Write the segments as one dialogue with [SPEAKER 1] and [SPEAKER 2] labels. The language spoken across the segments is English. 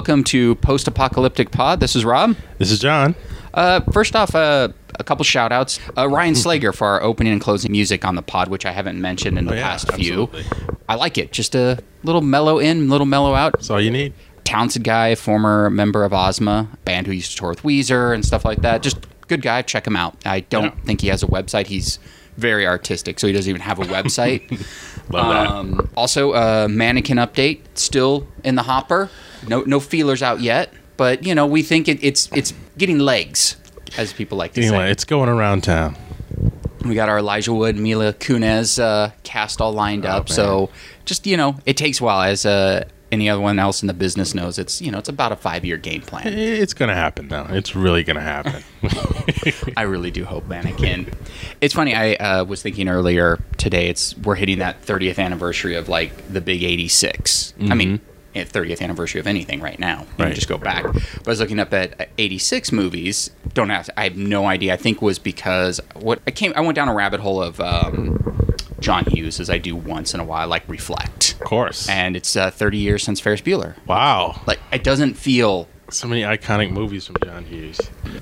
[SPEAKER 1] welcome to Post Apocalyptic Pod. This is Rob.
[SPEAKER 2] This is John.
[SPEAKER 1] Uh, first off, uh, a couple shout outs. Uh, Ryan Slegr for our opening and closing music on the pod, which I haven't mentioned in the
[SPEAKER 2] Oh, yeah,
[SPEAKER 1] past few. I like it. Just a little mellow in, little mellow out.
[SPEAKER 2] That's all you need.
[SPEAKER 1] Talented guy, former member of Ozma, band who used to tour with Weezer and stuff like that. Just good guy. Check him out. I don't
[SPEAKER 2] Yeah.
[SPEAKER 1] think he has a website. He's very artistic, so he doesn't even have a website.
[SPEAKER 2] Love
[SPEAKER 1] Um, also, uh, mannequin update still in the hopper. No, no feelers out yet, but you know we think it, it's it's getting legs, as people like to.
[SPEAKER 2] Anyway,
[SPEAKER 1] say.
[SPEAKER 2] it's going around town.
[SPEAKER 1] We got our Elijah Wood, Mila Kunis uh, cast all lined
[SPEAKER 2] Oh,
[SPEAKER 1] up.
[SPEAKER 2] man.
[SPEAKER 1] So just you know, it takes a while. As uh, any other one else in the business knows, it's you know it's about a five year game plan.
[SPEAKER 2] It's gonna happen though. It's really gonna happen.
[SPEAKER 1] I really do hope mannequin. It's funny. I uh, was thinking earlier today. It's we're hitting that 30th anniversary of like the big 86. I mean, eh, 30th anniversary of anything right now. You
[SPEAKER 2] Right.
[SPEAKER 1] just go back. But I was looking up at uh, 86 movies. Don't ask. I have no idea. I think was because what I came. I went down a rabbit hole of um, John Hughes, as I do once in a while, like reflect.
[SPEAKER 2] of course.
[SPEAKER 1] And it's uh, 30 years since Ferris Bueller.
[SPEAKER 2] wow.
[SPEAKER 1] Like it doesn't feel
[SPEAKER 2] So many iconic movies from John Hughes.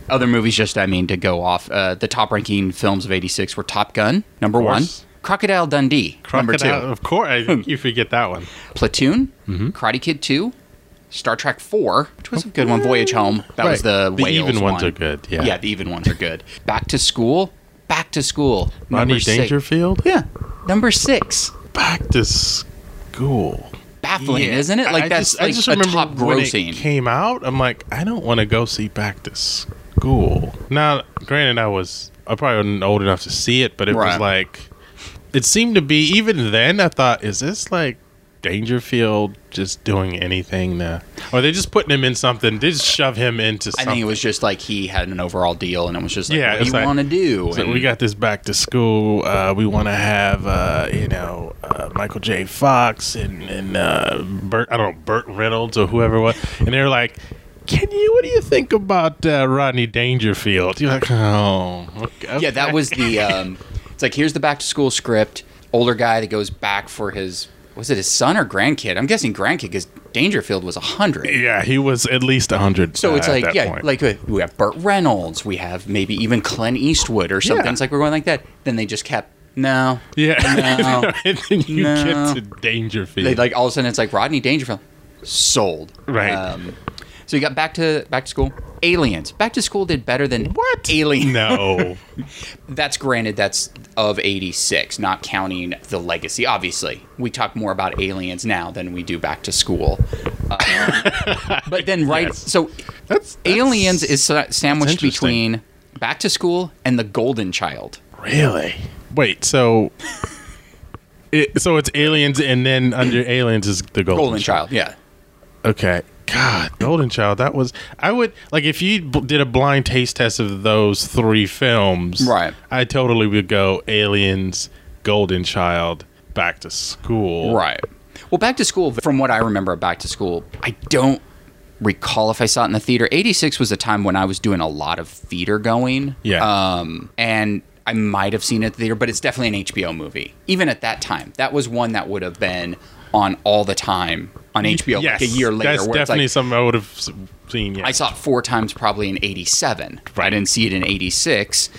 [SPEAKER 1] other movies just i mean to go off uh, the top ranking films of 86 were top gun number one crocodile dundee number two
[SPEAKER 2] Of course. I think you forget that one.
[SPEAKER 1] platoon
[SPEAKER 2] Mm-hmm.
[SPEAKER 1] karate kid 2 star trek 4 which was a good one voyage home that was the
[SPEAKER 2] Right. The even ones
[SPEAKER 1] one.
[SPEAKER 2] are good, yeah.
[SPEAKER 1] yeah the even ones are good back to school back to school
[SPEAKER 2] Rodney
[SPEAKER 1] number six. Yeah number six
[SPEAKER 2] Back to school.
[SPEAKER 1] baffling
[SPEAKER 2] Yeah.
[SPEAKER 1] isn't it like
[SPEAKER 2] I
[SPEAKER 1] that's
[SPEAKER 2] just,
[SPEAKER 1] like
[SPEAKER 2] I just
[SPEAKER 1] a
[SPEAKER 2] remember
[SPEAKER 1] top
[SPEAKER 2] when
[SPEAKER 1] grossing
[SPEAKER 2] it came out. I'm like, I don't want to go see Back to School. Now, granted, I was I probably wasn't old enough to see it, but it
[SPEAKER 1] Right.
[SPEAKER 2] was like, it seemed to be. Even then, I thought, is this like Dangerfield just doing anything? To, or they just putting him in something? They just shove him into
[SPEAKER 1] I
[SPEAKER 2] something.
[SPEAKER 1] think it was just like he had an overall deal, and it was just like,
[SPEAKER 2] Yeah,
[SPEAKER 1] what do you
[SPEAKER 2] like-
[SPEAKER 1] want to do?
[SPEAKER 2] So we got this back to school. Uh, we want to have, uh, you know, uh, Michael J. Fox and and uh, Burt. I don't know Burt Reynolds or whoever it was, and they're like, "Can you? What do you think about uh, Rodney Dangerfield?" You're like, "Oh, okay.
[SPEAKER 1] Yeah, that was the. Um, it's like here's the back to school script. Older guy that goes back for his was it his son or grandkid? I'm guessing grandkid because Dangerfield was hundred.
[SPEAKER 2] Yeah, he was at least hundred.
[SPEAKER 1] So it's
[SPEAKER 2] at
[SPEAKER 1] like yeah,
[SPEAKER 2] point.
[SPEAKER 1] like uh, we have Burt Reynolds, we have maybe even Clint Eastwood or something.
[SPEAKER 2] Yeah.
[SPEAKER 1] It's like we're going like that. Then they just kept no.
[SPEAKER 2] yeah,
[SPEAKER 1] No.
[SPEAKER 2] and then you
[SPEAKER 1] No.
[SPEAKER 2] get to Dangerfield.
[SPEAKER 1] They like all of a sudden it's like Rodney Dangerfield sold.
[SPEAKER 2] Right.
[SPEAKER 1] Um, so you got back to back to school. Aliens. Back to school did better than
[SPEAKER 2] what?
[SPEAKER 1] Alien.
[SPEAKER 2] No.
[SPEAKER 1] That's granted, that's of 86, not counting the legacy. Obviously, we talk more about aliens now than we do back to school. Um, but then, right,
[SPEAKER 2] Yes.
[SPEAKER 1] so
[SPEAKER 2] That's, that's
[SPEAKER 1] aliens is sandwiched between back to school and the golden child.
[SPEAKER 2] Really? Wait, so it, so it's aliens, and then under aliens is the golden,
[SPEAKER 1] Golden child, yeah.
[SPEAKER 2] Okay. God, Golden Child. That was I would like if you b- did a blind taste test of those three films.
[SPEAKER 1] Right.
[SPEAKER 2] I totally would go Aliens, Golden Child, Back to School.
[SPEAKER 1] Right. Well, back to school, from what I remember back to school, I don't recall if I saw it in the theater. 86 was a time when I was doing a lot of theater going.
[SPEAKER 2] Yeah.
[SPEAKER 1] Um, and I might have seen it at the theater, but it's definitely an HBO movie. Even at that time, that was one that would have been on all the time on HBO
[SPEAKER 2] Yes,
[SPEAKER 1] like a year later.
[SPEAKER 2] That's definitely
[SPEAKER 1] like,
[SPEAKER 2] something I would have seen. Yeah.
[SPEAKER 1] I saw it four times probably in 87. I didn't see it in 86.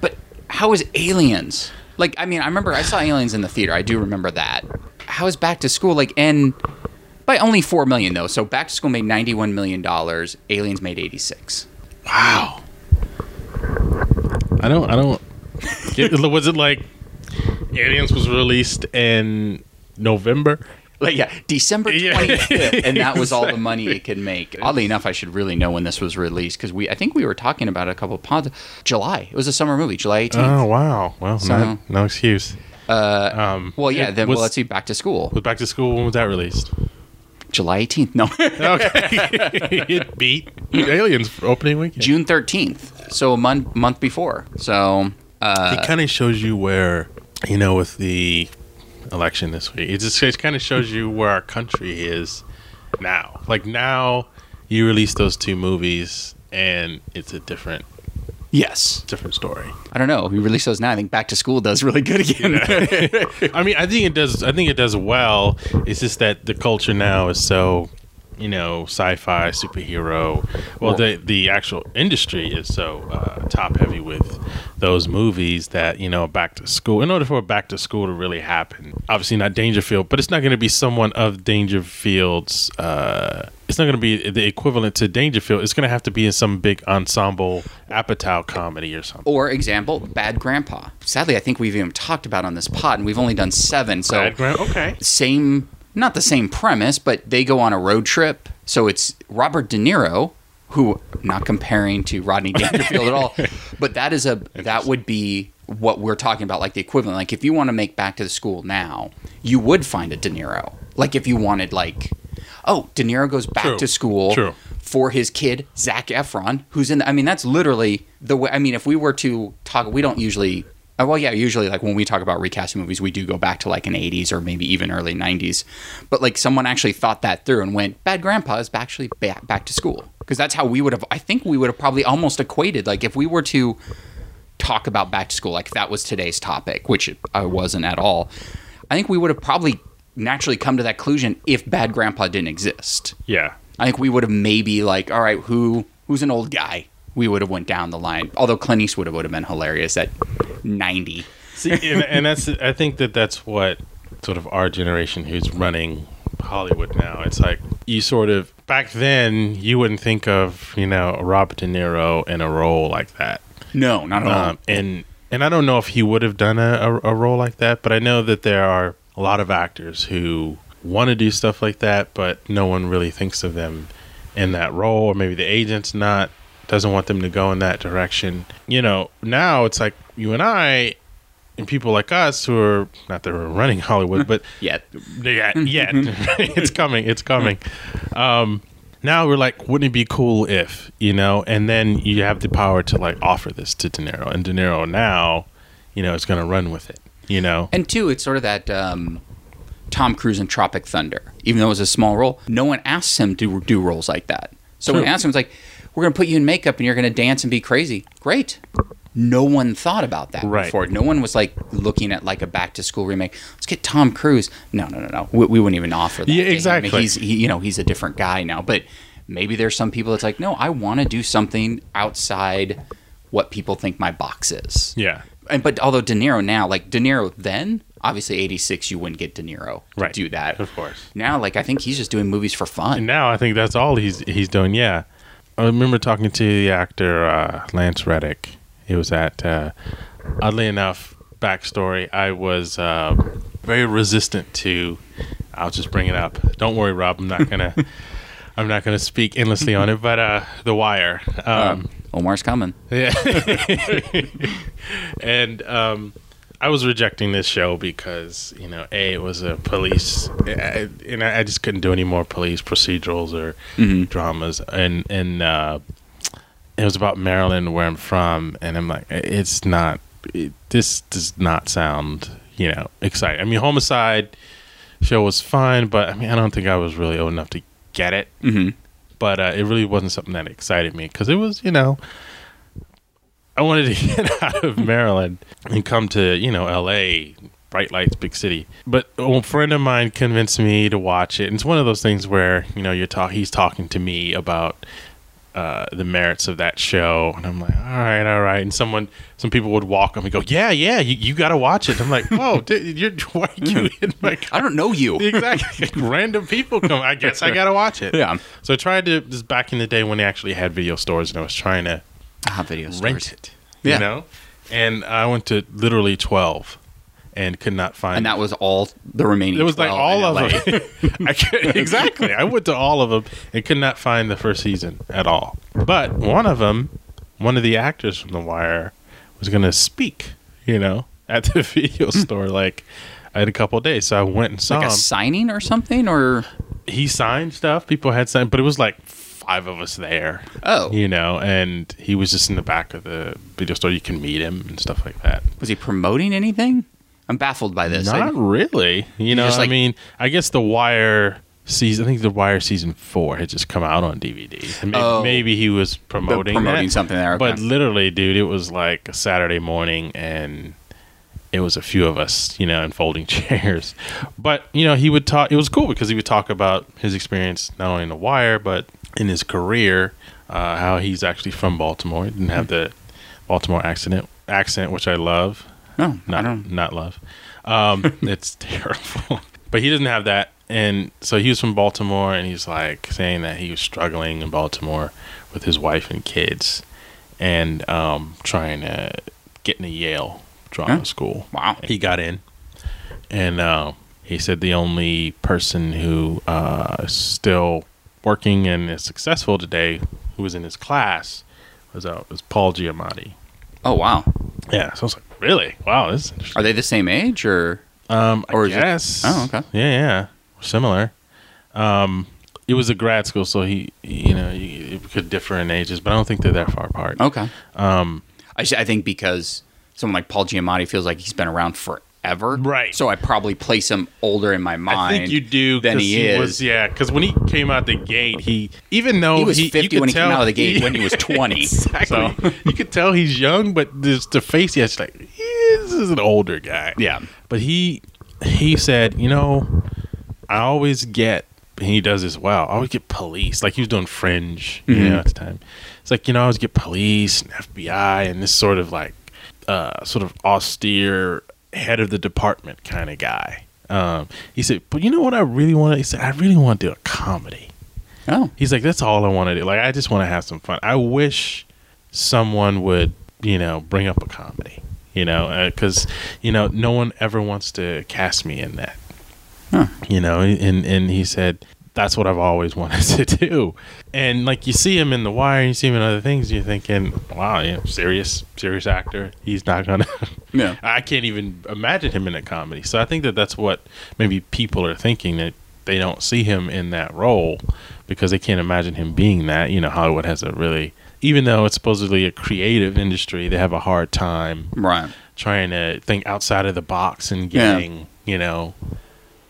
[SPEAKER 1] But how is Aliens? Like, I mean, I remember I saw Aliens in the theater. I do remember that. How is Back to School like, and by only 4 million though. So Back to School made 91 million dollars. Aliens made 86.
[SPEAKER 2] Wow. I don't. I don't. Get, was it like Aliens was released in November?
[SPEAKER 1] Like, yeah, December
[SPEAKER 2] Yeah.
[SPEAKER 1] 25th, and that was all the money it could make. Oddly enough, I should really know when this was released because we, I think we were talking about a couple of pods. July. It was a summer movie, July 18th.
[SPEAKER 2] Oh wow. Well,
[SPEAKER 1] So-
[SPEAKER 2] no, no excuse.
[SPEAKER 1] Uh,
[SPEAKER 2] Um,
[SPEAKER 1] well, yeah.
[SPEAKER 2] it
[SPEAKER 1] Then
[SPEAKER 2] was,
[SPEAKER 1] well, let's see. Back to School,
[SPEAKER 2] was Back to School. When was that released?
[SPEAKER 1] July 18th. No.
[SPEAKER 2] Okay, it beat Aliens for opening weekend.
[SPEAKER 1] June thirteenth, so a month month before. So uh,
[SPEAKER 2] it kind of shows you where you know with the election this week. It just it kind of shows you where our country is now. Like now, you release those two movies, and it's a different
[SPEAKER 1] yes,
[SPEAKER 2] different story.
[SPEAKER 1] I don't know. We release those now. I think Back to School does really good again.
[SPEAKER 2] I mean, I think it does. I think it does well. It's just that the culture now is so you know, sci-fi superhero. Well, the the actual industry is so uh, top heavy with those movies that you know, back to school. In order for back to school to really happen, obviously not Dangerfield, but it's not going to be someone of Dangerfield's. Uh, it's not going to be the equivalent to Dangerfield. It's going to have to be in some big ensemble Apatow comedy or something.
[SPEAKER 1] Or example, Bad Grandpa. Sadly, I think we've even talked about on this pod, and we've only done seven. So
[SPEAKER 2] Bad Gra- okay.
[SPEAKER 1] same, not the same premise, but they go on a road trip. So it's Robert De Niro, who not comparing to Rodney Dangerfield at all, but that is a that would be what we're talking about, like the equivalent. Like if you want to make Back to the School now, you would find a De Niro. Like if you wanted like, oh, De Niro goes back
[SPEAKER 2] True.
[SPEAKER 1] to school
[SPEAKER 2] True.
[SPEAKER 1] for his kid Zac Efron, who's in. The, I mean, that's literally the way. I mean, if we were to talk, we don't usually. Uh, Well, yeah, usually like when we talk about recasting movies, we do go back to like an '80s or maybe even early '90s. But like someone actually thought that through and went, "Bad Grandpa is actually back, back to school," because that's how we would have. I think we would have probably almost equated like if we were to talk about back to school, like that was today's topic, which I wasn't at all. I think we would have probably naturally come to that conclusion if Bad Grandpa didn't exist.
[SPEAKER 2] Yeah.
[SPEAKER 1] I think we would have maybe like, all right, who who's an old guy? We would have went down the line. Although Clint Eastwood would have been hilarious at ninety.
[SPEAKER 2] See, and, and that's I think that that's what sort of our generation who's running Hollywood now. It's like you sort of back then you wouldn't think of you know Robert De Niro in a role like that,
[SPEAKER 1] No, not at all.
[SPEAKER 2] um, and and I don't know if he would have done a, a, a role like that, but I know that there are a lot of actors who want to do stuff like that, but no one really thinks of them in that role, or maybe the agent's not doesn't want them to go in that direction. You know, now it's like you and I and people like us who are not that we're running Hollywood, but
[SPEAKER 1] Yet.
[SPEAKER 2] yeah, yeah, it's coming, it's coming. Um, now we're like, wouldn't it be cool if you know? And then you have the power to like offer this to De Niro, and De Niro now, you know, is going to run with it. You know,
[SPEAKER 1] And two, it's sort of that um, Tom Cruise in Tropic Thunder. Even though it was a small role, no one asks him to do roles like that. So when
[SPEAKER 2] True.
[SPEAKER 1] they asked him, it's like, we're going to put you in makeup and you're going to dance and be crazy. Great. No one thought about that
[SPEAKER 2] Right.
[SPEAKER 1] before. No one was like looking at like a back to school remake. Let's get Tom Cruise. No, no, no, no. We, we wouldn't even offer that.
[SPEAKER 2] Yeah,
[SPEAKER 1] to him.
[SPEAKER 2] exactly.
[SPEAKER 1] He's he, you know he's a different guy now. But maybe there's some people that's like, no, I want to do something outside what people think my box is
[SPEAKER 2] yeah,
[SPEAKER 1] and but although De Niro now, like De Niro then, obviously '86, you wouldn't get De Niro to
[SPEAKER 2] Right.
[SPEAKER 1] do that.
[SPEAKER 2] of course.
[SPEAKER 1] Now, like I think he's just doing movies for
[SPEAKER 2] And
[SPEAKER 1] fun.
[SPEAKER 2] now I think that's all he's he's doing. Yeah, I remember talking to the actor uh, Lance Reddick. He was at uh, oddly enough backstory. I was uh, very resistant to. I'll just bring it up. Don't worry, Rob. I'm not gonna. I'm not gonna speak endlessly on it. But uh, The Wire. Um,
[SPEAKER 1] Omar's coming.
[SPEAKER 2] yeah. and um, I was rejecting this show because you know, a it was a police, I- and I just couldn't do any more police procedurals or dramas, and and uh, it was about Maryland, where I'm from, and I'm like, it's not. It, this does not sound, you know, exciting. I mean, Homicide show was fine, but I mean, I don't think I was really old enough to get it
[SPEAKER 1] hmm
[SPEAKER 2] but uh, it really wasn't something that excited me because it was, you know, I wanted to get out of Maryland and come to, you know, L.A. Bright lights, big city. But a friend of mine convinced me to watch it. And it's one of those things where you know you're talk. He's talking to me about uh, the merits of that show, and I'm like, all right, all right. And someone, some people would walk up and go, yeah, yeah, you, you got to watch it. I'm like, whoa, dude, you're why you in my
[SPEAKER 1] I don't know you.
[SPEAKER 2] exactly random people come i guess i gotta watch it
[SPEAKER 1] Yeah.
[SPEAKER 2] so i tried to this back in the day when they actually had video stores and i was trying to
[SPEAKER 1] Ah, video stores.
[SPEAKER 2] rent it
[SPEAKER 1] Yeah.
[SPEAKER 2] you know and i went to literally 12 and could not find
[SPEAKER 1] And that was all the remaining.
[SPEAKER 2] it was like all of
[SPEAKER 1] LA.
[SPEAKER 2] them I could, exactly i went to all of them and could not find the first season at all but one of them one of the actors from the wire was going to speak you know at the video store like in a couple of days so i went and saw
[SPEAKER 1] like a
[SPEAKER 2] him
[SPEAKER 1] signing or something, or
[SPEAKER 2] he signed stuff. People had signed, but it was like five of us there,
[SPEAKER 1] oh,
[SPEAKER 2] you know, and he was just in the back of the video store. You can meet him and stuff like that.
[SPEAKER 1] was he promoting anything? I'm baffled by this. I-
[SPEAKER 2] Not really, you know.
[SPEAKER 1] just,
[SPEAKER 2] I mean, I guess the Wire season. I think the Wire season four had just come out on DVD. Maybe,
[SPEAKER 1] Oh.
[SPEAKER 2] maybe he was promoting
[SPEAKER 1] promoting
[SPEAKER 2] that.
[SPEAKER 1] something there, okay.
[SPEAKER 2] But literally, dude, it was like a Saturday morning, and it was a few of us, you know, in folding chairs. But you know, he would talk. It was cool because he would talk about his experience not only in The Wire but in his career. Uh, how he's actually from Baltimore. He didn't have the Baltimore accent, accent, which I love.
[SPEAKER 1] No, I
[SPEAKER 2] Not
[SPEAKER 1] don't.
[SPEAKER 2] not love. Um, it's terrible. But he doesn't have that, and so he was from Baltimore, and he's like saying that he was struggling in Baltimore with his wife and kids, and um, trying to get into Yale drama
[SPEAKER 1] Huh?
[SPEAKER 2] school.
[SPEAKER 1] Wow.
[SPEAKER 2] He got in, and uh, he said the only person who uh, still working and is successful today, who was in his class, was uh, was Paul Giamatti.
[SPEAKER 1] Oh wow.
[SPEAKER 2] Yeah, so I was like, really? Wow, this is interesting.
[SPEAKER 1] Are they the same age or?
[SPEAKER 2] Um, I
[SPEAKER 1] Or is it- Oh, okay.
[SPEAKER 2] Yeah, yeah, similar. Um, it was a grad school, so he, you know, it could differ in ages, but I don't think they're that far apart.
[SPEAKER 1] Okay.
[SPEAKER 2] Um,
[SPEAKER 1] I, I think because someone like Paul Giamatti feels like he's been around forever.
[SPEAKER 2] Right.
[SPEAKER 1] So I probably place him older in my mind.
[SPEAKER 2] I think you do
[SPEAKER 1] than he, is.
[SPEAKER 2] Was, yeah, because when he came out the gate, he even though
[SPEAKER 1] He was 50
[SPEAKER 2] could
[SPEAKER 1] when he came out of the gate when he was 20.
[SPEAKER 2] exactly.
[SPEAKER 1] So-
[SPEAKER 2] you could tell he's young, but there's the face he has like this is an older guy.
[SPEAKER 1] Yeah.
[SPEAKER 2] But he he said, you know, I always get and he does this well. I always get police. Like he was doing fringe, you
[SPEAKER 1] Mhm.
[SPEAKER 2] know, at the time. It's like, you know, I always get police and FBI and this sort of like uh sort of austere head of the department kind of guy. Um, he said, but you know what I really want to he said, I really want to do a comedy.
[SPEAKER 1] Oh.
[SPEAKER 2] He's like, that's all I want to do. Like, I just want to have some fun. I wish someone would, you know, bring up a comedy, you know, because, you know, no one ever wants to cast me in that,
[SPEAKER 1] Huh.
[SPEAKER 2] you know, and, and he said, that's what I've always wanted to do. And like, you see him in The Wire, you see him in other things, you're thinking, wow, know, serious, serious actor. He's not going to,
[SPEAKER 1] Yeah.
[SPEAKER 2] I can't even imagine him in a comedy. So I think that that's what maybe people are thinking that they don't see him in that role because they can't imagine him being that. You know, Hollywood has a really, even though it's supposedly a creative industry, they have a hard time
[SPEAKER 1] Right.
[SPEAKER 2] trying to think outside of the box and
[SPEAKER 1] Yeah.
[SPEAKER 2] getting, you know,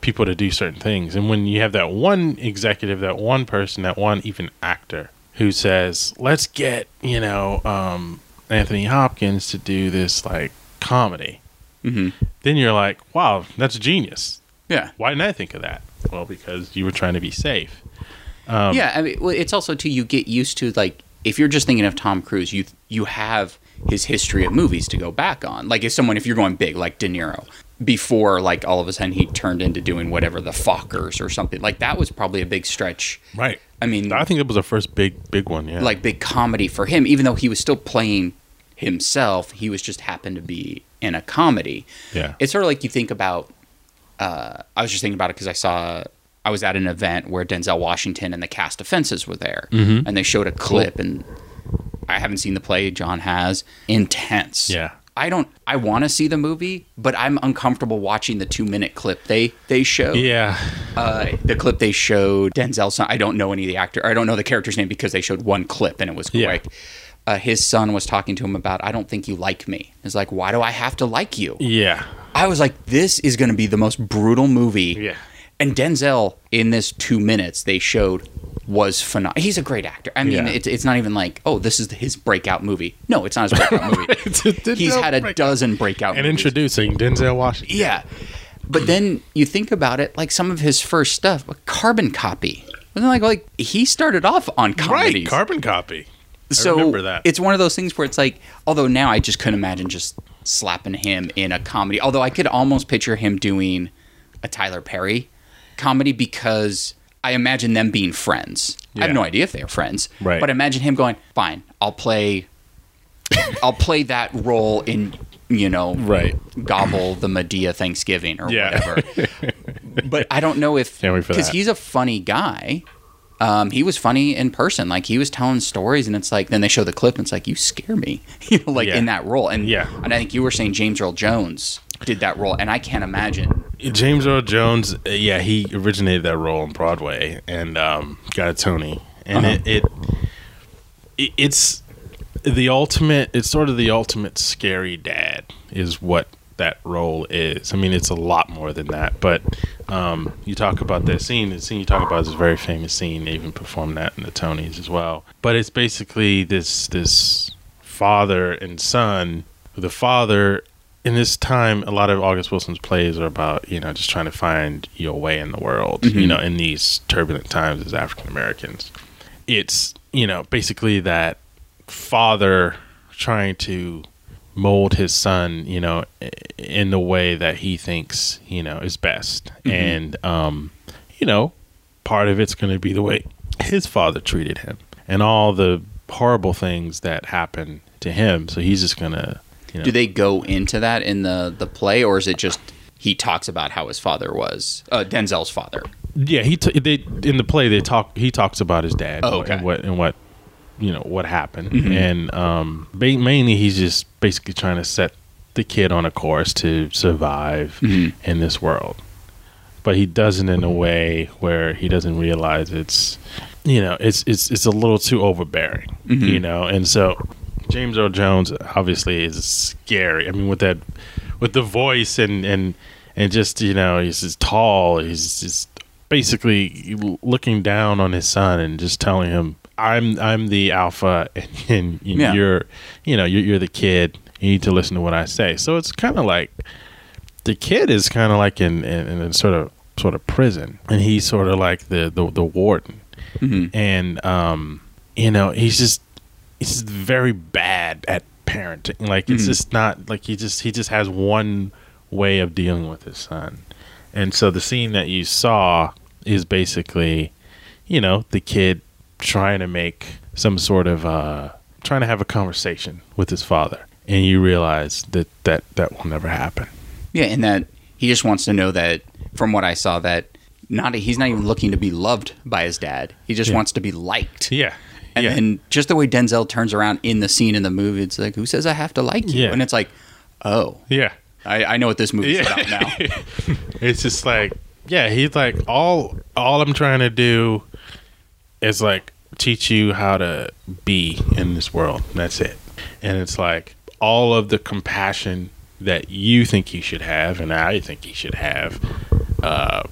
[SPEAKER 2] people to do certain things. And when you have that one executive, that one person, that one even actor who says, "Let's get, you know, um, Anthony Hopkins to do this like comedy."
[SPEAKER 1] hmm
[SPEAKER 2] Then you're like, "Wow, that's genius.
[SPEAKER 1] Yeah.
[SPEAKER 2] Why didn't I think of that?" Well, because you were trying to be safe. Um,
[SPEAKER 1] yeah, I mean, well, it's also too you get used to like if you're just thinking of Tom Cruise, you you have his history of movies to go back on. Like if someone, if you're going big, like De Niro, before like all of a sudden he turned into doing whatever the Fockers or something like that was probably a big stretch.
[SPEAKER 2] Right.
[SPEAKER 1] I mean,
[SPEAKER 2] I think it was the first big, big one. Yeah.
[SPEAKER 1] like big comedy for him, even though he was still playing himself. He was just happened to be in a comedy.
[SPEAKER 2] yeah.
[SPEAKER 1] It's sort of like you think about. Uh, I was just thinking about it because I saw I was at an event where Denzel Washington and the cast of Fences were there,
[SPEAKER 2] Mhm.
[SPEAKER 1] and they showed a clip, and I haven't seen the play. John has intense.
[SPEAKER 2] Yeah.
[SPEAKER 1] I don't. I want to see the movie, but I'm uncomfortable watching the two minute clip they they show.
[SPEAKER 2] Yeah.
[SPEAKER 1] Uh, the clip they showed Denzel's son. I don't know any of the actor. I don't know the character's name because they showed one clip and it was
[SPEAKER 2] Yeah.
[SPEAKER 1] quick. Uh, his son was talking to him about, "I don't think you like me." It's like, why do I have to like you?
[SPEAKER 2] Yeah.
[SPEAKER 1] I was like, this is going to be the most brutal movie.
[SPEAKER 2] Yeah.
[SPEAKER 1] And Denzel in this two minutes they showed was phenomenal. He's a great actor. I mean,
[SPEAKER 2] Yeah.
[SPEAKER 1] it's it's not even like, oh, this is his breakout movie. No, it's not his breakout movie. He's had a dozen breakout
[SPEAKER 2] And
[SPEAKER 1] movies.
[SPEAKER 2] introducing Denzel Washington.
[SPEAKER 1] Yeah. But then you think about it, like some of his first stuff, like Carbon Copy. Wasn't it like like he started off on comedies.
[SPEAKER 2] Right. Carbon copy.
[SPEAKER 1] so
[SPEAKER 2] remember that.
[SPEAKER 1] It's one of those things where it's like, although now I just couldn't imagine just slapping him in a comedy. Although I could almost picture him doing a Tyler Perry comedy because I imagine them being friends. I have no idea if they're friends.
[SPEAKER 2] Right.
[SPEAKER 1] But imagine him going, fine, I'll play I'll play that role in you know
[SPEAKER 2] Right.
[SPEAKER 1] gobble the Madea Thanksgiving or
[SPEAKER 2] Yeah.
[SPEAKER 1] whatever. but I don't know if
[SPEAKER 2] Can't wait for
[SPEAKER 1] because he's a funny guy. Um, he was funny in person. Like he was telling stories, and it's like then they show the clip, and it's like you scare me, you know, like
[SPEAKER 2] Yeah.
[SPEAKER 1] in that role. And
[SPEAKER 2] Yeah.
[SPEAKER 1] and I think you were saying James Earl Jones did that role, and I can't imagine.
[SPEAKER 2] James Earl Jones, uh, yeah, he originated that role on Broadway and um, got a Tony, and
[SPEAKER 1] Uh-huh.
[SPEAKER 2] it, it, it it's the ultimate. It's sort of the ultimate scary dad is what that role is. I mean, it's a lot more than that, but um, you talk about that scene. The scene you talk about is a very famous scene. They even performed that in the Tonys as well. But it's basically this this father and son. The father in this time, a lot of August Wilson's plays are about you know just trying to find your way in the world. You know, in these turbulent times as African Americans, it's you know basically that father trying to mold his son, you know, in the way that he thinks you know is best, and um, you know, part of it's going to be the way his father treated him, and all the horrible things that happened to him. So he's just gonna. You know,
[SPEAKER 1] Do they go into that in the the play, or is it just he talks about how his father was uh, Denzel's father?
[SPEAKER 2] Yeah, he t- they in the play they talk. He talks about his dad
[SPEAKER 1] Oh, okay.
[SPEAKER 2] and what and what you know what happened, and um, ba- mainly he's just basically trying to set the kid on a course to survive in this world. But he doesn't in a way where he doesn't realize it's you know it's it's it's a little too overbearing, you know, and so James Earl Jones obviously is scary. I mean, with that, with the voice and and and just you know, he's just tall. He's just basically looking down on his son and just telling him, "I'm I'm the alpha, and, and
[SPEAKER 1] Yeah.
[SPEAKER 2] you're you know you're, you're the kid. You need to listen to what I say." So it's kind of like the kid is kind of like in, in in sort of sort of prison, and he's sort of like the the, the warden, and um, you know, he's just he's very bad at parenting. Like it's just not like he just he just has one way of dealing with his son, and so the scene that you saw is basically, you know, the kid trying to make some sort of uh trying to have a conversation with his father, and you realize that that that will never happen.
[SPEAKER 1] Yeah, and that he just wants to know that from what I saw that not he's not even looking to be loved by his dad. He just
[SPEAKER 2] Yeah.
[SPEAKER 1] wants to be liked.
[SPEAKER 2] Yeah.
[SPEAKER 1] And
[SPEAKER 2] yeah.
[SPEAKER 1] then just the way Denzel turns around in the scene in the movie, it's like, who says I have to like you?
[SPEAKER 2] Yeah.
[SPEAKER 1] And it's like, oh,
[SPEAKER 2] yeah.
[SPEAKER 1] I, I know what this movie's
[SPEAKER 2] Yeah.
[SPEAKER 1] about now.
[SPEAKER 2] it's just like yeah he's like all all i'm trying to do is like teach you how to be in this world that's it and it's like all of the compassion that you think he should have and i think he should have uh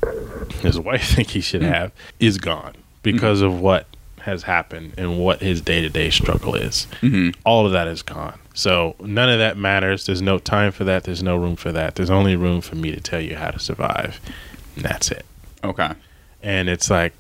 [SPEAKER 2] his wife think he should have is gone because of what has happened and what his day-to-day struggle is. Mm-hmm. All of that is gone. So none of that matters. There's no time for that. There's no room for that. There's only room for me to tell you how to survive. And that's it.
[SPEAKER 1] Okay.
[SPEAKER 2] and it's like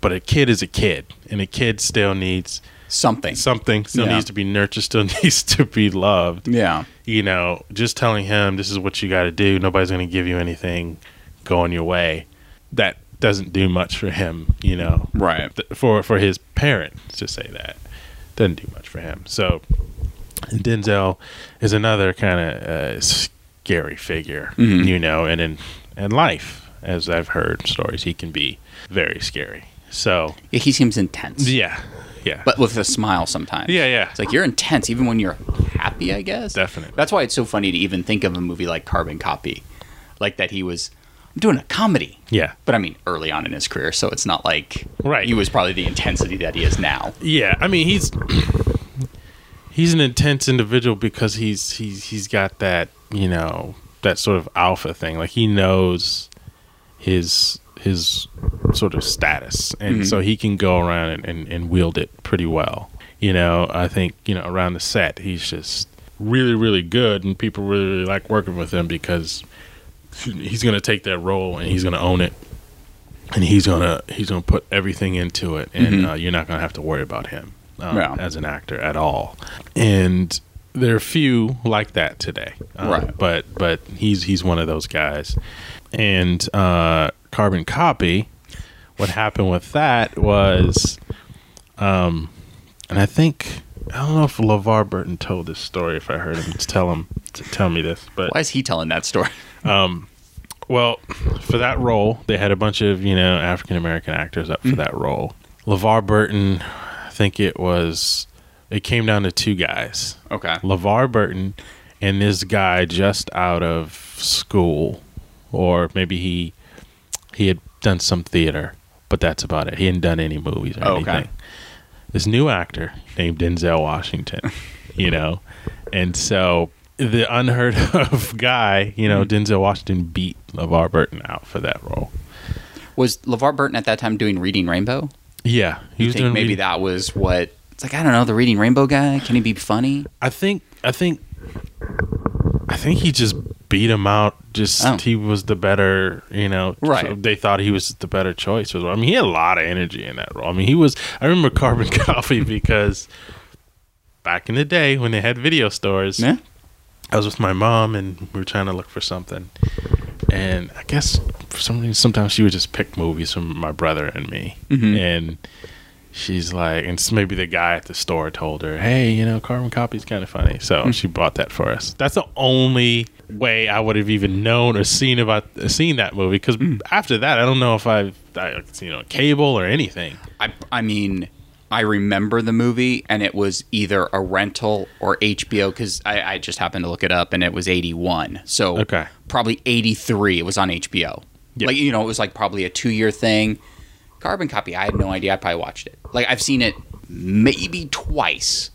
[SPEAKER 2] but a kid is a kid and a kid still needs
[SPEAKER 1] Something.
[SPEAKER 2] something. Still
[SPEAKER 1] Yeah.
[SPEAKER 2] needs to be nurtured. Still needs to be loved.
[SPEAKER 1] Yeah.
[SPEAKER 2] you know just telling him this is what you got to do. Nobody's going to give you anything. Going your way. That doesn't do much for him you know
[SPEAKER 1] Right.
[SPEAKER 2] th- for for his parents to say that doesn't do much for him so denzel is another kind of uh, scary figure
[SPEAKER 1] Mhm.
[SPEAKER 2] you know and in in life as i've heard stories he can be very scary so
[SPEAKER 1] Yeah, he seems intense.
[SPEAKER 2] yeah yeah
[SPEAKER 1] But with a smile sometimes.
[SPEAKER 2] Yeah, yeah.
[SPEAKER 1] It's like you're intense even when you're happy, I guess.
[SPEAKER 2] Definitely.
[SPEAKER 1] That's why it's so funny to even think of a movie like Carbon Copy. Like that he was I'm doing a comedy.
[SPEAKER 2] yeah
[SPEAKER 1] But I mean, early on in his career, so it's not like
[SPEAKER 2] Right.
[SPEAKER 1] he was probably the intensity that he is now.
[SPEAKER 2] Yeah, I mean he's he's an intense individual because he's he's he's got that you know that sort of alpha thing. Like he knows his his sort of status, and mm-hmm. so he can go around and, and, and wield it pretty well. You know, I think you know around the set he's just really really good, and people really, really like working with him because he's going to take that role and he's going to own it and he's gonna he's gonna put everything into it, and
[SPEAKER 1] Mhm.
[SPEAKER 2] uh, you're not gonna have to worry about him um,
[SPEAKER 1] Yeah.
[SPEAKER 2] as an actor at all. And there are few like that today, um,
[SPEAKER 1] Right.
[SPEAKER 2] But but he's he's one of those guys. And uh, Carbon Copy, what happened with that was, um, and I think I don't know if LeVar Burton told this story. If I heard him tell him to tell me this, but
[SPEAKER 1] Why is he telling that story?
[SPEAKER 2] Um, well, for that role, they had a bunch of you know African American actors up for mm. that role. LeVar Burton, I think it was. It came down to two guys:
[SPEAKER 1] Okay.
[SPEAKER 2] LeVar Burton and this guy just out of school, or maybe he he had done some theater, but that's about it. He hadn't done any movies or
[SPEAKER 1] Oh, okay.
[SPEAKER 2] anything. This new actor named Denzel Washington, you know, and so the unheard of guy, you know, mm-hmm. Denzel Washington beat LeVar Burton out for that role.
[SPEAKER 1] Was LeVar Burton at that time doing Reading Rainbow?
[SPEAKER 2] Yeah, he
[SPEAKER 1] You
[SPEAKER 2] was
[SPEAKER 1] think
[SPEAKER 2] doing
[SPEAKER 1] maybe
[SPEAKER 2] really-
[SPEAKER 1] that was what it's like, I don't know, the Reading Rainbow guy? Can he be funny?
[SPEAKER 2] I think I think I think he just beat him out. Just
[SPEAKER 1] Oh.
[SPEAKER 2] he was the better, you know.
[SPEAKER 1] Right.
[SPEAKER 2] so they thought he was the better choice. I mean, he had a lot of energy in that role. I mean, he was. I remember Carbon Copy because back in the day when they had video stores,
[SPEAKER 1] Yeah.
[SPEAKER 2] I was with my mom and we were trying to look for something. And I guess for some reason, sometimes she would just pick movies from my brother and me.
[SPEAKER 1] Mhm.
[SPEAKER 2] And she's like, and maybe the guy at the store told her, hey, you know, Carbon Copy's kind of funny. So she bought that for us. That's the only way I would have even known or seen about seen that movie. Because after that, I don't know if I've, I, you know, cable or anything.
[SPEAKER 1] I, I mean, I remember the movie, and it was either a rental or HBO because I, I just happened to look it up, and it was 81. So
[SPEAKER 2] Okay.
[SPEAKER 1] probably 83. It was on HBO.
[SPEAKER 2] Yeah.
[SPEAKER 1] Like, you know, it was like probably a two year thing. Carbon Copy, I had no idea. I probably watched it. Like, I've seen it maybe twice,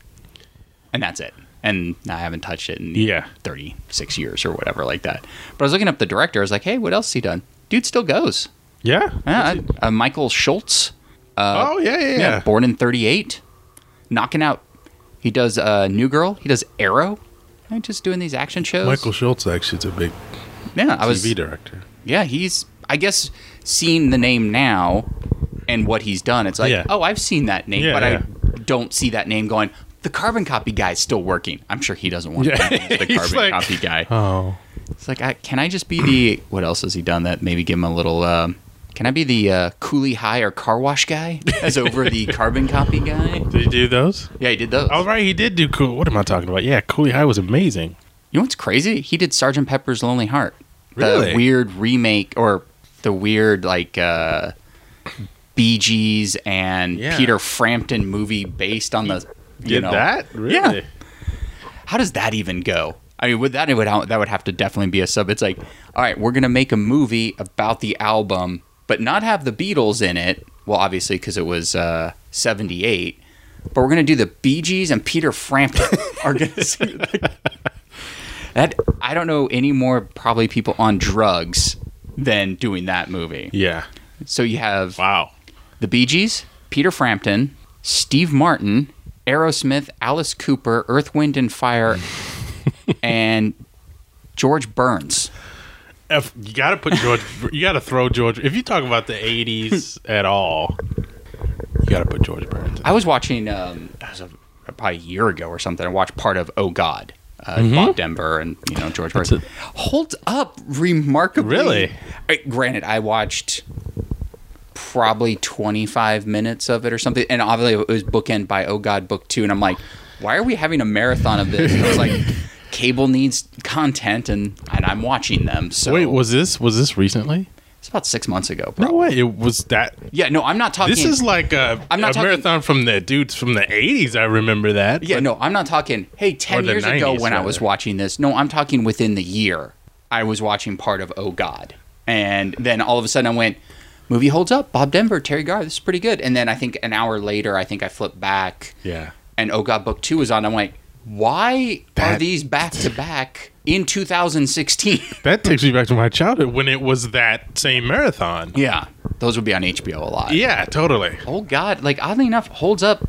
[SPEAKER 1] and that's it. And I haven't touched it in
[SPEAKER 2] Yeah.
[SPEAKER 1] 36 years or whatever like that. But I was looking up the director. I was like, hey, what else has he done? Dude still goes.
[SPEAKER 2] Yeah.
[SPEAKER 1] Yeah, uh, Michael Schultz. Uh,
[SPEAKER 2] oh, yeah, yeah, yeah.
[SPEAKER 1] born in 38. Knocking out. He does uh, New Girl. He does Arrow. And just doing these action shows.
[SPEAKER 3] Michael Schultz actually is a big
[SPEAKER 1] yeah, I was.
[SPEAKER 3] TV director.
[SPEAKER 1] Yeah, he's. I guess seeing the name now and what he's done, it's like,
[SPEAKER 2] Yeah.
[SPEAKER 1] oh, I've seen that name,
[SPEAKER 2] Yeah,
[SPEAKER 1] but
[SPEAKER 2] yeah.
[SPEAKER 1] I don't see that name going. The carbon copy guy's still working. I'm sure he doesn't want
[SPEAKER 2] Yeah.
[SPEAKER 1] to be the carbon
[SPEAKER 2] like-
[SPEAKER 1] copy guy.
[SPEAKER 2] Oh.
[SPEAKER 1] It's like, I, can I just be the? What else has he done that maybe give him a little? Um, can I be the uh, Cooley High or car wash guy as over the carbon copy guy?
[SPEAKER 2] Did he do those?
[SPEAKER 1] Yeah, he did those.
[SPEAKER 2] All right, he did do cool. What am I talking about? Yeah, Cooley High was amazing.
[SPEAKER 1] You know what's crazy? He did Sergeant Pepper's Lonely Heart.
[SPEAKER 2] Really?
[SPEAKER 1] The weird remake or the weird like uh Bee Gees and
[SPEAKER 2] Yeah.
[SPEAKER 1] Peter Frampton movie based on the you
[SPEAKER 2] Did
[SPEAKER 1] know
[SPEAKER 2] that? Really?
[SPEAKER 1] Yeah. How does that even go? I mean, with that, it would that would have to definitely be a sub. It's like, all right, we're gonna make a movie about the album, but not have the Beatles in it. Well, obviously, because it was uh, '78. But we're gonna do the Bee Gees and Peter Frampton are gonna sing. that I don't know any more probably people on drugs than doing that movie.
[SPEAKER 2] Yeah.
[SPEAKER 1] So you have
[SPEAKER 2] Wow.
[SPEAKER 1] the Bee Gees, Peter Frampton, Steve Martin, Aerosmith, Alice Cooper, Earth, Wind, and Fire, and George Burns.
[SPEAKER 2] If you got to put George. you got to throw George. If you talk about the '80s at all, you got to put George Burns.
[SPEAKER 1] I was watching, um, was a, probably a year ago or something. I watched part of Oh God, uh,
[SPEAKER 2] Mm-hmm.
[SPEAKER 1] Bob Denver, and you know George Burns.
[SPEAKER 2] That's
[SPEAKER 1] Holds up remarkably.
[SPEAKER 2] Really?
[SPEAKER 1] Uh, granted, I watched probably 25 minutes of it or something, and obviously it was bookend by Oh God Book Two, and I'm like, why are we having a marathon of this? And I was like. Cable needs content, and, and I'm watching them. So
[SPEAKER 2] Wait, was this was this recently?
[SPEAKER 1] it's about six months ago.
[SPEAKER 2] No way. It was that.
[SPEAKER 1] Yeah, no, I'm not talking.
[SPEAKER 2] This is like a,
[SPEAKER 1] I'm not
[SPEAKER 2] a
[SPEAKER 1] talking-
[SPEAKER 2] marathon from the dudes from the '80s. I remember that.
[SPEAKER 1] Yeah,
[SPEAKER 2] but-
[SPEAKER 1] no, I'm not talking. Hey, ten years ago
[SPEAKER 2] 90s
[SPEAKER 1] when I was watching this. No, I'm talking within the year. I was watching part of Oh God, and then all of a sudden I went, movie holds up. Bob Denver, Teri Garr, this is pretty good. And then I think an hour later, I think I flipped back,
[SPEAKER 2] Yeah.
[SPEAKER 1] and Oh God Book Two was on. I'm like, why are these back to back in 2016?
[SPEAKER 2] That takes me back to my childhood when it was that same marathon.
[SPEAKER 1] yeah, those would be on HBO a lot.
[SPEAKER 2] Yeah, totally.
[SPEAKER 1] Oh God, like oddly enough, holds up.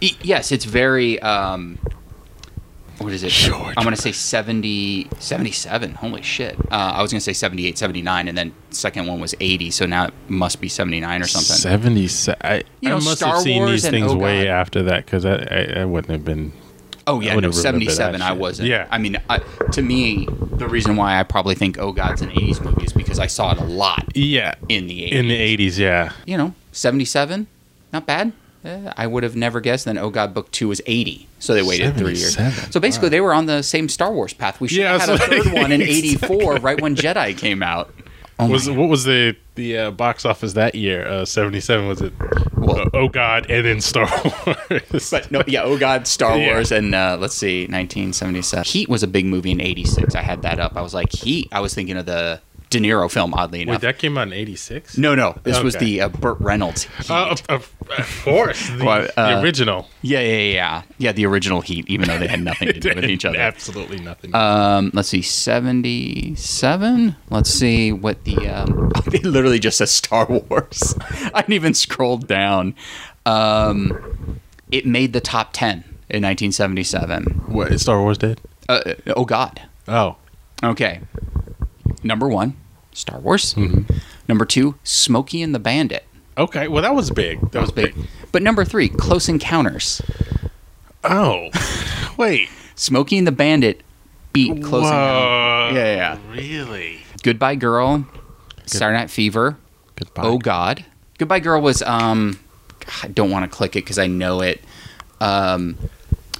[SPEAKER 1] E- yes, it's very. um What is it?
[SPEAKER 2] George.
[SPEAKER 1] I'm gonna say 70, 77. Holy shit! Uh, I was gonna say 78, 79, and then second one was 80. So now it must be 79 or something.
[SPEAKER 2] Seventy. I,
[SPEAKER 1] You know,
[SPEAKER 2] I must
[SPEAKER 1] Star
[SPEAKER 2] have seen
[SPEAKER 1] Wars
[SPEAKER 2] these things
[SPEAKER 1] Oh
[SPEAKER 2] way after that because I, I I wouldn't have been.
[SPEAKER 1] Oh yeah, no,
[SPEAKER 2] wouldn't remember that
[SPEAKER 1] 77. I wasn't.
[SPEAKER 2] Yeah.
[SPEAKER 1] I mean, I, to me, the reason why I probably think Oh God's an 80s movie is because I saw it a lot
[SPEAKER 2] Yeah.
[SPEAKER 1] in the 80s.
[SPEAKER 2] In the eighties, yeah.
[SPEAKER 1] you know, 77, not bad. Eh, I would have never guessed. Then Oh God Book Two was 80, so they waited three years. So basically, they were on the same Star Wars path. We should
[SPEAKER 2] Yeah,
[SPEAKER 1] have had a
[SPEAKER 2] so-
[SPEAKER 1] third one in 84, right when Jedi came out. Oh
[SPEAKER 2] was what was the the uh, box office that year? Uh, Seventy seven was it?
[SPEAKER 1] Well-
[SPEAKER 2] Uh, oh God, and then Star Wars.
[SPEAKER 1] but no, yeah, Oh God, Star
[SPEAKER 2] Yeah.
[SPEAKER 1] Wars, and uh, let's see, 1977. Heat was a big movie in 86. I had that up. I was like, Heat. I was thinking of the De Niro film, oddly enough.
[SPEAKER 2] Wait, that came out in eighty six.
[SPEAKER 1] no, no, this was the uh, Burt Reynolds.
[SPEAKER 2] Uh, of, of, course, the,
[SPEAKER 1] Well, uh,
[SPEAKER 2] the original.
[SPEAKER 1] yeah, yeah, yeah, yeah. The original Heat, even though they had nothing to do with each other.
[SPEAKER 2] Absolutely nothing.
[SPEAKER 1] Um, let's see, seventy-seven. Let's see what the um, it literally just says Star Wars. I didn't even scroll down. Um, it made the top ten in nineteen seventy-seven.
[SPEAKER 2] what Star Wars did?
[SPEAKER 1] Uh, oh God,
[SPEAKER 2] Oh,
[SPEAKER 1] Okay. Number one, Star Wars.
[SPEAKER 2] Mm-hmm.
[SPEAKER 1] Number two, Smokey and the Bandit.
[SPEAKER 2] Okay, well that was big. That was big.
[SPEAKER 1] But number three, Close Encounters.
[SPEAKER 2] Oh, wait.
[SPEAKER 1] Smokey and the Bandit beat Close Encounters. Yeah, yeah.
[SPEAKER 2] Really?
[SPEAKER 1] Goodbye Girl, Saturday Night Fever,
[SPEAKER 2] Goodbye.
[SPEAKER 1] Oh God. Goodbye Girl was um I don't want to click it because I know it. Um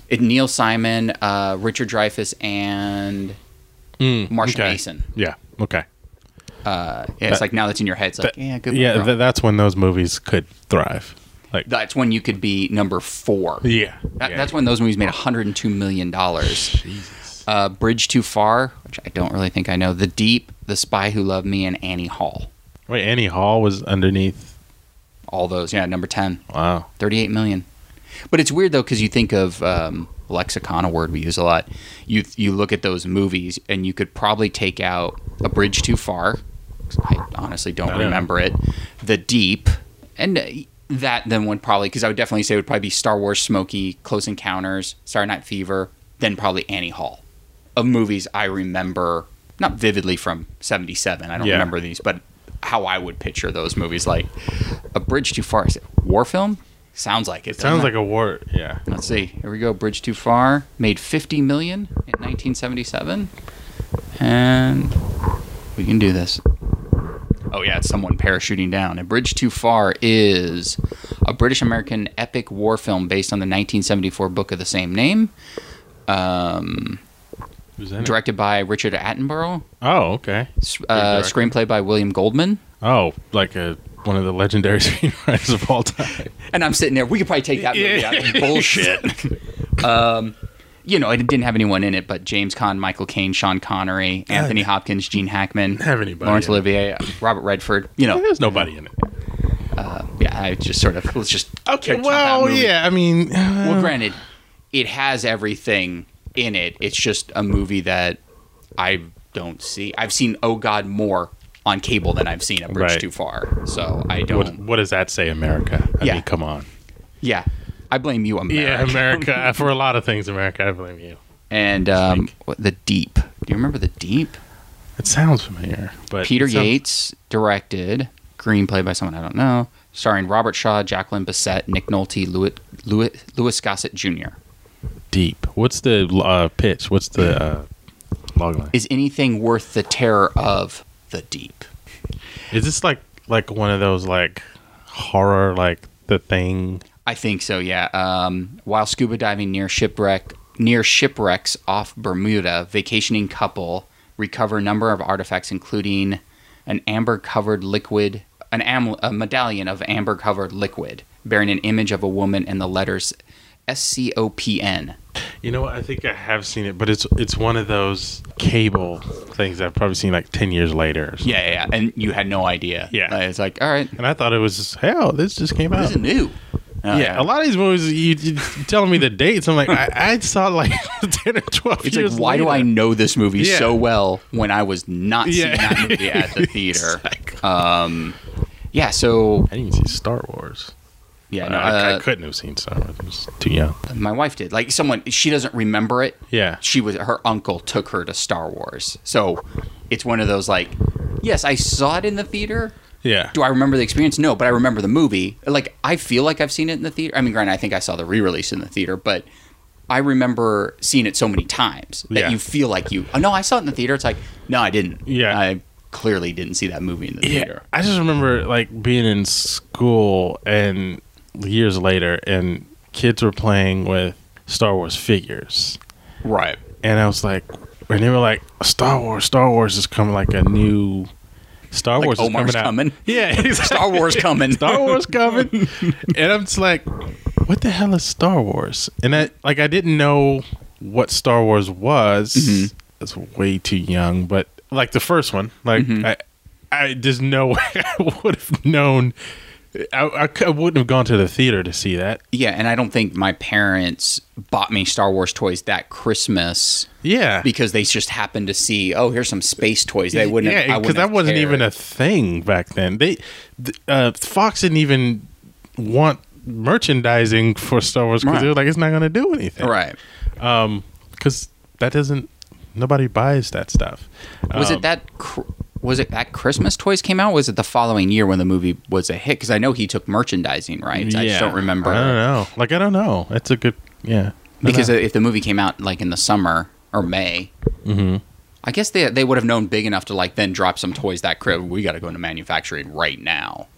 [SPEAKER 1] it Neil Simon, uh Richard Dreyfuss and
[SPEAKER 2] Mm,
[SPEAKER 1] Marsha
[SPEAKER 2] okay.
[SPEAKER 1] Mason.
[SPEAKER 2] Yeah. Okay.
[SPEAKER 1] Uh yeah, it's like now that's in your head. It's like,
[SPEAKER 2] That-
[SPEAKER 1] yeah, Goodbye
[SPEAKER 2] yeah. Th- that's when those movies could thrive. Like.
[SPEAKER 1] that's when you could be number 4.
[SPEAKER 2] yeah.
[SPEAKER 1] That,
[SPEAKER 2] yeah.
[SPEAKER 1] That's when those movies made 102 million dollars.
[SPEAKER 2] Jesus.
[SPEAKER 1] Uh Bridge Too Far, which I don't really think I know. The Deep, The Spy Who Loved Me and Annie Hall.
[SPEAKER 2] Wait, Annie Hall was underneath.
[SPEAKER 1] All those. Yeah, number 10.
[SPEAKER 2] Wow.
[SPEAKER 1] 38 million. But it's weird though because you think of um, lexicon, a word we use a lot. You you look at those movies and you could probably take out A Bridge Too Far. I honestly don't
[SPEAKER 2] oh, know.
[SPEAKER 1] remember it. The Deep, and that then would probably because I would definitely say it would probably be Star Wars, Smokey, Close Encounters, Saturday Night Fever, then probably Annie Hall. Of movies I remember not vividly from '77. I don't
[SPEAKER 2] Yeah.
[SPEAKER 1] remember these, but how I would picture those movies like A Bridge Too Far. Is it war film? Sounds like it.
[SPEAKER 2] Sounds
[SPEAKER 1] it?
[SPEAKER 2] like a war. Yeah.
[SPEAKER 1] Let's see. Here we go. Bridge Too Far made 50 million in 1977, and we can do this. Oh yeah, it's someone parachuting down. And Bridge Too Far is a British American epic war film based on the 1974 book of the same name, um,
[SPEAKER 2] Who's in it?
[SPEAKER 1] directed by Richard Attenborough,
[SPEAKER 2] Oh, okay.
[SPEAKER 1] uh, screenplay by William Goldman.
[SPEAKER 2] Oh, like a one of the legendary screenwriters of all time.
[SPEAKER 1] And I'm sitting there. We could probably take that movie out. Bullshit. um, you know, it didn't have anyone in it, but James Caan, Michael Caine, Sean Connery, Anthony Hopkins, Gene Hackman,
[SPEAKER 2] Have anybody it.
[SPEAKER 1] Olivier, Robert Redford. You know,
[SPEAKER 2] There's nobody in it.
[SPEAKER 1] yeah, I just sort of let's just
[SPEAKER 2] Okay. Well, yeah. I mean,
[SPEAKER 1] Well,
[SPEAKER 2] uh,
[SPEAKER 1] granted, it has everything in it. It's just a movie that I don't see. I've seen Oh God more on cable than I've seen a Bridge
[SPEAKER 2] Right.
[SPEAKER 1] Too Far. So I don't.
[SPEAKER 2] what does that say, America? I
[SPEAKER 1] Yeah.
[SPEAKER 2] mean, come on.
[SPEAKER 1] Yeah, I blame you, America.
[SPEAKER 2] Yeah, America. for a lot of things, America. I blame you.
[SPEAKER 1] And um, what- the Deep. Do you remember the Deep?
[SPEAKER 2] It sounds familiar, but
[SPEAKER 1] Peter
[SPEAKER 2] sounds-
[SPEAKER 1] Yates directed, screenplay by someone I don't know, starring Robert Shaw, Jacqueline Bisset, Nick Nolte, Louis, Louis, Louis Gossett Jr.
[SPEAKER 2] Deep. What's the uh, pitch? What's the uh, logline?
[SPEAKER 1] Is anything worth the terror of the deep?
[SPEAKER 2] Is this like like one of those like horror like the thing?
[SPEAKER 1] I think so. Yeah. Um, while scuba diving near shipwreck near shipwrecks off Bermuda, vacationing couple recover a number of artifacts, including an amber-covered liquid, an am- a medallion of amber-covered liquid bearing an image of a woman and the letters S C O P N.
[SPEAKER 2] You know what? I think I have seen it, but it's it's one of those cable things I've probably seen like ten years later. or.
[SPEAKER 1] Yeah, yeah, yeah. And you had no idea.
[SPEAKER 2] Yeah.
[SPEAKER 1] It's like, all right,
[SPEAKER 2] And I thought it was hell. This just came
[SPEAKER 1] this
[SPEAKER 2] out.
[SPEAKER 1] This is new. Oh,
[SPEAKER 2] yeah, a lot of these movies, you, you telling me the dates. I'm like, I, I saw like ten or twelve
[SPEAKER 1] It's
[SPEAKER 2] years.
[SPEAKER 1] like, why do I know this movie
[SPEAKER 2] Yeah.
[SPEAKER 1] so well when I was not seeing that movie at the theater?
[SPEAKER 2] Exactly.
[SPEAKER 1] Um, yeah, so
[SPEAKER 2] I didn't even see Star Wars.
[SPEAKER 1] yeah, no,
[SPEAKER 2] I, I
[SPEAKER 1] uh,
[SPEAKER 2] couldn't have seen Star Wars. I was too young.
[SPEAKER 1] my wife did. Like someone, she doesn't remember it.
[SPEAKER 2] Yeah.
[SPEAKER 1] She was her uncle took her to Star Wars, so it's one of those like, yes, I saw it in the theater.
[SPEAKER 2] Yeah.
[SPEAKER 1] Do I remember the experience? No, but I remember the movie. Like I feel like I've seen it in the theater. I mean, granted, I think I saw the re-release in the theater, but I remember seeing it so many times that
[SPEAKER 2] Yeah.
[SPEAKER 1] you feel like you. Oh no, I saw it in the theater. It's like no, I didn't.
[SPEAKER 2] Yeah.
[SPEAKER 1] I clearly didn't see that movie in the
[SPEAKER 2] Yeah,
[SPEAKER 1] theater.
[SPEAKER 2] I just remember like being in school and years later, and kids were playing with Star Wars figures,
[SPEAKER 1] Right.
[SPEAKER 2] and I was like, and they were like, Star Wars, Star Wars is coming like a new Star
[SPEAKER 1] Like
[SPEAKER 2] Wars is
[SPEAKER 1] Omar's
[SPEAKER 2] coming out.
[SPEAKER 1] coming?
[SPEAKER 2] Yeah, exactly.
[SPEAKER 1] Star Wars coming.
[SPEAKER 2] Star Wars coming, and I'm just like, what the hell is Star Wars? And I like I didn't know what Star Wars was.
[SPEAKER 1] Mm-hmm.
[SPEAKER 2] I was way too young, but like the first one, like
[SPEAKER 1] Mm-hmm.
[SPEAKER 2] I, I there's no way I would have known. I, I, I wouldn't have gone to the theater to see that.
[SPEAKER 1] Yeah, and I don't think my parents bought me Star Wars toys that Christmas
[SPEAKER 2] Yeah,
[SPEAKER 1] because they just happened to see, oh, here's some space toys. They wouldn't.
[SPEAKER 2] yeah, because that wasn't even a thing back then. They, uh, Fox didn't even want merchandising for Star Wars because
[SPEAKER 1] Right.
[SPEAKER 2] they were like, it's not going to do anything,
[SPEAKER 1] right.
[SPEAKER 2] because that doesn't nobody buys that stuff.
[SPEAKER 1] Was
[SPEAKER 2] Um,
[SPEAKER 1] it that? Cr- was it that Christmas Toys came out? Was it the following year when the movie was a hit? Because I know he took merchandising rights. I just don't remember.
[SPEAKER 2] I don't know. Like I don't know. It's a good yeah.
[SPEAKER 1] Because
[SPEAKER 2] know.
[SPEAKER 1] if the movie came out like in the summer or May,
[SPEAKER 2] Mhm.
[SPEAKER 1] I guess they they would have known big enough to like then drop some toys that crib. We got to go into manufacturing right now.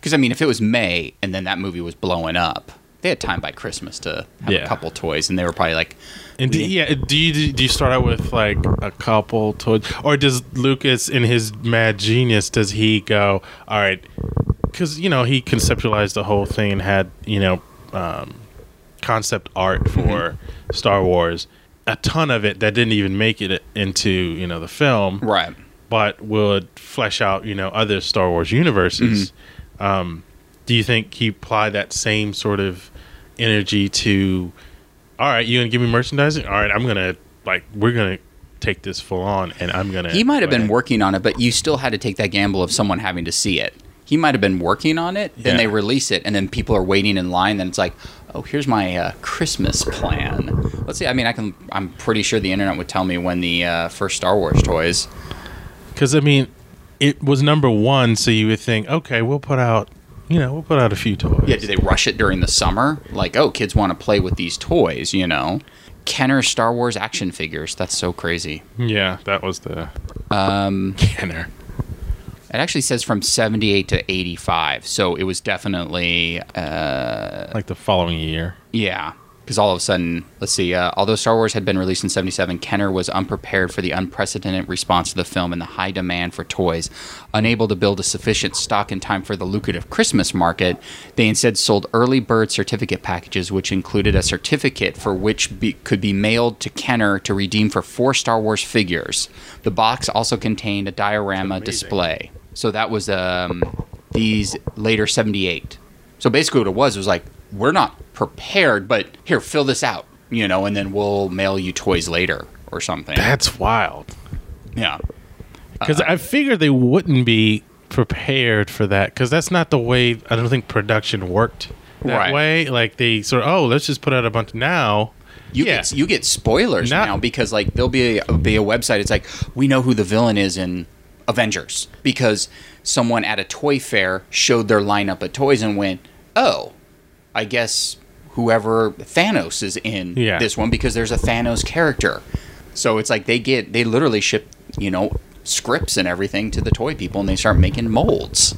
[SPEAKER 1] Because I mean, if it was May and then that movie was blowing up, they had time by Christmas to have
[SPEAKER 2] Yeah.
[SPEAKER 1] a couple toys, and they were probably like,
[SPEAKER 2] And do, yeah, do you do you start out with like a couple toys, or does Lucas in his mad genius does he go all right? Because you know he conceptualized the whole thing and had you know um, concept art for Star Wars, a ton of it that didn't even make it into you know the film,
[SPEAKER 1] right.
[SPEAKER 2] but would flesh out you know other Star Wars universes. Um, do you think he applied that same sort of energy to? All right, you gonna give me merchandising? All right, I'm gonna like we're gonna take this full on, and I'm gonna.
[SPEAKER 1] He might have been working on it, but you still had to take that gamble of someone having to see it. He might have been working on it, then
[SPEAKER 2] Yeah.
[SPEAKER 1] they release it, and then people are waiting in line. Then it's like, oh, here's my uh, Christmas plan. Let's see. I mean, I can. I'm pretty sure the internet would tell me when the uh, first Star Wars toys.
[SPEAKER 2] because I mean, it was number one, so you would think, okay, we'll put out, you know, we'll put out a few toys.
[SPEAKER 1] Yeah, did they rush it during the summer? Like, oh, kids want to play with these toys, you know? Kenner Star Wars action figures. That's so crazy.
[SPEAKER 2] Yeah, that was the
[SPEAKER 1] Um,
[SPEAKER 2] Kenner.
[SPEAKER 1] it actually says from 78 to 85. So it was definitely, uh,
[SPEAKER 2] like the following year.
[SPEAKER 1] yeah. Because all of a sudden, let's see, uh, although Star Wars had been released in 77, Kenner was unprepared for the unprecedented response to the film and the high demand for toys. Unable to build a sufficient stock in time for the lucrative Christmas market, they instead sold early bird certificate packages, which included a certificate for which be, could be mailed to Kenner to redeem for four Star Wars figures. The box also contained a diorama display. So that was um, these later 78. So basically, what it was was like, we're not prepared, but here, fill this out, you know, and then we'll mail you toys later or something.
[SPEAKER 2] That's wild.
[SPEAKER 1] yeah.
[SPEAKER 2] Because uh-huh. I figured they wouldn't be prepared for that. Because that's not the way I don't think production worked that
[SPEAKER 1] Right.
[SPEAKER 2] way. Like they sort of, oh, let's just put out a bunch now.
[SPEAKER 1] You
[SPEAKER 2] yeah.
[SPEAKER 1] get you get spoilers
[SPEAKER 2] Not-
[SPEAKER 1] now because like there'll be a, be a website. It's like we know who the villain is in Avengers because someone at a toy fair showed their lineup of toys and went, "Oh, I guess whoever Thanos is in
[SPEAKER 2] Yeah.
[SPEAKER 1] this one because there's a Thanos character." So it's like they get they literally ship you know scripts and everything to the toy people and they start making molds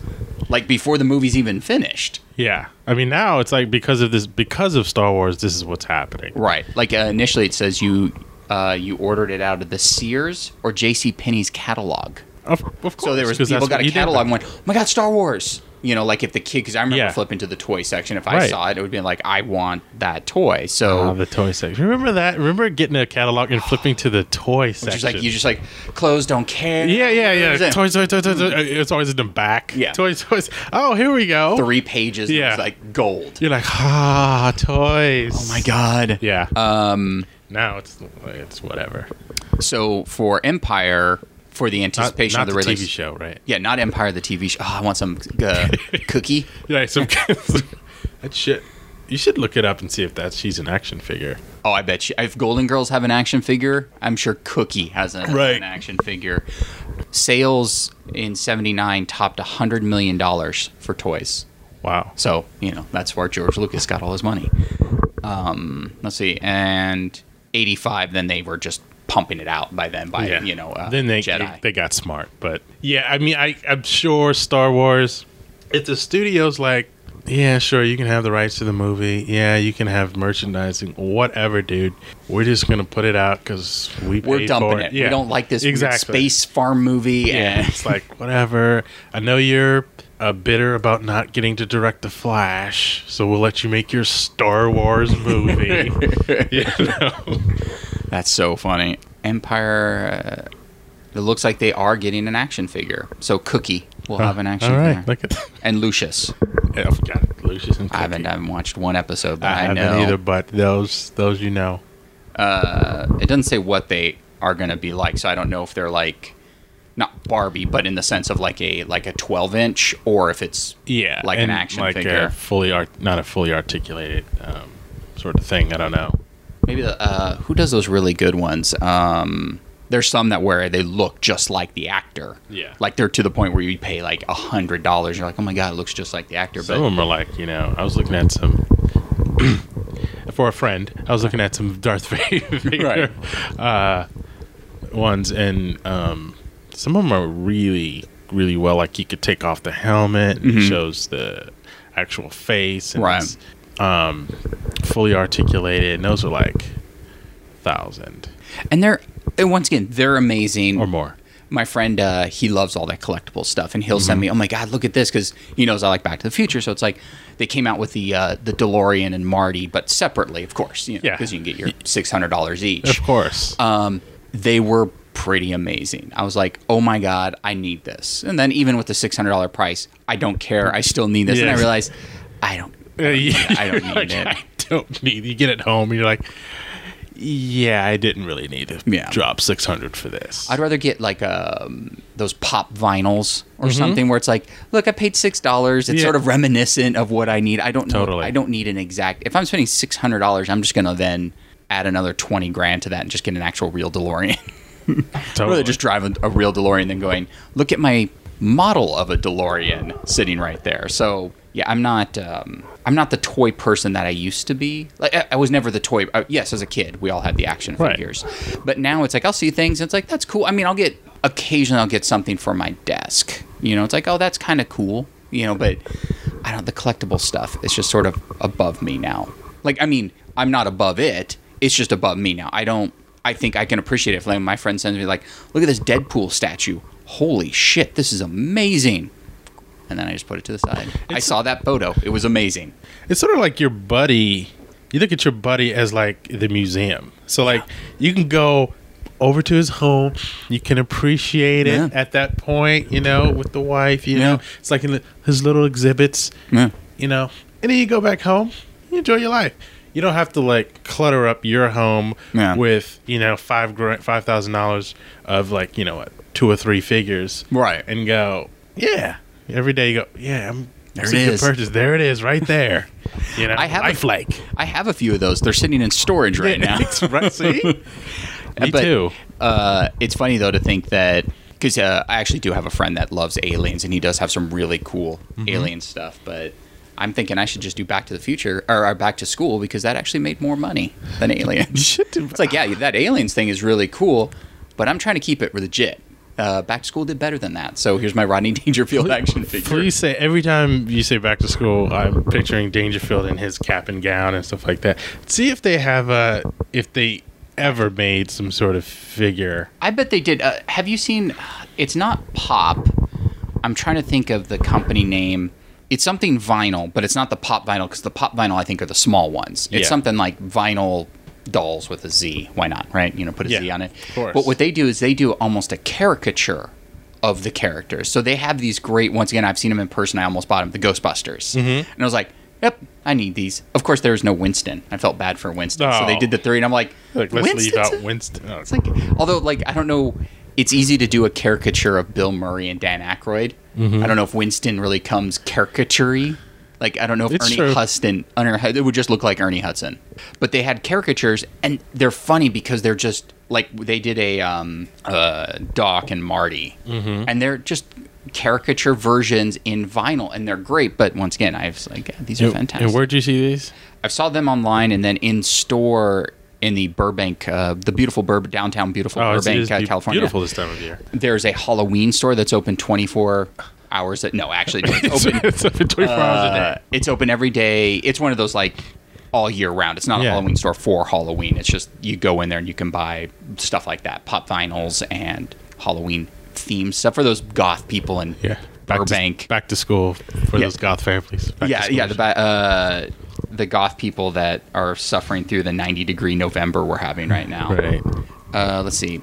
[SPEAKER 1] like before the movie's even finished.
[SPEAKER 2] Yeah. I mean, now it's like because of this, because of Star Wars, this is what's happening.
[SPEAKER 1] Right. Like uh, initially, it says you uh, you ordered it out of the Sears or J.C. Penney's catalog.
[SPEAKER 2] Of, of course.
[SPEAKER 1] So there was people got a catalog and went, "Oh my God, Star Wars!" You know, like if the kid, because I remember
[SPEAKER 2] Yeah.
[SPEAKER 1] flipping to the toy section. If I
[SPEAKER 2] Right.
[SPEAKER 1] saw it, it would be like, "I want that toy." So
[SPEAKER 2] Oh, the toy section. Remember that? Remember getting a catalog and flipping to the toy section?
[SPEAKER 1] just like you just like clothes don't care.
[SPEAKER 2] yeah, yeah, yeah. Toys, toys, toys, toys. toys. It's always in the back.
[SPEAKER 1] Yeah.
[SPEAKER 2] Toys, toys. Oh, here we go.
[SPEAKER 1] Three pages. Yeah.
[SPEAKER 2] Yeah.
[SPEAKER 1] Like gold.
[SPEAKER 2] You're like, ah, toys.
[SPEAKER 1] Oh my God.
[SPEAKER 2] Yeah.
[SPEAKER 1] Um.
[SPEAKER 2] now it's it's whatever.
[SPEAKER 1] So for Empire, for the anticipation
[SPEAKER 2] not
[SPEAKER 1] of
[SPEAKER 2] the,
[SPEAKER 1] the release.
[SPEAKER 2] TV show, right?
[SPEAKER 1] Yeah, not Empire the TV show. Oh, I want some uh, cookie.
[SPEAKER 2] Yeah. Some that shit. You should look it up and see if that's she's an action figure.
[SPEAKER 1] Oh, I bet you. If Golden Girls have an action figure, I'm sure Cookie has an,
[SPEAKER 2] Right.
[SPEAKER 1] an action figure. Sales in '79 topped hundred million dollars for toys.
[SPEAKER 2] Wow.
[SPEAKER 1] So you know that's where George Lucas got all his money. Um, let's see, and '85, then they were just pumping it out by then by
[SPEAKER 2] yeah.
[SPEAKER 1] you know uh,
[SPEAKER 2] then they,
[SPEAKER 1] Jedi.
[SPEAKER 2] they got smart, but yeah, I mean, I I'm sure Star Wars. If the studio's like, yeah, sure, you can have the rights to the movie. Yeah, you can have merchandising, whatever, dude. We're just gonna put it out because we
[SPEAKER 1] we're dumping
[SPEAKER 2] for
[SPEAKER 1] it.
[SPEAKER 2] Yeah.
[SPEAKER 1] We don't like this
[SPEAKER 2] exactly.
[SPEAKER 1] space farm movie.
[SPEAKER 2] Yeah,
[SPEAKER 1] And
[SPEAKER 2] it's like whatever. I know you're uh, bitter about not getting to direct the Flash, so we'll let you make your Star Wars movie. you know?
[SPEAKER 1] That's so funny. Empire. Uh, it looks like they are getting an action figure. So Cookie will have an action
[SPEAKER 2] All right,
[SPEAKER 1] figure,
[SPEAKER 2] look at that.
[SPEAKER 1] and Lucius.
[SPEAKER 2] Yeah, I forgot Lucius and
[SPEAKER 1] I haven't, I haven't watched one episode, but
[SPEAKER 2] I
[SPEAKER 1] I,
[SPEAKER 2] haven't
[SPEAKER 1] know.
[SPEAKER 2] either, but those those you know.
[SPEAKER 1] Uh, it doesn't say what they are going to be like, so I don't know if they're like not Barbie, but in the sense of like a like a 12 inch, or if it's
[SPEAKER 2] Yeah,
[SPEAKER 1] like an action
[SPEAKER 2] like
[SPEAKER 1] figure.
[SPEAKER 2] a fully art, not a fully articulated um, sort of thing. I don't know.
[SPEAKER 1] Maybe the uh, who does those really good ones? Um, there's some that where they look just like the actor.
[SPEAKER 2] Yeah.
[SPEAKER 1] like they're to the point where you pay like a hundred dollars. You're like, oh my god, it looks just like the actor.
[SPEAKER 2] Some of them are like, you know, I was looking at some for a friend. I was looking at some Darth Vader uh, ones, and um, some of them are really, really well. Like you could take off the helmet, and it shows the actual face, and
[SPEAKER 1] Right.
[SPEAKER 2] it's, um, fully articulated. And those are like thousand
[SPEAKER 1] and they're and once again they're amazing.
[SPEAKER 2] or more.
[SPEAKER 1] my friend uh, he loves all that collectible stuff and he'll send me oh my god look at this because he knows i like back to the future so it's like they came out with the uh, the delorean and marty but separately of course you know
[SPEAKER 2] Yeah.
[SPEAKER 1] because you can get your $600 each
[SPEAKER 2] Of course.
[SPEAKER 1] um, they were pretty amazing i was like oh my god i need this and then even with the $600 price i don't care i still need this and i
[SPEAKER 2] Yes.
[SPEAKER 1] realized i don't
[SPEAKER 2] Uh, yeah,
[SPEAKER 1] I don't need
[SPEAKER 2] like,
[SPEAKER 1] it.
[SPEAKER 2] I don't need. You get it home, and you're like, yeah, I didn't really need to
[SPEAKER 1] Yeah.
[SPEAKER 2] drop six hundred for this.
[SPEAKER 1] I'd rather get like um, those pop vinyls or
[SPEAKER 2] Mm-hmm.
[SPEAKER 1] something where it's like, look, I paid six dollars. It's
[SPEAKER 2] Yeah.
[SPEAKER 1] sort of reminiscent of what I need. I don't know.
[SPEAKER 2] Totally.
[SPEAKER 1] I don't need an exact. If I'm spending six hundred dollars, I'm just gonna then add another twenty grand to that and just get an actual real DeLorean.
[SPEAKER 2] Totally.
[SPEAKER 1] rather just drive a, a real DeLorean than going, look at my model of a DeLorean sitting right there. So yeah, I'm not. Um, I'm not the toy person that I used to be. Like I, I was never the toy. Uh, yes, as a kid, we all had the action
[SPEAKER 2] Right.
[SPEAKER 1] figures, but now it's like I'll see things. And it's like that's cool. I mean, I'll get occasionally I'll get something for my desk. You know, it's like oh, that's kind of cool. You know, but I don't. The collectible stuff is just sort of above me now. Like I mean, I'm not above it. It's just above me now. I don't. I think I can appreciate it. If like, my friend sends me like, look at this Deadpool statue. Holy shit, this is amazing. And then I just put it to the side. I
[SPEAKER 2] It's-
[SPEAKER 1] saw that photo. It was amazing.
[SPEAKER 2] It's sort of like your buddy. You look at your buddy as like the museum. So like you can go over to his home. You can appreciate it
[SPEAKER 1] Yeah.
[SPEAKER 2] at that point. You know, with the wife. You
[SPEAKER 1] Yeah.
[SPEAKER 2] know, it's like in the, his little exhibits.
[SPEAKER 1] Yeah.
[SPEAKER 2] You know, and then you go back home. You enjoy your life. You don't have to like clutter up your home
[SPEAKER 1] Yeah.
[SPEAKER 2] with you know five gra- five thousand dollars of like you know two or three figures
[SPEAKER 1] Right.
[SPEAKER 2] and go yeah every day you go yeah I'm
[SPEAKER 1] There it
[SPEAKER 2] a good purchase there it is right there you know
[SPEAKER 1] I have a-
[SPEAKER 2] lifelike
[SPEAKER 1] I have a few of those. They're sitting in storage right now.
[SPEAKER 2] right see me
[SPEAKER 1] But,
[SPEAKER 2] too
[SPEAKER 1] Uh, it's funny though to think that because uh, I actually do have a friend that loves aliens and he does have some really cool
[SPEAKER 2] Mm-hmm.
[SPEAKER 1] alien stuff. But I'm thinking I should just do Back to the Future or, or Back to School because that actually made more money than Aliens. it's like yeah, that aliens thing is really cool, but I'm trying to keep it legit. Uh, Back to School did better than that. So here's my Rodney Dangerfield action figure.
[SPEAKER 2] Please say every time you say back to school, I'm picturing Dangerfield in his cap and gown and stuff like that. See if they have a if they ever made some sort of figure.
[SPEAKER 1] I bet they did. Uh, have you seen? It's not Pop. I'm trying to think of the company name. It's something vinyl, but it's not the Pop vinyl because the Pop vinyl I think are the small ones. It's
[SPEAKER 2] Yeah.
[SPEAKER 1] something like vinyl dolls with a Z. Why not? Right? You know, put a Z
[SPEAKER 2] Yeah,
[SPEAKER 1] on it.
[SPEAKER 2] of course.
[SPEAKER 1] But what they do is they do almost a caricature of the characters. So they have these great. Once again, I've seen them in person. I almost bought them. The Ghostbusters,
[SPEAKER 2] Mm-hmm.
[SPEAKER 1] and I was like. Yep, I need these. Of course, there was no Winston. I felt bad for Winston, so they
[SPEAKER 2] Oh.
[SPEAKER 1] did the three, and I'm like,
[SPEAKER 2] Like let's leave out
[SPEAKER 1] a-
[SPEAKER 2] Winston. Oh,
[SPEAKER 1] it's like, although, like, I don't know. It's easy to do a caricature of Bill Murray and Dan Aykroyd.
[SPEAKER 2] Mm-hmm.
[SPEAKER 1] I don't know if Winston really comes caricature Like, I don't know if
[SPEAKER 2] It's
[SPEAKER 1] Ernie
[SPEAKER 2] true.
[SPEAKER 1] Hudson, Ernie- it would just look like Ernie Hudson. But they had caricatures, and they're funny because they're just like they did a um, uh, Doc and Marty,
[SPEAKER 2] Mm-hmm.
[SPEAKER 1] and they're just caricature versions in vinyl, and they're great. But once again, I was like, yeah, these are
[SPEAKER 2] And-
[SPEAKER 1] fantastic.
[SPEAKER 2] And where'd you see these?
[SPEAKER 1] I saw them online and then in store in the Burbank, uh, the beautiful Bur- downtown, beautiful
[SPEAKER 2] Oh,
[SPEAKER 1] Burbank, uh,
[SPEAKER 2] be-
[SPEAKER 1] California.
[SPEAKER 2] beautiful this time of year.
[SPEAKER 1] There's a Halloween store that's open 24 hours. At, no, actually, it's open.
[SPEAKER 2] it's open 24 hours a day.
[SPEAKER 1] uh, it's open every day. It's one of those like all year round. It's not a Halloween store for Halloween. It's just you go in there and you can buy stuff like that, pop vinyls and Halloween themed stuff for those goth people and
[SPEAKER 2] Yeah. Back
[SPEAKER 1] Burbank.
[SPEAKER 2] To, back to school for
[SPEAKER 1] Yeah.
[SPEAKER 2] those goth families. Back
[SPEAKER 1] yeah, yeah, the ba- uh, the goth people that are suffering through the 90 degree November we're having right now.
[SPEAKER 2] Right.
[SPEAKER 1] Uh, let's see.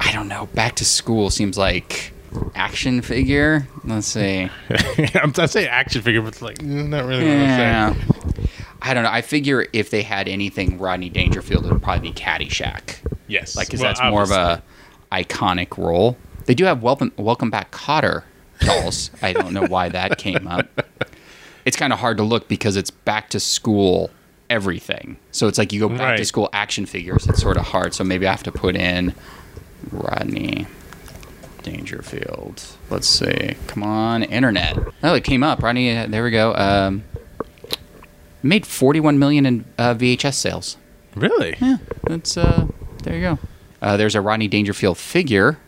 [SPEAKER 1] I don't know. Back to school seems like action figure. Let's see.
[SPEAKER 2] I'm, I say action figure, but it's like mm, not really what I'm
[SPEAKER 1] Yeah.
[SPEAKER 2] saying.
[SPEAKER 1] I don't know. I figure if they had anything Rodney Dangerfield, it would probably be Caddyshack.
[SPEAKER 2] Yes.
[SPEAKER 1] Like, because
[SPEAKER 2] Well,
[SPEAKER 1] that's more of a iconic role. They do have Welcome, Welcome Back Kotter dolls. I don't know why that came up. It's kind of hard to look because it's back to school everything. So it's like you go back to school action figures. It's sort of hard. So maybe I have to put in Rodney Dangerfield. Let's see. Come on, internet. Oh, it came up. Ronnie, uh, there we go. Um, made 41 million in uh, VHS sales.
[SPEAKER 2] Really?
[SPEAKER 1] Yeah, that's uh, there you go. Uh, there's a Rodney Dangerfield figure.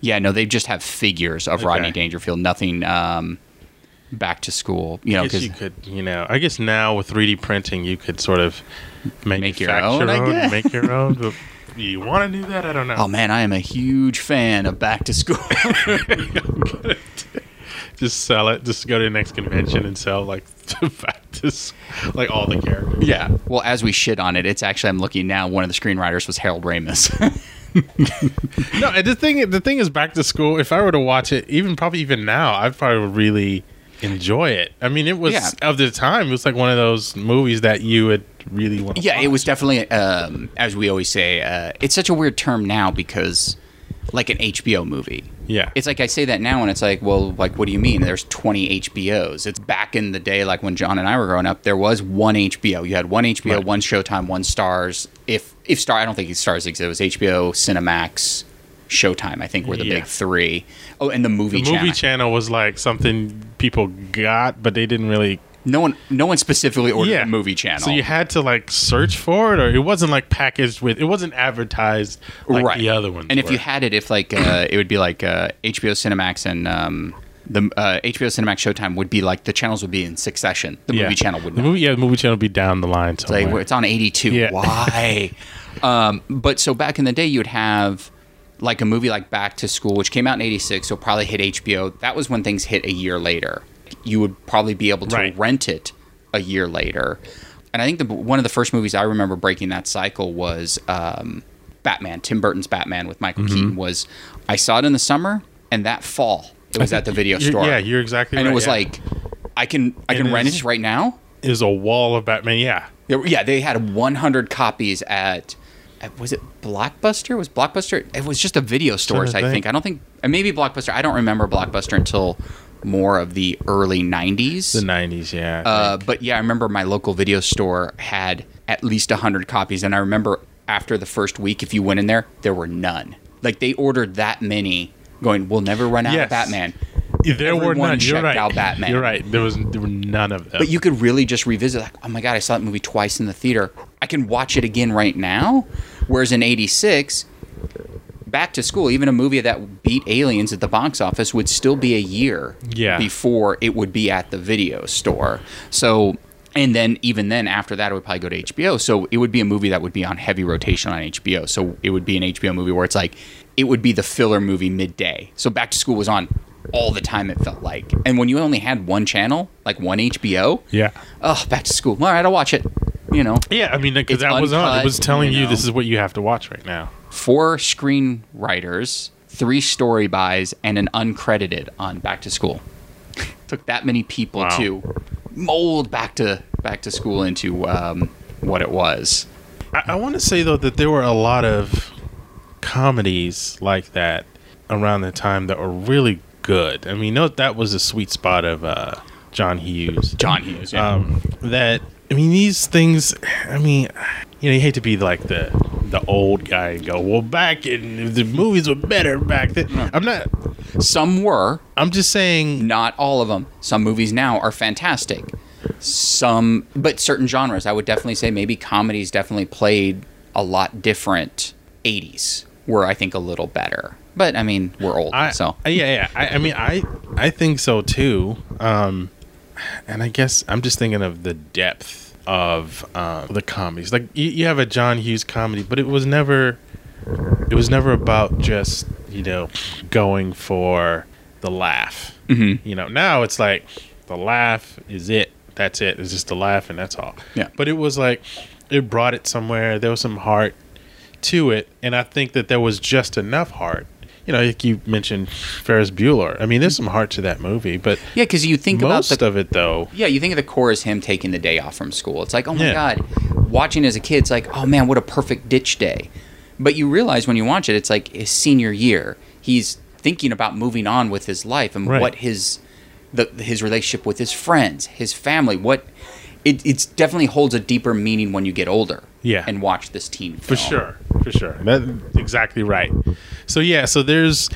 [SPEAKER 1] Yeah, no, they just have figures of Rodney Dangerfield. Nothing um, back to school. You know, because
[SPEAKER 2] you could, you know, I guess now with 3D printing, you could sort of
[SPEAKER 1] Make your own, I guess.
[SPEAKER 2] make your own. You want to do that? I don't know.
[SPEAKER 1] oh man, I am a huge fan of back to school.
[SPEAKER 2] just sell it. Just go to the next convention and sell like back to s- like all the characters.
[SPEAKER 1] yeah. Well, as we shit on it, it's actually I'm looking now. One of the screenwriters was Harold Ramis.
[SPEAKER 2] No, the thing the thing is back to school. If I were to watch it, even probably even now, I'd probably really enjoy it. I mean, it was
[SPEAKER 1] Yeah.
[SPEAKER 2] of the time. It was like one of those movies that you would really want. to
[SPEAKER 1] Yeah, it was definitely, um, as we always say, uh, it's such a weird term now because, like an HBO movie.
[SPEAKER 2] Yeah,
[SPEAKER 1] It's like I say that now, and it's like, well, like, what do you mean? There's 20 HBOs. It's back in the day, like when John and I were growing up, there was one HBO. You had one HBO,
[SPEAKER 2] Right.
[SPEAKER 1] one Showtime, one Starz. If if Star, I don't think Starz existed. It was HBO, Cinemax, Showtime. I think were the
[SPEAKER 2] Yeah.
[SPEAKER 1] big three. Oh, and the movie
[SPEAKER 2] the
[SPEAKER 1] channel.
[SPEAKER 2] movie channel was like something people got, but they didn't really.
[SPEAKER 1] No one, no one specifically ordered
[SPEAKER 2] Yeah,
[SPEAKER 1] the movie channel.
[SPEAKER 2] So you had to like search for it, or it wasn't like packaged with. It wasn't advertised like the other ones.
[SPEAKER 1] And if
[SPEAKER 2] were.
[SPEAKER 1] you had it, if like uh, it would be like uh, HBO Cinemax and um, the uh, HBO Cinemax Showtime would be like the channels would be in succession. The
[SPEAKER 2] yeah.
[SPEAKER 1] movie channel would
[SPEAKER 2] the movie, yeah, the movie channel would be down the line.
[SPEAKER 1] Like it's on 82.
[SPEAKER 2] Yeah.
[SPEAKER 1] Why? um, but so back in the day, you'd have like a movie like Back to School, which came out in 86, so probably hit HBO. That was when things hit a year later. You would probably be able to
[SPEAKER 2] Right.
[SPEAKER 1] rent it a year later. And I think the, one of the first movies I remember breaking that cycle was um, Batman, Tim Burton's Batman with Michael
[SPEAKER 2] Mm-hmm.
[SPEAKER 1] Keaton. Was I saw it in the summer, and that fall it was at the video store.
[SPEAKER 2] Yeah, you're exactly right.
[SPEAKER 1] and
[SPEAKER 2] right.
[SPEAKER 1] it was
[SPEAKER 2] yeah.
[SPEAKER 1] like I can I
[SPEAKER 2] And
[SPEAKER 1] can rent
[SPEAKER 2] it's-
[SPEAKER 1] it right now.
[SPEAKER 2] is a wall of Batman. Yeah,
[SPEAKER 1] Yeah, they had 100 copies at, was it Blockbuster? Was Blockbuster? It was just a video stores, I think. I don't think maybe Blockbuster. I don't remember Blockbuster until more of the early 90s.
[SPEAKER 2] the '90s. Yeah,
[SPEAKER 1] uh, but yeah, I remember my local video store had at least 100 copies and I remember after the first week if you went in there, there were none. Like they ordered that many going, "We'll never run out
[SPEAKER 2] Yes.
[SPEAKER 1] of Batman."
[SPEAKER 2] there were
[SPEAKER 1] everyone
[SPEAKER 2] none. You're right.
[SPEAKER 1] out Batman.
[SPEAKER 2] You're right. There was there were none of them.
[SPEAKER 1] But you could really just revisit, like, oh my god, I saw that movie twice in the theater. I can watch it again right now. Whereas in '86, Back to School, even a movie that beat Aliens at the box office would still be a year
[SPEAKER 2] Yeah.
[SPEAKER 1] before it would be at the video store. So, and then even then, after that, it would probably go to HBO. So it would be a movie that would be on heavy rotation on HBO. So it would be an HBO movie where it's like it would be the filler movie midday. So Back to School was on all the time. It felt like, and when you only had one channel, like one HBO,
[SPEAKER 2] yeah.
[SPEAKER 1] oh, back to school. All right, I'll watch it. You know,
[SPEAKER 2] Yeah, I mean, because that was on. It was telling
[SPEAKER 1] you
[SPEAKER 2] you, this is what you have to watch right now.
[SPEAKER 1] Four screenwriters, three story buys, and an uncredited on Back to School. Took that many people
[SPEAKER 2] Wow.
[SPEAKER 1] to mold back to back to school into um, what it was.
[SPEAKER 2] I, I want to say though that there were a lot of comedies like that around the time that were really good. I mean, no, that was a sweet spot of uh, John Hughes.
[SPEAKER 1] John Hughes. Yeah.
[SPEAKER 2] um, that I mean these things. I mean, you know, you hate to be like the the old guy and go, well, back in the movies were better back then. I'm not.
[SPEAKER 1] Some were,
[SPEAKER 2] I'm just saying.
[SPEAKER 1] not all of them. Some movies now are fantastic. Some, but certain genres, I would definitely say maybe comedies definitely played a lot different. 80s were, I think, a little better. But I mean, we're old,
[SPEAKER 2] I,
[SPEAKER 1] so
[SPEAKER 2] I- yeah, yeah. I, I mean, I I think so too. Um, and I guess I'm just thinking of the depth of um, the comedies. Like you, you have a John Hughes comedy, but it was never it was never about just you know going for the laugh.
[SPEAKER 1] Mm-hmm.
[SPEAKER 2] You know, now it's like the laugh is it. That's it. It's just the laugh, and that's all.
[SPEAKER 1] Yeah.
[SPEAKER 2] But it was like it brought it somewhere. There was some heart to it, and I think that there was just enough heart. You know, like you mentioned Ferris Bueller. I mean, there's some heart to that movie, but
[SPEAKER 1] yeah, because you think
[SPEAKER 2] most
[SPEAKER 1] about the
[SPEAKER 2] of it though,
[SPEAKER 1] Yeah, you think of the core as him taking the day off from school. It's like, oh my
[SPEAKER 2] Yeah.
[SPEAKER 1] god, watching as a kid, it's like, oh man, what a perfect ditch day. But you realize when you watch it, it's like his senior year. He's thinking about moving on with his life and
[SPEAKER 2] Right.
[SPEAKER 1] what his the his relationship with his friends, his family, what it it's definitely holds a deeper meaning when you get older.
[SPEAKER 2] Yeah.
[SPEAKER 1] and watch this teen
[SPEAKER 2] for sure for sure. That's exactly right. So yeah so there's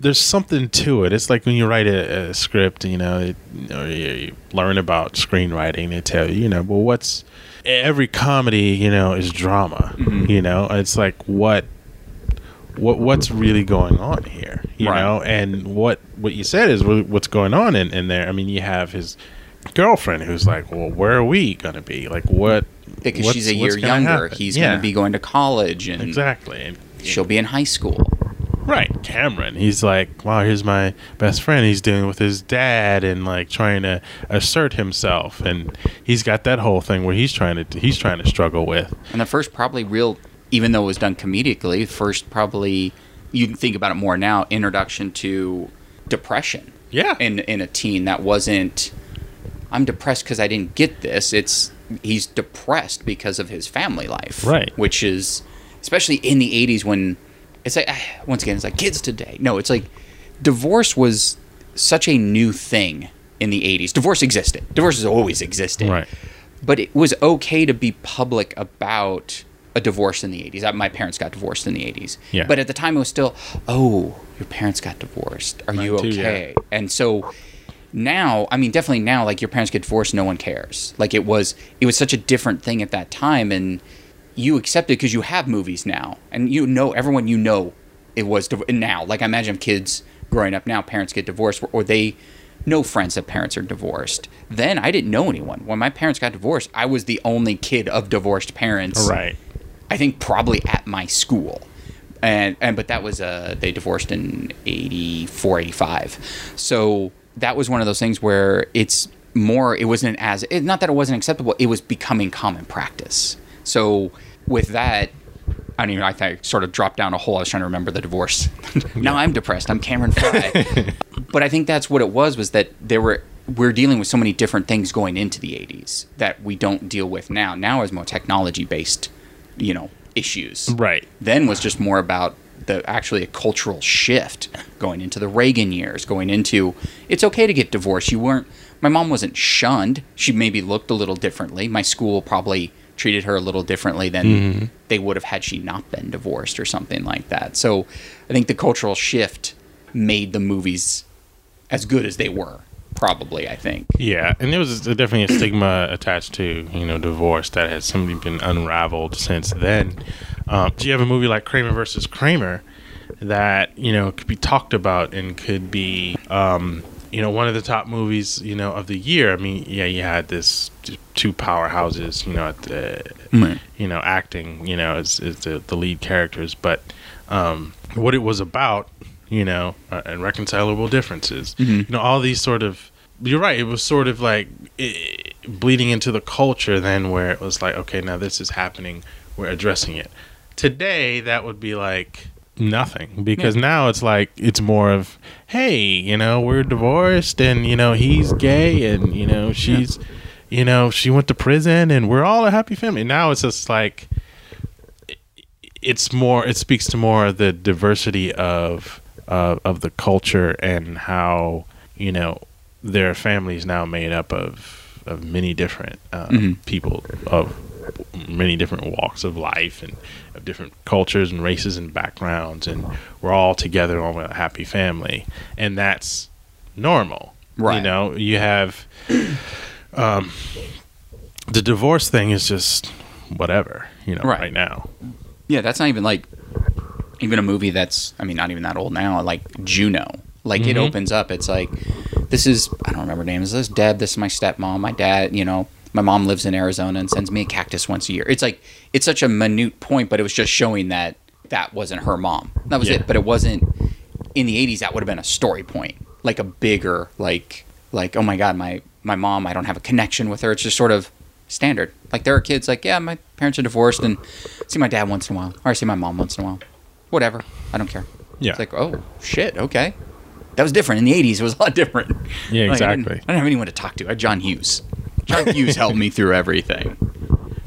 [SPEAKER 2] there's something to it. It's like when you write a, a script you know it, you, you, you learn about screenwriting they tell you you know well what's every comedy you know is drama mm-hmm. you know? It's like what what what's really going on here you
[SPEAKER 1] Right.
[SPEAKER 2] know? And what what you said is what's going on in, in there. I mean you have his girlfriend who's like well where are we gonna be like what
[SPEAKER 1] because
[SPEAKER 2] what's-
[SPEAKER 1] she's a year younger.
[SPEAKER 2] happen?
[SPEAKER 1] He's
[SPEAKER 2] Yeah.
[SPEAKER 1] going to be going to college, and
[SPEAKER 2] exactly and
[SPEAKER 1] she'll be in high school.
[SPEAKER 2] Right, Cameron. He's like, wow, here's my best friend. He's dealing with his dad and like trying to assert himself, and he's got that whole thing where he's trying to he's trying to struggle with.
[SPEAKER 1] And the first probably real, even though it was done comedically, first probably you think about it more now. Introduction to depression.
[SPEAKER 2] Yeah.
[SPEAKER 1] In in a teen that wasn't. I'm depressed because I didn't get this. It's he's depressed because of his family life.
[SPEAKER 2] Right.
[SPEAKER 1] Which is especially in the '80s when it's like ah, once again it's like kids today. No, it's like divorce was such a new thing in the '80s. Divorce existed. Divorce has always existed
[SPEAKER 2] Right.
[SPEAKER 1] but it was okay to be public about a divorce in the 80s. Uh, My parents got divorced in the 80s.
[SPEAKER 2] Yeah.
[SPEAKER 1] But at the time, it was still, oh, your parents got divorced. Are you
[SPEAKER 2] Mine too,
[SPEAKER 1] okay? And so now, I mean, definitely now, like your parents get divorced, no one cares. Like it was, it was such a different thing at that time, and you accept it because you have movies now, and you know everyone you know it was div- now. Like I imagine kids growing up now, parents get divorced, or they know friends that parents are divorced. Then I didn't know anyone. When my parents got divorced, I was the only kid of divorced parents.
[SPEAKER 2] Right.
[SPEAKER 1] I think probably at my school. And and but that was uh they divorced in 84 85. So that was one of those things where it's more it wasn't as it, not that it wasn't acceptable, it was becoming common practice. So with that I don't even I think I sort of dropped down a hole. I was trying to remember the divorce. now I'm depressed. I'm Cameron Fry. but I think that's what it was was that there were we're dealing with so many different things going into the 80s that we don't deal with now. Now is more technology based, you know, issues.
[SPEAKER 2] Right.
[SPEAKER 1] Then was just more about the actually a cultural shift going into the Reagan years, going into it's okay to get divorced. You weren't my mom wasn't shunned. She maybe looked a little differently. My school probably treated her a little differently than mm-hmm. they would have had she not been divorced or something like that. So I think the cultural shift made the movies as good as they were. Probably, I think.
[SPEAKER 2] Yeah, and there was definitely a stigma attached to you know divorce that has simply been unraveled since then. Um, so you have a movie like Kramer versus Kramer that you know could be talked about and could be um, you know one of the top movies you know of the year. I mean, yeah, you had this two powerhouses you know at the you know acting you know as, as the, the lead characters, but um, what it was about you know uh, and reconcilable differences. You know all these sort of you're right it was sort of like eh, bleeding into the culture then where it was like okay now this is happening we're addressing it. Today that would be like nothing because now it's like it's more of hey you know we're divorced and you know he's gay and you know she's you know she went to prison and we're all a happy family. Now it's just like it's more it speaks to more of the diversity of uh, of the culture and how you know their families now made up of of many different um, people of many different walks of life and of different cultures and races and backgrounds and we're all together on a happy family and that's normal
[SPEAKER 1] Right.
[SPEAKER 2] you know you have um the divorce thing is just whatever you know
[SPEAKER 1] Right.
[SPEAKER 2] right now
[SPEAKER 1] Yeah, that's not even like even a movie that's I mean not even that old now. Like Juno, like it mm-hmm. opens up. It's like this is I don't remember names. This is Deb. This is my stepmom. My dad. You know, my mom lives in Arizona and sends me a cactus once a year. It's like it's such a minute point, but it was just showing that that wasn't her mom. That was
[SPEAKER 2] Yeah.
[SPEAKER 1] it. But it wasn't in the '80s. That would have been a story point, like a bigger like like oh my god, my my mom. I don't have a connection with her. It's just sort of standard. Like there are kids like yeah, my parents are divorced and see my dad once in a while, or I see my mom once in a while. Whatever, I don't care.
[SPEAKER 2] Yeah.
[SPEAKER 1] It's like oh shit, okay. That was different in the '80s. It was a lot different.
[SPEAKER 2] Yeah,
[SPEAKER 1] Like, I didn't-
[SPEAKER 2] exactly.
[SPEAKER 1] I didn't have anyone to talk to. I had John Hughes. John Hughes helped me through everything.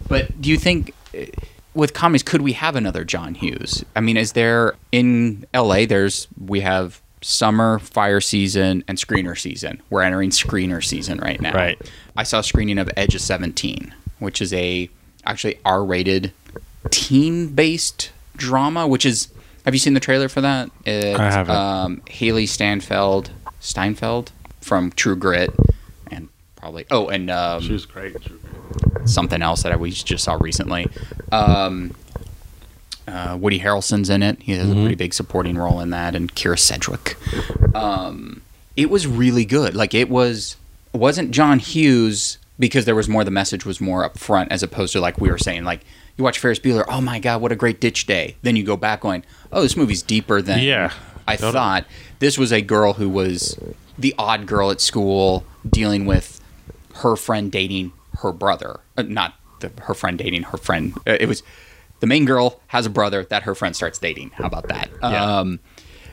[SPEAKER 1] But do you think uh, with comedies could we have another John Hughes? I mean, is there in LA there's we have summer fire season and screener season. We're entering screener season right now.
[SPEAKER 2] Right.
[SPEAKER 1] I saw a screening of Edge of 17, which is a actually R-rated teen-based drama, which is have you seen the trailer for that? It's,
[SPEAKER 2] I haven't.
[SPEAKER 1] Um, Hailee Steinfeld, Steinfeld from True Grit, and probably oh, and um,
[SPEAKER 2] She was great.
[SPEAKER 1] something else that I we just saw recently. Um, uh, Woody Harrelson's in it. He has a pretty big supporting role in that, and Kyra Sedgwick. Um, it was really good. Like it was wasn't John Hughes because there was more. The message was more upfront as opposed to like we were saying. Like you watch Ferris Bueller, oh my god, what a great ditch day. Then you go back going, oh, this movie's deeper than
[SPEAKER 2] Yeah.
[SPEAKER 1] I thought. This was a girl who was the odd girl at school dealing with her friend dating her brother. Uh, not the, her friend dating her friend. Uh, it was the main girl has a brother that her friend starts dating. How about that?
[SPEAKER 2] Yeah.
[SPEAKER 1] Um,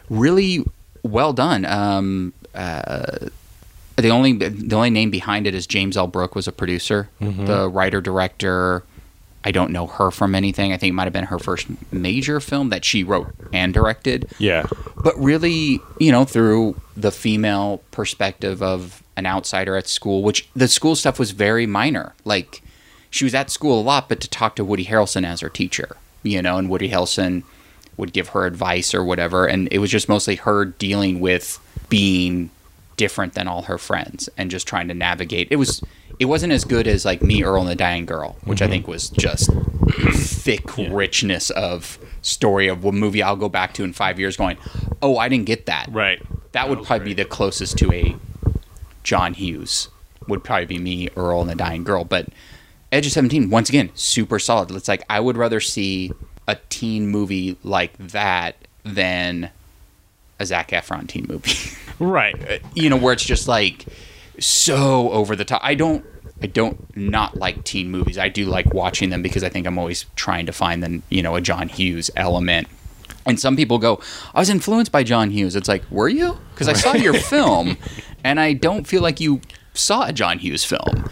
[SPEAKER 1] really well done. Um, uh, the only the only name behind it is James L. Brooks was a producer, the writer director. I don't know her from anything. I think it might have been her first major film that she wrote and directed
[SPEAKER 2] Yeah.
[SPEAKER 1] but really, you know, through the female perspective of an outsider at school, which the school stuff was very minor. Like she was at school a lot, but to talk to Woody Harrelson as her teacher, you know, and Woody Harrelson would give her advice or whatever, and it was just mostly her dealing with being different than all her friends and just trying to navigate. It was it wasn't as good as like Me Earl and the Dying Girl, which I think was just thick richness of story of a movie I'll go back to in 5 years going, "Oh, I didn't get that."
[SPEAKER 2] Right.
[SPEAKER 1] That would probably be the closest to a John Hughes. Would probably be me, Earl, and the Dying Girl. But Edge of Seventeen, once again, super solid. It's like I would rather see a teen movie like that than a Zac Efron teen movie.
[SPEAKER 2] Right.
[SPEAKER 1] you know, where it's just like so over the top. I don't. I don't not like teen movies. I do like watching them because I think I'm always trying to find the you know a John Hughes element. And some people go, I was influenced by John Hughes. It's like, were you? Because I saw your film, and I don't feel like you saw a John Hughes film.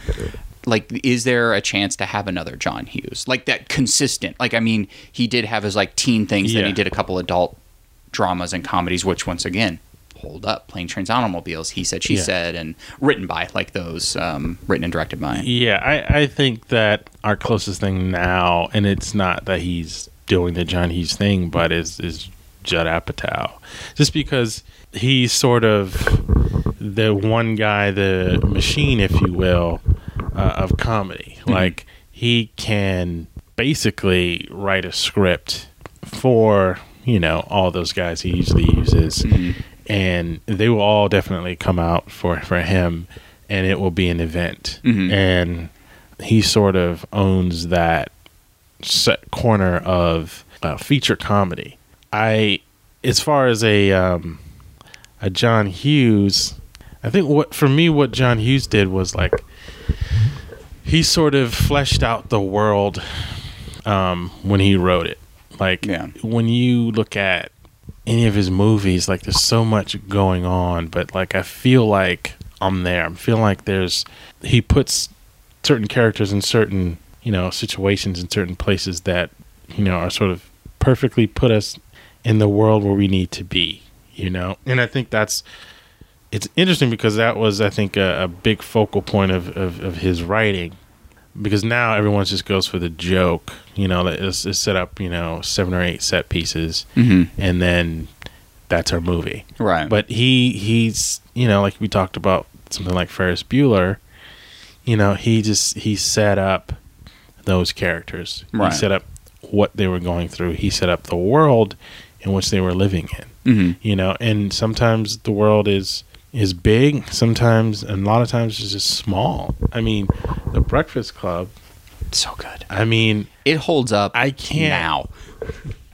[SPEAKER 1] Like, is there a chance to have another John Hughes? Like that consistent? Like, I mean, he did have his like teen things. Then he did a couple adult dramas and comedies, which once again hold up. Plane, trains, automobiles. He said, she
[SPEAKER 2] Yeah.
[SPEAKER 1] said, and written by like those, um, written and directed by.
[SPEAKER 2] Yeah, I, I think that our closest thing now, and it's not that he's doing the John Hughes thing, but is is Judd Apatow, just because he's sort of the one guy, the machine, if you will, uh, of comedy. Like he can basically write a script for you know all those guys he usually uses, and they will all definitely come out for for him, and it will be an event, and he sort of owns that set corner of uh, feature comedy. I, as far as a um, a John Hughes, I think what for me what John Hughes did was like he sort of fleshed out the world um, when he wrote it. Like
[SPEAKER 1] Yeah.
[SPEAKER 2] when you look at any of his movies, like there's so much going on, but like I feel like I'm there. I feel like there's he puts certain characters in certain you know situations in certain places that you know are sort of perfectly put us in the world where we need to be. You know, and I think that's it's interesting because that was I think a, a big focal point of, of, of his writing because now everyone just goes for the joke. You know, it's, it's set up you know seven or eight set pieces, and then that's our movie.
[SPEAKER 1] Right.
[SPEAKER 2] But he he's you know like we talked about something like Ferris Bueller. You know, he just he set up those characters.
[SPEAKER 1] Right.
[SPEAKER 2] He set up what they were going through. He set up the world in which they were living in.
[SPEAKER 1] Mhm.
[SPEAKER 2] You know, and sometimes the world is is big. Sometimes, and a lot of times, it's just small. I mean, the Breakfast Club.
[SPEAKER 1] so good.
[SPEAKER 2] I mean,
[SPEAKER 1] It holds up.
[SPEAKER 2] I can't-
[SPEAKER 1] now.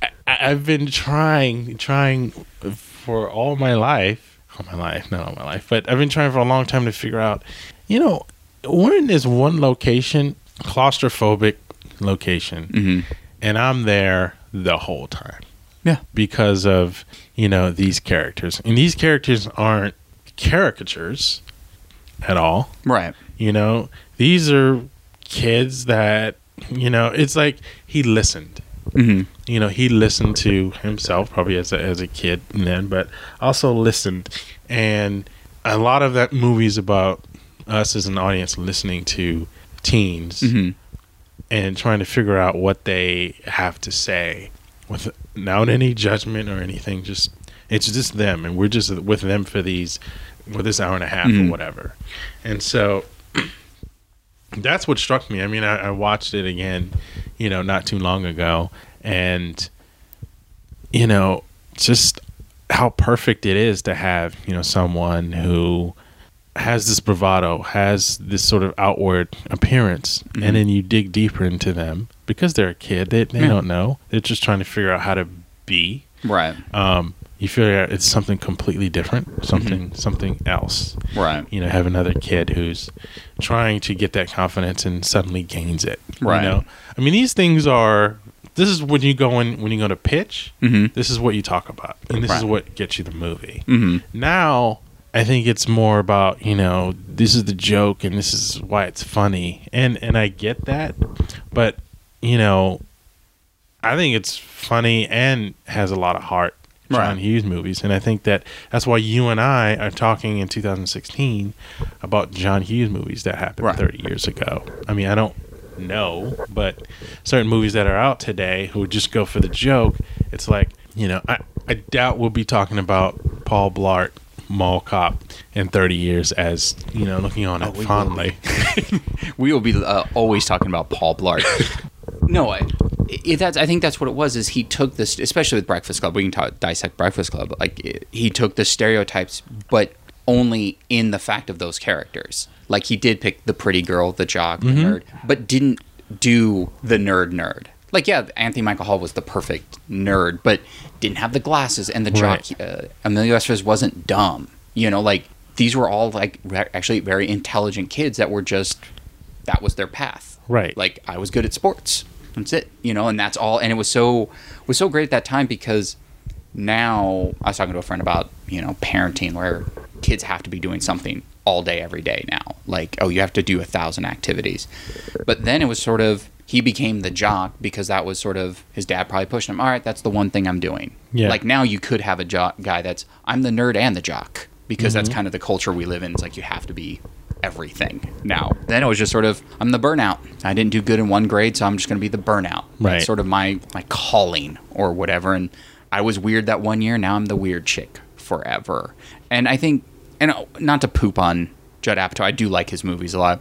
[SPEAKER 2] I, I've been trying, trying for all my life, all my life, not all my life, but I've been trying for a long time to figure out, you know, we're in this one location, claustrophobic location,
[SPEAKER 1] Mm-hmm.
[SPEAKER 2] and I'm there the whole time
[SPEAKER 1] Yeah.
[SPEAKER 2] because of, you know, these characters. And these characters aren't caricatures at all.
[SPEAKER 1] Right.
[SPEAKER 2] You know, these are kids that, you know, it's like he listened.
[SPEAKER 1] Mhm.
[SPEAKER 2] You know, he listened to himself probably as a, as a kid then, but also listened. And a lot of that movie's about us as an audience listening to teens
[SPEAKER 1] Mhm.
[SPEAKER 2] and trying to figure out what they have to say without any judgment or anything. Just it's just them, and we're just with them for these for this hour and a half
[SPEAKER 1] Mhm.
[SPEAKER 2] or whatever. And so that's what struck me. I mean, I, I watched it again, you know, not too long ago, and you know, just how perfect it is to have you know someone who has this bravado, has this sort of outward appearance,
[SPEAKER 1] Mhm.
[SPEAKER 2] and then you dig deeper into them because they're a kid. They, they
[SPEAKER 1] Yeah.
[SPEAKER 2] don't know. They're just trying to figure out how to be.
[SPEAKER 1] Right.
[SPEAKER 2] Um, you figure out it's something completely different, something something else.
[SPEAKER 1] Right.
[SPEAKER 2] You know, have another kid who's trying to get that confidence and suddenly gains it.
[SPEAKER 1] Right.
[SPEAKER 2] You know, I mean, these things are. This is when you go in when you go to pitch.
[SPEAKER 1] Mhm.
[SPEAKER 2] This is what you talk about, and this is what gets you the movie.
[SPEAKER 1] Mhm.
[SPEAKER 2] Now, I think it's more about you know this is the joke and this is why it's funny, and and I get that, but you know, I think it's funny and has a lot of heart. John
[SPEAKER 1] Right.
[SPEAKER 2] Hughes movies, and I think that that's why you and I are talking in 2016 about John Hughes movies that happened
[SPEAKER 1] Right.
[SPEAKER 2] 30 years ago. I mean, I don't know, but certain movies that are out today who just go for the joke, it's like you know, I I doubt we'll be talking about Paul Blart Mall Cop in 30 years as you know looking on it
[SPEAKER 1] Oh, we will
[SPEAKER 2] fondly.
[SPEAKER 1] we will be uh, always talking about Paul Blart. no, I, it, that's I think that's what it was. Is he took this, especially with Breakfast Club. We can talk, dissect Breakfast Club. Like it, he took the stereotypes, but only in the fact of those characters. Like he did pick the pretty girl, the jock, the nerd, but didn't do the nerd nerd. Like yeah, Anthony Michael Hall was the perfect nerd, but didn't have the glasses and the jock.
[SPEAKER 2] Right.
[SPEAKER 1] Uh, Emilio Estevez wasn't dumb. You know, like these were all like re- actually very intelligent kids that were just that was their path.
[SPEAKER 2] Right.
[SPEAKER 1] Like I was good at sports. That's it. You know, and that's all. And it was so was so great at that time because now I was talking to a friend about you know parenting where kids have to be doing something all day every day now. Like oh, you have to do a thousand activities. But then it was sort of he became the jock because that was sort of his dad probably pushed him. All right, that's the one thing I'm doing.
[SPEAKER 2] Yeah.
[SPEAKER 1] Like now you could have a jock guy that's I'm the nerd and the jock because that's mm-hmm. kind of the culture we live in. It's like you have to be everything now. Then it was just sort of I'm the burnout. I didn't do good in one grade, so I'm just going to be the burnout.
[SPEAKER 2] Right.
[SPEAKER 1] That's sort of my my calling or whatever. And I was weird that one year. Now I'm the weird chick forever. And I think, and uh, not to poop on Judd Apatow, I do like his movies a lot,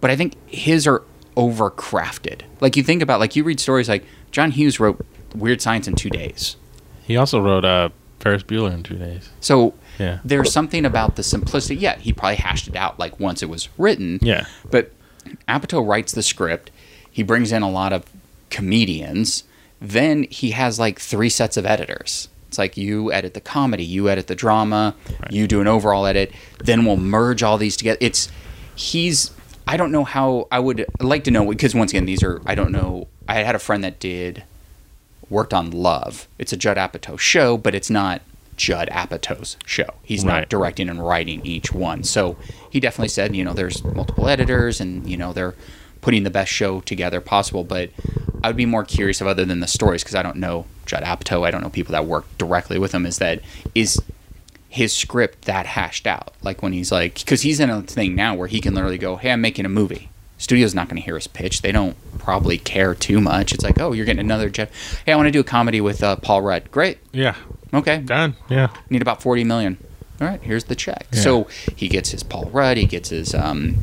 [SPEAKER 1] but I think his are overcrafted. Like you think about, like you read stories like John Hughes wrote Weird Science in two days.
[SPEAKER 2] He also wrote uh, Ferris Bueller in two days.
[SPEAKER 1] So
[SPEAKER 2] Yeah.
[SPEAKER 1] there's something about the simplicity. Yeah, he probably hashed it out like once it was written.
[SPEAKER 2] Yeah.
[SPEAKER 1] But Apatow writes the script. He brings in a lot of comedians. Then he has like three sets of editors. It's like you edit the comedy, you edit the drama, you do an overall edit. Then we'll merge all these together. It's he's. I don't know how I would like to know because once again these are I don't know. I had a friend that did worked on Love. It's a Judd Apatow show, but it's not Judd Apatow's show. He's not directing and writing each one. So he definitely said, you know, there's multiple editors and, you know, they're putting the best show together possible. But I would be more curious of other than the stories because I don't know Judd Apatow. I don't know people that work directly with him. Is that is his script that hashed out? Like when he's like, because he's in a thing now where he can literally go, "Hey, I'm making a movie." Studio's not going to hear his pitch. They don't probably care too much. It's like, "Oh, you're getting another Jeff. Hey, I want to do a comedy with uh, Paul Rudd. Great.
[SPEAKER 2] Yeah.
[SPEAKER 1] Okay,
[SPEAKER 2] Done. Yeah.
[SPEAKER 1] need about 40 million all right here's the check
[SPEAKER 2] Yeah.
[SPEAKER 1] so he gets his paul rudd he gets his um,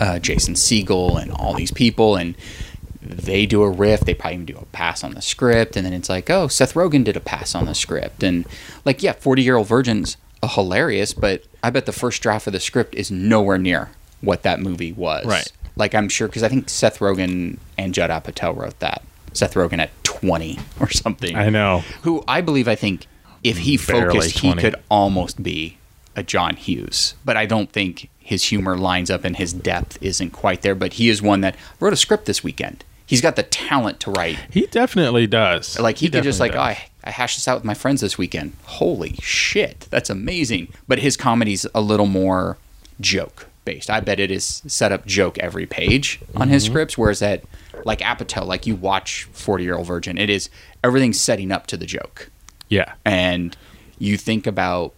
[SPEAKER 1] uh, jason segel and all these people and they do a riff they probably even do a pass on the script and then it's like oh seth rogen did a pass on the script and like yeah 40 year old virgins are hilarious but i bet the first draft of the script is nowhere near what that movie was
[SPEAKER 2] Right.
[SPEAKER 1] like i'm sure because i think seth rogen and judd apatow wrote that seth rogen at 20 or something
[SPEAKER 2] I know.
[SPEAKER 1] who I believe I think if he
[SPEAKER 2] Barely
[SPEAKER 1] focused, he could almost be a John Hughes. But I don't think his humor lines up and his depth isn't quite there. But he is one that wrote a script this weekend. He's got the talent to write.
[SPEAKER 2] He definitely does.
[SPEAKER 1] Like he, could just like, oh, I, I hashed this out with my friends this weekend. Holy shit, that's amazing. But his comedy's a little more joke. based. I bet it is set up joke every page on his mm-hmm. scripts, whereas at like Apatow, like you watch Forty Year Old Virgin, it is everything's setting up to the joke,
[SPEAKER 2] Yeah.
[SPEAKER 1] and you think about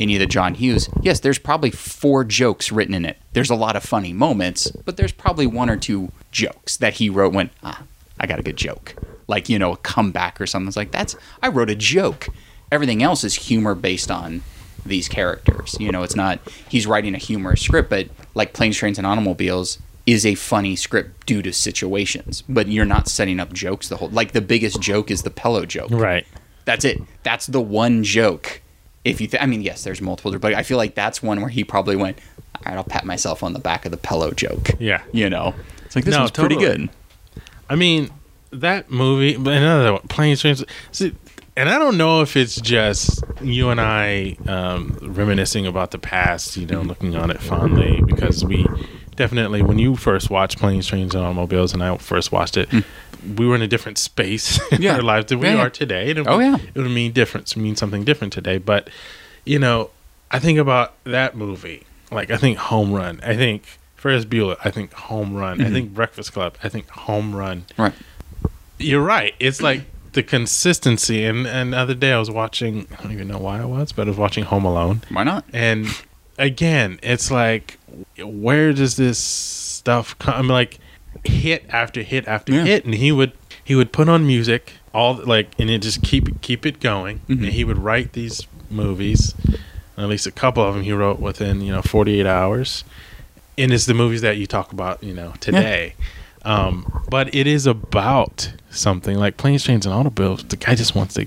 [SPEAKER 1] any of the John Hughes. Yes, there's probably four jokes written in it. There's a lot of funny moments, but there's probably one or two jokes that he wrote when ah, I got a good joke, like you know a comeback or something. It's like that's I wrote a joke. Everything else is humor based on these characters. You know, it's not he's writing a humorous script, but like Planes, Trains, and Automobiles is a funny script due to situations. But you're not setting up jokes the whole. Like the biggest joke is the pillow joke.
[SPEAKER 2] Right.
[SPEAKER 1] That's it. That's the one joke. If you, th- I mean, yes, there's multiple, but I feel like that's one where he probably went, "All right, I'll pat myself on the back of the pillow joke."
[SPEAKER 2] Yeah.
[SPEAKER 1] You know, it's like this
[SPEAKER 2] No,
[SPEAKER 1] one's pretty good.
[SPEAKER 2] I mean, that movie, but another one, Planes, Trains. See, and I don't know if it's just you and I um, reminiscing about the past, you know, looking on it fondly, because we definitely, when you first watched Planes, Trains, and Automobiles, and I first watched it, mm. we were in a different space in
[SPEAKER 1] Yeah.
[SPEAKER 2] our lives than we
[SPEAKER 1] Yeah,
[SPEAKER 2] are today. And it
[SPEAKER 1] Oh,
[SPEAKER 2] would,
[SPEAKER 1] yeah.
[SPEAKER 2] It would mean different, mean something different today. But, you know, I think about that movie. Like, I think Home Run. I think Ferris Bueller. I think Home Run. I mm-hmm. think Breakfast Club. I think Home Run
[SPEAKER 1] Right.
[SPEAKER 2] you're right. It's like the consistency. And and the other day I was watching. I don't even know why I was, but I was watching Home Alone.
[SPEAKER 1] Why not?
[SPEAKER 2] And again, it's like, where does this stuff come? I'm like, hit after hit after
[SPEAKER 1] Yeah.
[SPEAKER 2] hit, and he would he would put on music all like, and it just keep keep it going.
[SPEAKER 1] Mhm.
[SPEAKER 2] And he would write these movies. At least a couple of them he wrote within you know 48 hours. And it's the movies that you talk about, you know, today. Um, but it is about something like planes, trains, and automobiles. The guy just wants to,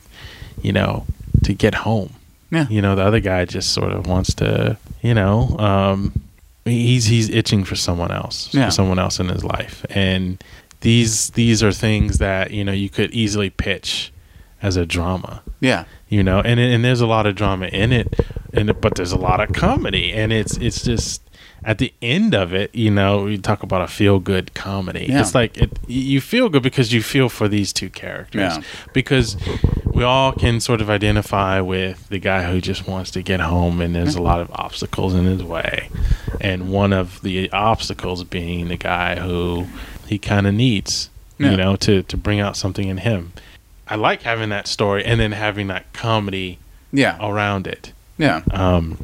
[SPEAKER 2] you know, to get home.
[SPEAKER 1] Yeah.
[SPEAKER 2] You know, the other guy just sort of wants to, you know, um, he's he's itching for someone else,
[SPEAKER 1] Yeah.
[SPEAKER 2] for someone else in his life, and these these are things that you know you could easily pitch as a drama
[SPEAKER 1] Yeah.
[SPEAKER 2] you know and and there's a lot of drama in it and but there's a lot of comedy and it's it's just at the end of it you know we talk about a feel good comedy
[SPEAKER 1] Yeah.
[SPEAKER 2] it's like it, you feel good because you feel for these two characters
[SPEAKER 1] Yeah.
[SPEAKER 2] because we all can sort of identify with the guy who just wants to get home and there's a lot of obstacles in his way and one of the obstacles being the guy who he kind of needs
[SPEAKER 1] Yeah.
[SPEAKER 2] you know to to bring out something in him I like having that story and then having that comedy
[SPEAKER 1] Yeah.
[SPEAKER 2] around it.
[SPEAKER 1] Yeah.
[SPEAKER 2] Um,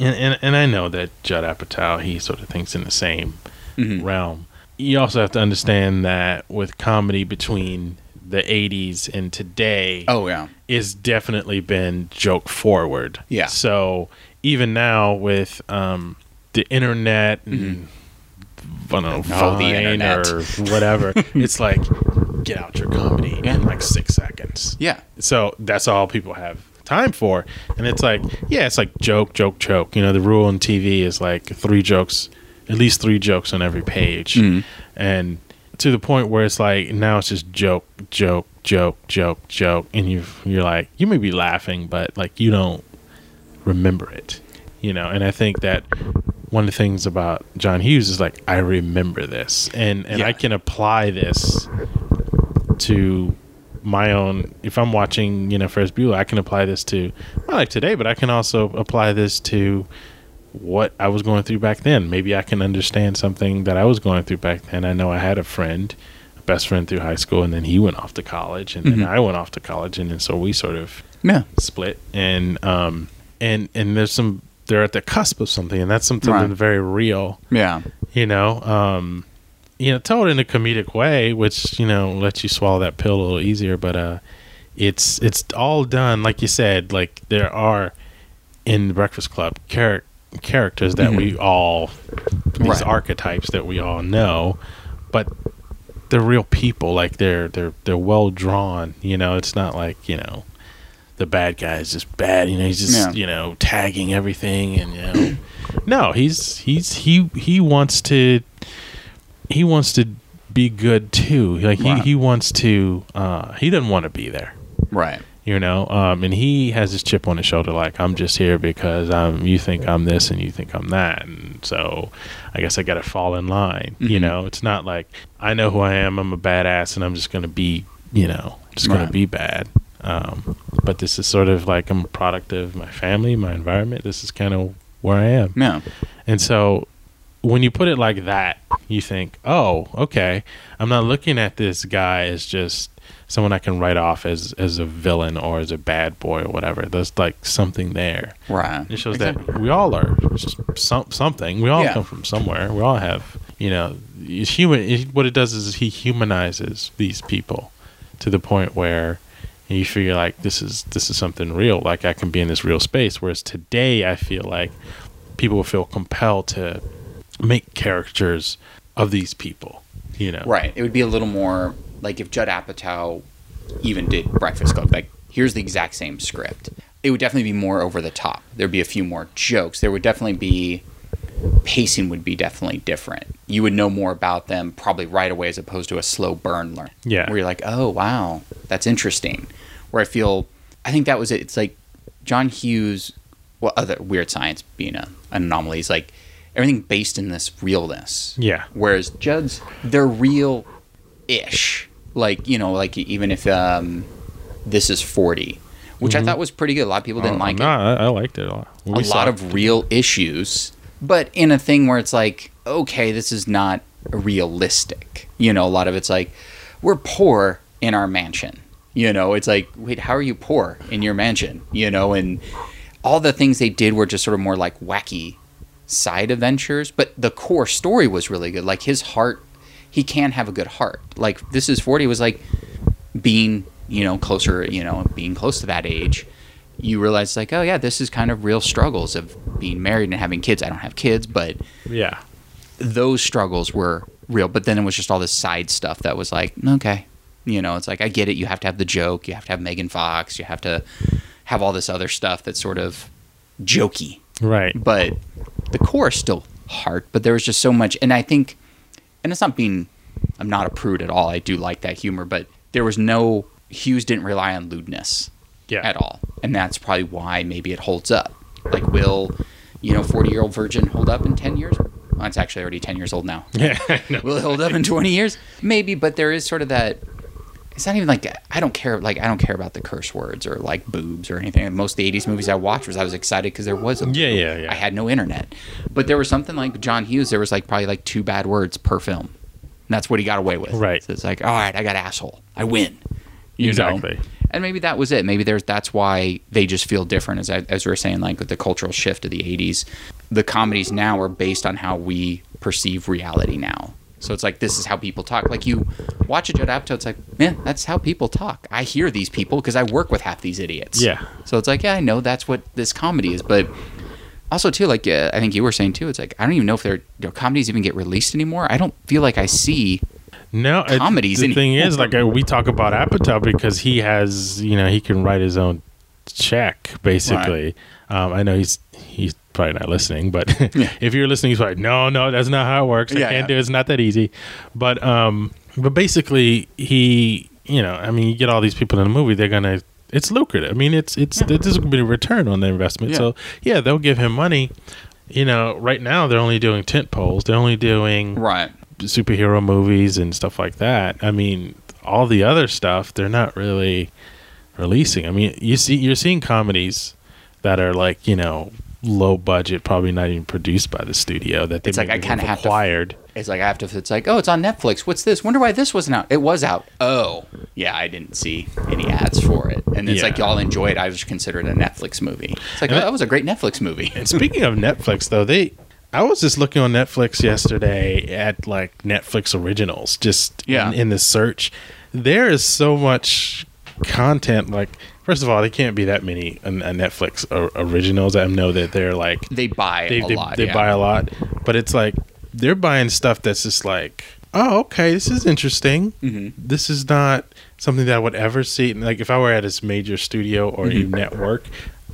[SPEAKER 2] and, and and I know that Judd Apatow he sort of thinks in the same
[SPEAKER 1] Mhm.
[SPEAKER 2] realm. You also have to understand that with comedy between the 80s and today
[SPEAKER 1] Oh yeah.
[SPEAKER 2] it's definitely been joke forward.
[SPEAKER 1] Yeah.
[SPEAKER 2] So even now with um, the internet and I don't know,
[SPEAKER 1] Oh, the internet.
[SPEAKER 2] or whatever, it's like get out your comedy in like six seconds.
[SPEAKER 1] Yeah.
[SPEAKER 2] So that's all people have time for. And it's like, yeah, it's like joke, joke, joke. You know, the rule in TV is like three jokes, at least three jokes on every page.
[SPEAKER 1] Mhm.
[SPEAKER 2] And to the point where it's like now it's just joke, joke, joke, joke, joke. And you you're like, you may be laughing, but like you don't remember it. You know, and I think that one of the things about John Hughes is like I remember this and and
[SPEAKER 1] Yeah.
[SPEAKER 2] I can apply this to my own if I'm watching, you know, Ferris Bueller, I can apply this to my life today, but I can also apply this to what I was going through back then. Maybe I can understand something that I was going through back then. I know I had a friend, a best friend through high school, and then he went off to college, and
[SPEAKER 1] Mhm.
[SPEAKER 2] then I went off to college, and then so we sort of
[SPEAKER 1] Yeah.
[SPEAKER 2] split, and um, and and there's some they're at the cusp of something, and that's something
[SPEAKER 1] Right.
[SPEAKER 2] that's very real
[SPEAKER 1] Yeah.
[SPEAKER 2] you know um you know told in a comedic way which you know lets you swallow that pill a little easier but uh it's it's all done like you said like there are in the breakfast club char- characters that we all these
[SPEAKER 1] Right.
[SPEAKER 2] archetypes that we all know but they're real people like they're they're they're well drawn you know it's not like you know the bad guy is just bad you know he's just
[SPEAKER 1] Yeah.
[SPEAKER 2] you know tagging everything and you know no he's he's he he wants to he wants to be good too like he,
[SPEAKER 1] Right.
[SPEAKER 2] he wants to uh he doesn't want to be there
[SPEAKER 1] Right.
[SPEAKER 2] you know um and he has his chip on his shoulder like i'm just here because um you think i'm this and you think i'm that and so i guess i gotta fall in line you
[SPEAKER 1] Mhm.
[SPEAKER 2] know it's not like i know who i am i'm a badass and i'm just gonna be you know just gonna
[SPEAKER 1] Right.
[SPEAKER 2] be bad um but this is sort of like i'm a product of my family my environment this is kind of where i am
[SPEAKER 1] Yeah.
[SPEAKER 2] and so when you put it like that, you think, oh, okay, I'm not looking at this guy as just someone I can write off as as a villain or as a bad boy or whatever. There's like something there.
[SPEAKER 1] Right.
[SPEAKER 2] It shows that we all are some, something. We all
[SPEAKER 1] Yeah.
[SPEAKER 2] come from somewhere. We all have, you know, human. What it does is he humanizes these people to the point where you figure like this is this is something real. Like I can be in this real space. Whereas today, I feel like people will feel compelled to make characters of these people. You know,
[SPEAKER 1] Right. It would be a little more like if Judd Apatow even did Breakfast Club. Like, here's the exact same script. It would definitely be more over the top. There'd be a few more jokes. There would definitely be pacing would be definitely different. You would know more about them probably right away as opposed to a slow burn learn.
[SPEAKER 2] Yeah.
[SPEAKER 1] Where you're like, oh wow, that's interesting. Where I feel I think that was it. It's like John Hughes well other weird science being a, an anomaly is like everything based in this realness.
[SPEAKER 2] Yeah.
[SPEAKER 1] Whereas Judd's they're real ish. Like, you know, like even if um this is forty. Which I thought was pretty good. A lot of people didn't
[SPEAKER 2] Mm-hmm. Oh,
[SPEAKER 1] like
[SPEAKER 2] no,
[SPEAKER 1] it
[SPEAKER 2] I, I liked it a lot.
[SPEAKER 1] a
[SPEAKER 2] We saw
[SPEAKER 1] lot
[SPEAKER 2] it.
[SPEAKER 1] of real issues, but in a thing where it's like, okay, this is not realistic. You know, a lot of it's like, we're poor in our mansion. You know, it's like, wait, how are you poor in your mansion? You know, and all the things they did were just sort of more like wacky side adventures, but the core story was really good. Like his heart, he can have a good heart. Like this is 40 was like being, you know, closer, you know, being close to that age, you realize like, oh yeah, this is kind of real struggles of being married and having kids. I don't have kids, but
[SPEAKER 2] yeah.
[SPEAKER 1] those struggles were real. But then it was just all this side stuff that was like, okay, you know, it's like I get it. You have to have the joke. You have to have Megan Fox. You have to have all this other stuff that's sort of jokey
[SPEAKER 2] Right.
[SPEAKER 1] but the core is still heart. But there was just so much, and I think, and it's not being, I'm not a prude at all. I do like that humor, but there was no Hughes didn't rely on lewdness
[SPEAKER 2] Yeah.
[SPEAKER 1] at all, and that's probably why maybe it holds up. Like, will you know, 40 year old virgin hold up in 10 years? Well, it's actually already 10 years old now.
[SPEAKER 2] Yeah.
[SPEAKER 1] Will it hold up in 20 years? Maybe, but there is sort of that. It's not even like I don't care. Like I don't care about the curse words or like boobs or anything. Most of the '80s movies I watched was I was excited because there was a
[SPEAKER 2] Yeah, yeah, yeah.
[SPEAKER 1] I had no internet, but there was something like John Hughes. There was like probably like two bad words per film. And that's what he got away with.
[SPEAKER 2] Right.
[SPEAKER 1] So it's like, all right, I got asshole. I win. You know?
[SPEAKER 2] Exactly.
[SPEAKER 1] And maybe that was it. Maybe there's that's why they just feel different. As I, as we were saying, like with the cultural shift of the '80s, the comedies now are based on how we perceive reality now. So it's like this is how people talk. Like you watch a Judd Apatow, it's like, man, that's how people talk. I hear these people because I work with half these idiots.
[SPEAKER 2] Yeah.
[SPEAKER 1] So it's like, yeah, I know that's what this comedy is, but also too, like uh, I think you were saying too, it's like I don't even know if their you know, comedies even get released anymore. I don't feel like I see.
[SPEAKER 2] No, it-
[SPEAKER 1] comedies
[SPEAKER 2] The thing is, like uh, we talk about Apatow because he has, you know, he can write his own check. Basically, um, I know he's he's probably not listening, but if you're listening, he's like, no, no, that's not how it works. I can't
[SPEAKER 1] yeah.
[SPEAKER 2] do. it. It's not that easy. But um, but basically, he, you know, I mean, you get all these people in the movie, they're gonna. It's lucrative. I mean, it's it's this is going to be a return on the investment.
[SPEAKER 1] Yeah.
[SPEAKER 2] So yeah, they'll give him money. You know, right now they're only doing tent poles. They're only doing
[SPEAKER 1] Right.
[SPEAKER 2] superhero movies and stuff like that. I mean, all the other stuff they're not really releasing. I mean, you see, you're seeing comedies that are like you know low budget, probably not even produced by the studio that they
[SPEAKER 1] It's like I
[SPEAKER 2] maybe
[SPEAKER 1] kinda have to-
[SPEAKER 2] acquired.
[SPEAKER 1] It's like I have to. It's like, oh, it's on Netflix. What's this? Wonder why this wasn't out. It was out. Oh, yeah, I didn't see any ads for it. And it's
[SPEAKER 2] Yeah.
[SPEAKER 1] like y'all enjoy it. I was considered a Netflix movie. It's like, oh,
[SPEAKER 2] that-
[SPEAKER 1] that was a great Netflix movie.
[SPEAKER 2] And speaking of Netflix, though, they. I was just looking on Netflix yesterday at like Netflix originals, just
[SPEAKER 1] Yeah.
[SPEAKER 2] in, in the search. There is so much content. Like, first of all, there can't be that many uh, Netflix originals. I know that they're like
[SPEAKER 1] They buy
[SPEAKER 2] they,
[SPEAKER 1] a
[SPEAKER 2] they,
[SPEAKER 1] lot.
[SPEAKER 2] they
[SPEAKER 1] yeah.
[SPEAKER 2] buy a lot, but it's like they're buying stuff that's just like, oh, okay, this is interesting.
[SPEAKER 1] Mm-hmm.
[SPEAKER 2] This is not something that I would ever see. Like if I were at this major studio or a
[SPEAKER 1] Mm-hmm.
[SPEAKER 2] network,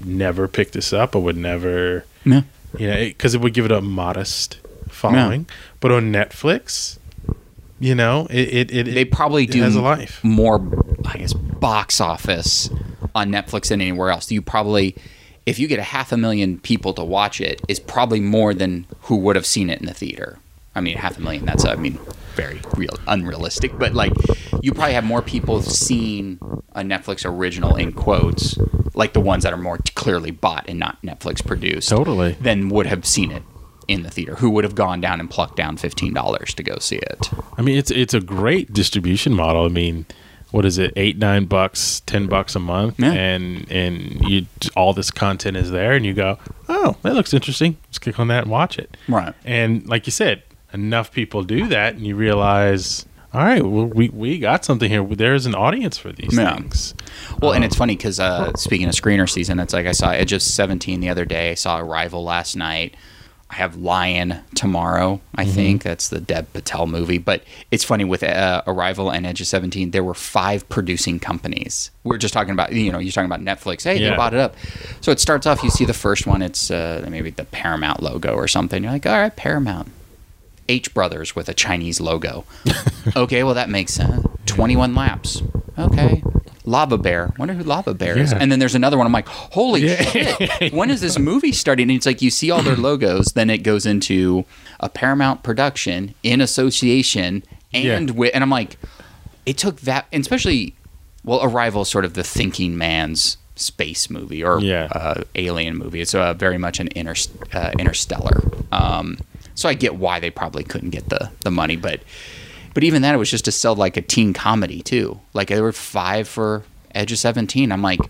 [SPEAKER 2] never pick this up. I would never,
[SPEAKER 1] Yeah.
[SPEAKER 2] you know, because it, would give it a modest following. But on Netflix, you know, it it, it
[SPEAKER 1] They probably
[SPEAKER 2] it
[SPEAKER 1] do
[SPEAKER 2] has a life.
[SPEAKER 1] more, I guess, box office on Netflix than anywhere else. You probably, if you get a half a million people to watch it, is probably more than who would have seen it in the theater. I mean, half a million. That's, I mean, very real, unrealistic. But like, you probably have more people seeing a Netflix original in quotes, like the ones that are more clearly bought and not Netflix produced,
[SPEAKER 2] Totally.
[SPEAKER 1] than would have seen it in the theater who would have gone down and plucked down fifteen dollars to go see it.
[SPEAKER 2] I mean, it's it's a great distribution model. I mean, what is it? Eight, nine bucks, ten bucks a month,
[SPEAKER 1] Yeah.
[SPEAKER 2] and and you all this content is there, and you go, oh, that looks interesting. Let's click on that and watch it.
[SPEAKER 1] Right.
[SPEAKER 2] And like you said, enough people do that, and you realize, all right, well, we we got something here. There's an audience for these
[SPEAKER 1] Yeah.
[SPEAKER 2] things.
[SPEAKER 1] Well, and it's funny because uh, speaking of screener season, it's like I saw Edge of Seventeen the other day. I saw Arrival last night. Have Lion tomorrow. I think that's the Dev Patel movie. But it's funny with uh, Arrival and Edge of Seventeen, there were five producing companies. We are just talking about you know you're talking about Netflix. Hey, they
[SPEAKER 2] Yeah.
[SPEAKER 1] bought it up. So it starts off. You see the first one. It's uh, maybe the Paramount logo or something. You're like, all right, Paramount. H Brothers with a Chinese logo. okay, well that makes sense. Twenty-one laps. Okay. Lava Bear. Wonder who Lava Bear is.
[SPEAKER 2] Yeah.
[SPEAKER 1] And then there's another one. I'm like, holy shit! When is this movie starting? And it's like you see all their logos. Then it goes into a Paramount production in association, and
[SPEAKER 2] Yeah.
[SPEAKER 1] with, and I'm like, it took that, and especially, well, Arrival is sort of the thinking man's space movie or
[SPEAKER 2] Yeah.
[SPEAKER 1] uh, alien movie. It's uh, very much an inter, uh, interstellar. Um, so I get why they probably couldn't get the the money, but but even that it was just to sell like a teen comedy too. Like there were five for Edge of Seventeen. I'm like,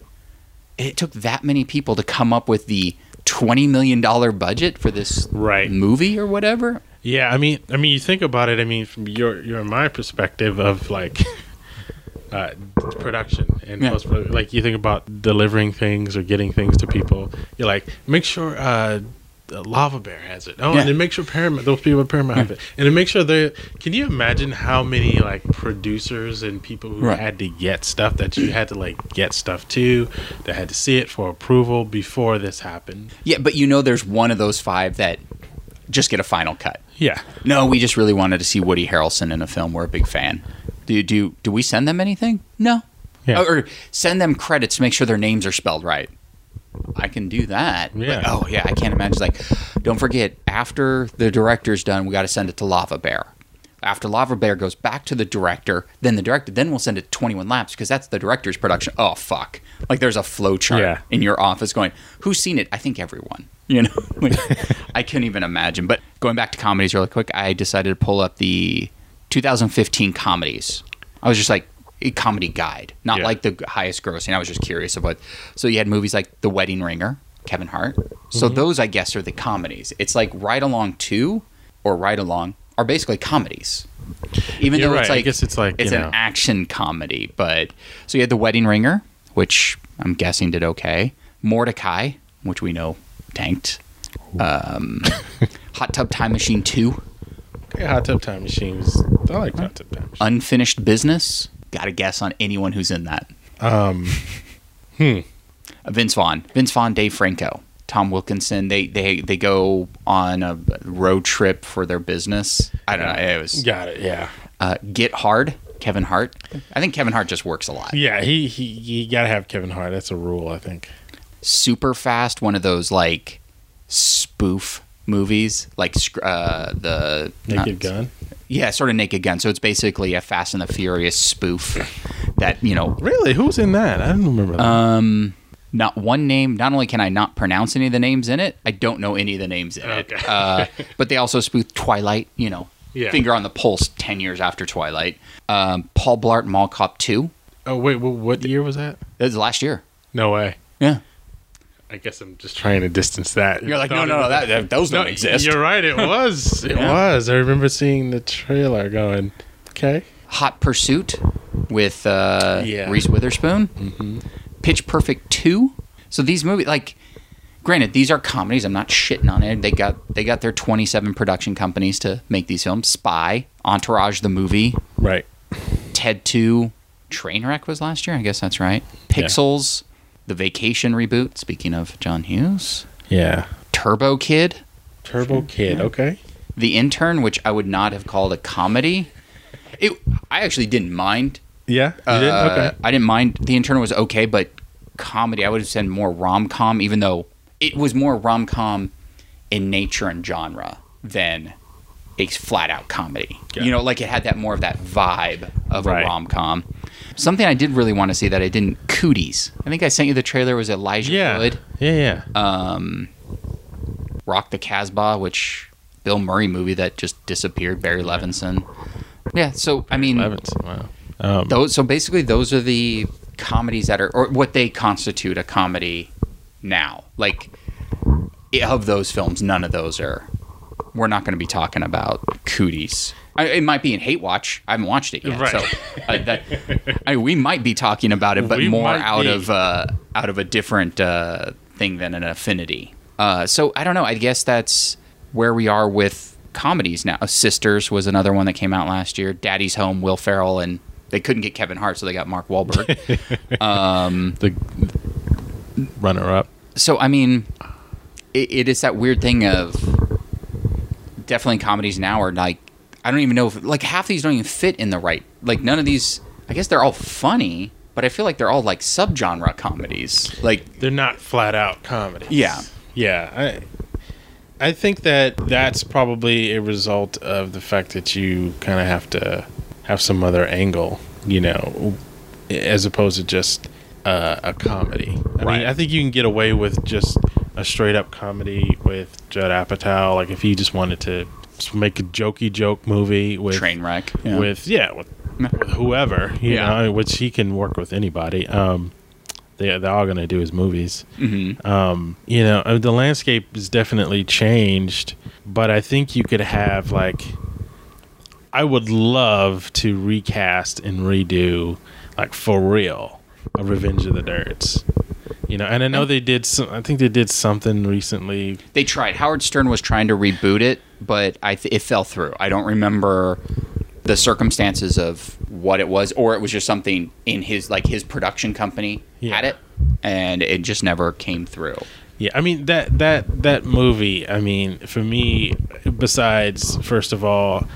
[SPEAKER 1] it took that many people to come up with the twenty million dollar budget for this
[SPEAKER 2] Right.
[SPEAKER 1] movie or whatever.
[SPEAKER 2] Yeah, I mean, I mean, you think about it. I mean, from your your my perspective of like uh, production and
[SPEAKER 1] Yeah.
[SPEAKER 2] post like you think about delivering things or getting things to people. You're like, make sure uh, Lava Bear has it. Oh,
[SPEAKER 1] Yeah.
[SPEAKER 2] and it makes sure Paramount those people at Paramount have it, and then make sure they. Can you imagine how many like producers and people who
[SPEAKER 1] Right.
[SPEAKER 2] had to get stuff that you had to like get stuff to, that had to see it for approval before this happened?
[SPEAKER 1] Yeah, but you know, there's one of those five that just get a final cut.
[SPEAKER 2] Yeah.
[SPEAKER 1] No, we just really wanted to see Woody Harrelson in a film. We're a big fan. Do do do we send them anything? No.
[SPEAKER 2] Yeah.
[SPEAKER 1] Or send them credits to make sure their names are spelled right. I can do that.
[SPEAKER 2] Yeah.
[SPEAKER 1] oh yeah, I can't imagine. Like, don't forget after the director's done, we got to send it to Lava Bear. After Lava Bear goes back to the director, then the director, then we'll send it to 21 Laps because that's the director's production. Oh fuck! Like there's a flow chart
[SPEAKER 2] Yeah.
[SPEAKER 1] in your office going, "Who's seen it?" I think everyone. You know, Like, I couldn't even imagine. But going back to comedies really quick, I decided to pull up the 2015 comedies. I was just like a comedy guide, not
[SPEAKER 2] Yeah.
[SPEAKER 1] like the highest grossing. I was just curious of what. So you had movies like The Wedding Ringer, Kevin Hart. So
[SPEAKER 2] Mm-hmm.
[SPEAKER 1] those, I guess, are the comedies. It's like Ride Along Two or Ride Along are basically comedies. Even
[SPEAKER 2] You're
[SPEAKER 1] though it's
[SPEAKER 2] like I guess it's like,
[SPEAKER 1] it's an
[SPEAKER 2] know.
[SPEAKER 1] action comedy, but so you had The Wedding Ringer, which I'm guessing did okay. Mortdecai, which we know tanked. Um, Hot Tub Time Machine Two,
[SPEAKER 2] Yeah, Hot Tub Time Machines. I like Hot Tub Time Machines.
[SPEAKER 1] Unfinished Business. Got to guess on anyone who's in that.
[SPEAKER 2] Um, hmm.
[SPEAKER 1] Vince Vaughn, Vince Vaughn, Dave Franco, Tom Wilkinson. They they they go on a road trip for their business. I don't know. It was
[SPEAKER 2] Got it. Yeah.
[SPEAKER 1] uh, Get Hard. Kevin Hart. I think Kevin Hart just works a lot.
[SPEAKER 2] Yeah. He he. You gotta have Kevin Hart. That's a rule. I think.
[SPEAKER 1] Super Fast. One of those like spoof movies, like sc- uh, the
[SPEAKER 2] Naked
[SPEAKER 1] not-
[SPEAKER 2] Gun.
[SPEAKER 1] Yeah, sort of Naked Gun. So it's basically a Fast and the Furious spoof that you know
[SPEAKER 2] Really? Who's in that? I don't remember. That.
[SPEAKER 1] Um, not one name. Not only can I not pronounce any of the names in it, I don't know any of the names in
[SPEAKER 2] Okay.
[SPEAKER 1] it. Uh, but they also spoofed Twilight. You know,
[SPEAKER 2] Yeah.
[SPEAKER 1] finger on the pulse. Ten years after Twilight. Um, Paul Blart Mall Cop Two.
[SPEAKER 2] oh wait. What year was that?
[SPEAKER 1] That was last year.
[SPEAKER 2] No way.
[SPEAKER 1] Yeah,
[SPEAKER 2] I guess I'm just trying to distance that.
[SPEAKER 1] you're like, no, no, no, that, that- those don't exist.
[SPEAKER 2] You're right. It was. It
[SPEAKER 1] Yeah.
[SPEAKER 2] was. I remember seeing the trailer. Going. Okay.
[SPEAKER 1] Hot Pursuit with uh,
[SPEAKER 2] Yeah.
[SPEAKER 1] Reese Witherspoon.
[SPEAKER 2] Mm-hmm.
[SPEAKER 1] Pitch Perfect Two. So these movies, like, granted, these are comedies. I'm not shitting on it. They got they got their 27 production companies to make these films. Spy, Entourage, the movie,
[SPEAKER 2] Right.
[SPEAKER 1] Ted 2, Trainwreck was last year. I guess that's right. Pixels, the Vacation reboot. Speaking of John Hughes,
[SPEAKER 2] Yeah.
[SPEAKER 1] Turbo Kid,
[SPEAKER 2] Turbo Kid. Okay.
[SPEAKER 1] The Intern, which I would not have called a comedy. It, I actually didn't mind
[SPEAKER 2] Yeah. You did.
[SPEAKER 1] Uh,
[SPEAKER 2] Okay.
[SPEAKER 1] I didn't mind. The Intern was okay, but comedy, I would have said more rom com, even though it was more rom com in nature and genre than a flat out comedy.
[SPEAKER 2] Yeah.
[SPEAKER 1] You know, like it had that more of that vibe of
[SPEAKER 2] Right.
[SPEAKER 1] a rom com. Something I did really want to see that I didn't. Cooties. I think I sent you the trailer. Was Elijah
[SPEAKER 2] Yeah.
[SPEAKER 1] Wood?
[SPEAKER 2] Yeah. Yeah.
[SPEAKER 1] Um, Rock the Casbah, which Bill Murray movie that just disappeared. Barry Levinson. Yeah. So I mean,
[SPEAKER 2] Levinson, wow. Um,
[SPEAKER 1] those. So basically, those are the comedies that are, or what they constitute a comedy now. Like of those films, none of those are. We're not going to be talking about cooties. I, it might be in Hate Watch. I haven't watched it yet,
[SPEAKER 2] Right.
[SPEAKER 1] so uh, that, I, we might be talking about it, but
[SPEAKER 2] We
[SPEAKER 1] more out
[SPEAKER 2] be.
[SPEAKER 1] of uh, out of a different uh, thing than an affinity. Uh, so I don't know. I guess that's where we are with comedies now. Sisters was another one that came out last year. Daddy's Home, Will Ferrell, and they couldn't get Kevin Hart, so they got Mark Wahlberg.
[SPEAKER 2] the runner up.
[SPEAKER 1] so I mean, it, it is that weird thing of definitely comedies now are like I don't even know if like half these don't even fit in the right like none of these. I guess they're all funny, but I feel like they're all like subgenre comedies. Like
[SPEAKER 2] They're not flat out comedies.
[SPEAKER 1] Yeah.
[SPEAKER 2] Yeah. I I think that that's probably a result of the fact that you kind of have to have some other angle, you know, as opposed to just uh, a comedy. I
[SPEAKER 1] Right.
[SPEAKER 2] mean, I think you can get away with just a straight up comedy with Judd Apatow. Like if he just wanted to make a jokey joke movie with
[SPEAKER 1] train wreck.
[SPEAKER 2] with yeah with, with whoever you
[SPEAKER 1] Yeah.
[SPEAKER 2] know which he can work with anybody. Um they, they're all gonna do his movies.
[SPEAKER 1] Hmm
[SPEAKER 2] um you know uh, the landscape has definitely changed but i think you could have like i would love to recast and redo like for real a revenge of the nerds you know and i know they did some i think they did something recently
[SPEAKER 1] They tried. Howard Stern was trying to reboot it, but I th- it fell through. I don't remember the circumstances of what it was, or it was just something in his like his production company had it, and it just never came through.
[SPEAKER 2] Yeah, I mean that that that movie. I mean, for me, besides first of all,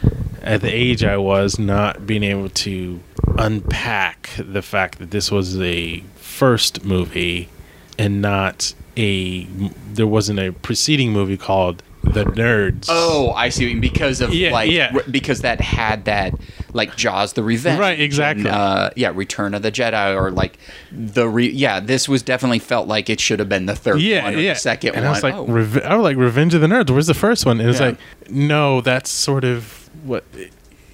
[SPEAKER 2] at the age I was, not being able to unpack the fact that this was a first movie and not a there wasn't a preceding movie called The Nerds.
[SPEAKER 1] Oh, I see. what you mean, Because of
[SPEAKER 2] Yeah,
[SPEAKER 1] like
[SPEAKER 2] yeah.
[SPEAKER 1] re- because that had that like Jaws the Revenge.
[SPEAKER 2] Right, exactly.
[SPEAKER 1] and, uh, yeah, Return of the Jedi or like the re- yeah. This was definitely felt like it should have been the third
[SPEAKER 2] yeah,
[SPEAKER 1] one or
[SPEAKER 2] yeah.
[SPEAKER 1] the second
[SPEAKER 2] and
[SPEAKER 1] one.
[SPEAKER 2] I was like,
[SPEAKER 1] Oh.
[SPEAKER 2] Reve- I was like, Revenge of the Nerds. Where's the first one? And it's
[SPEAKER 1] Yeah.
[SPEAKER 2] like, no, that's sort of what.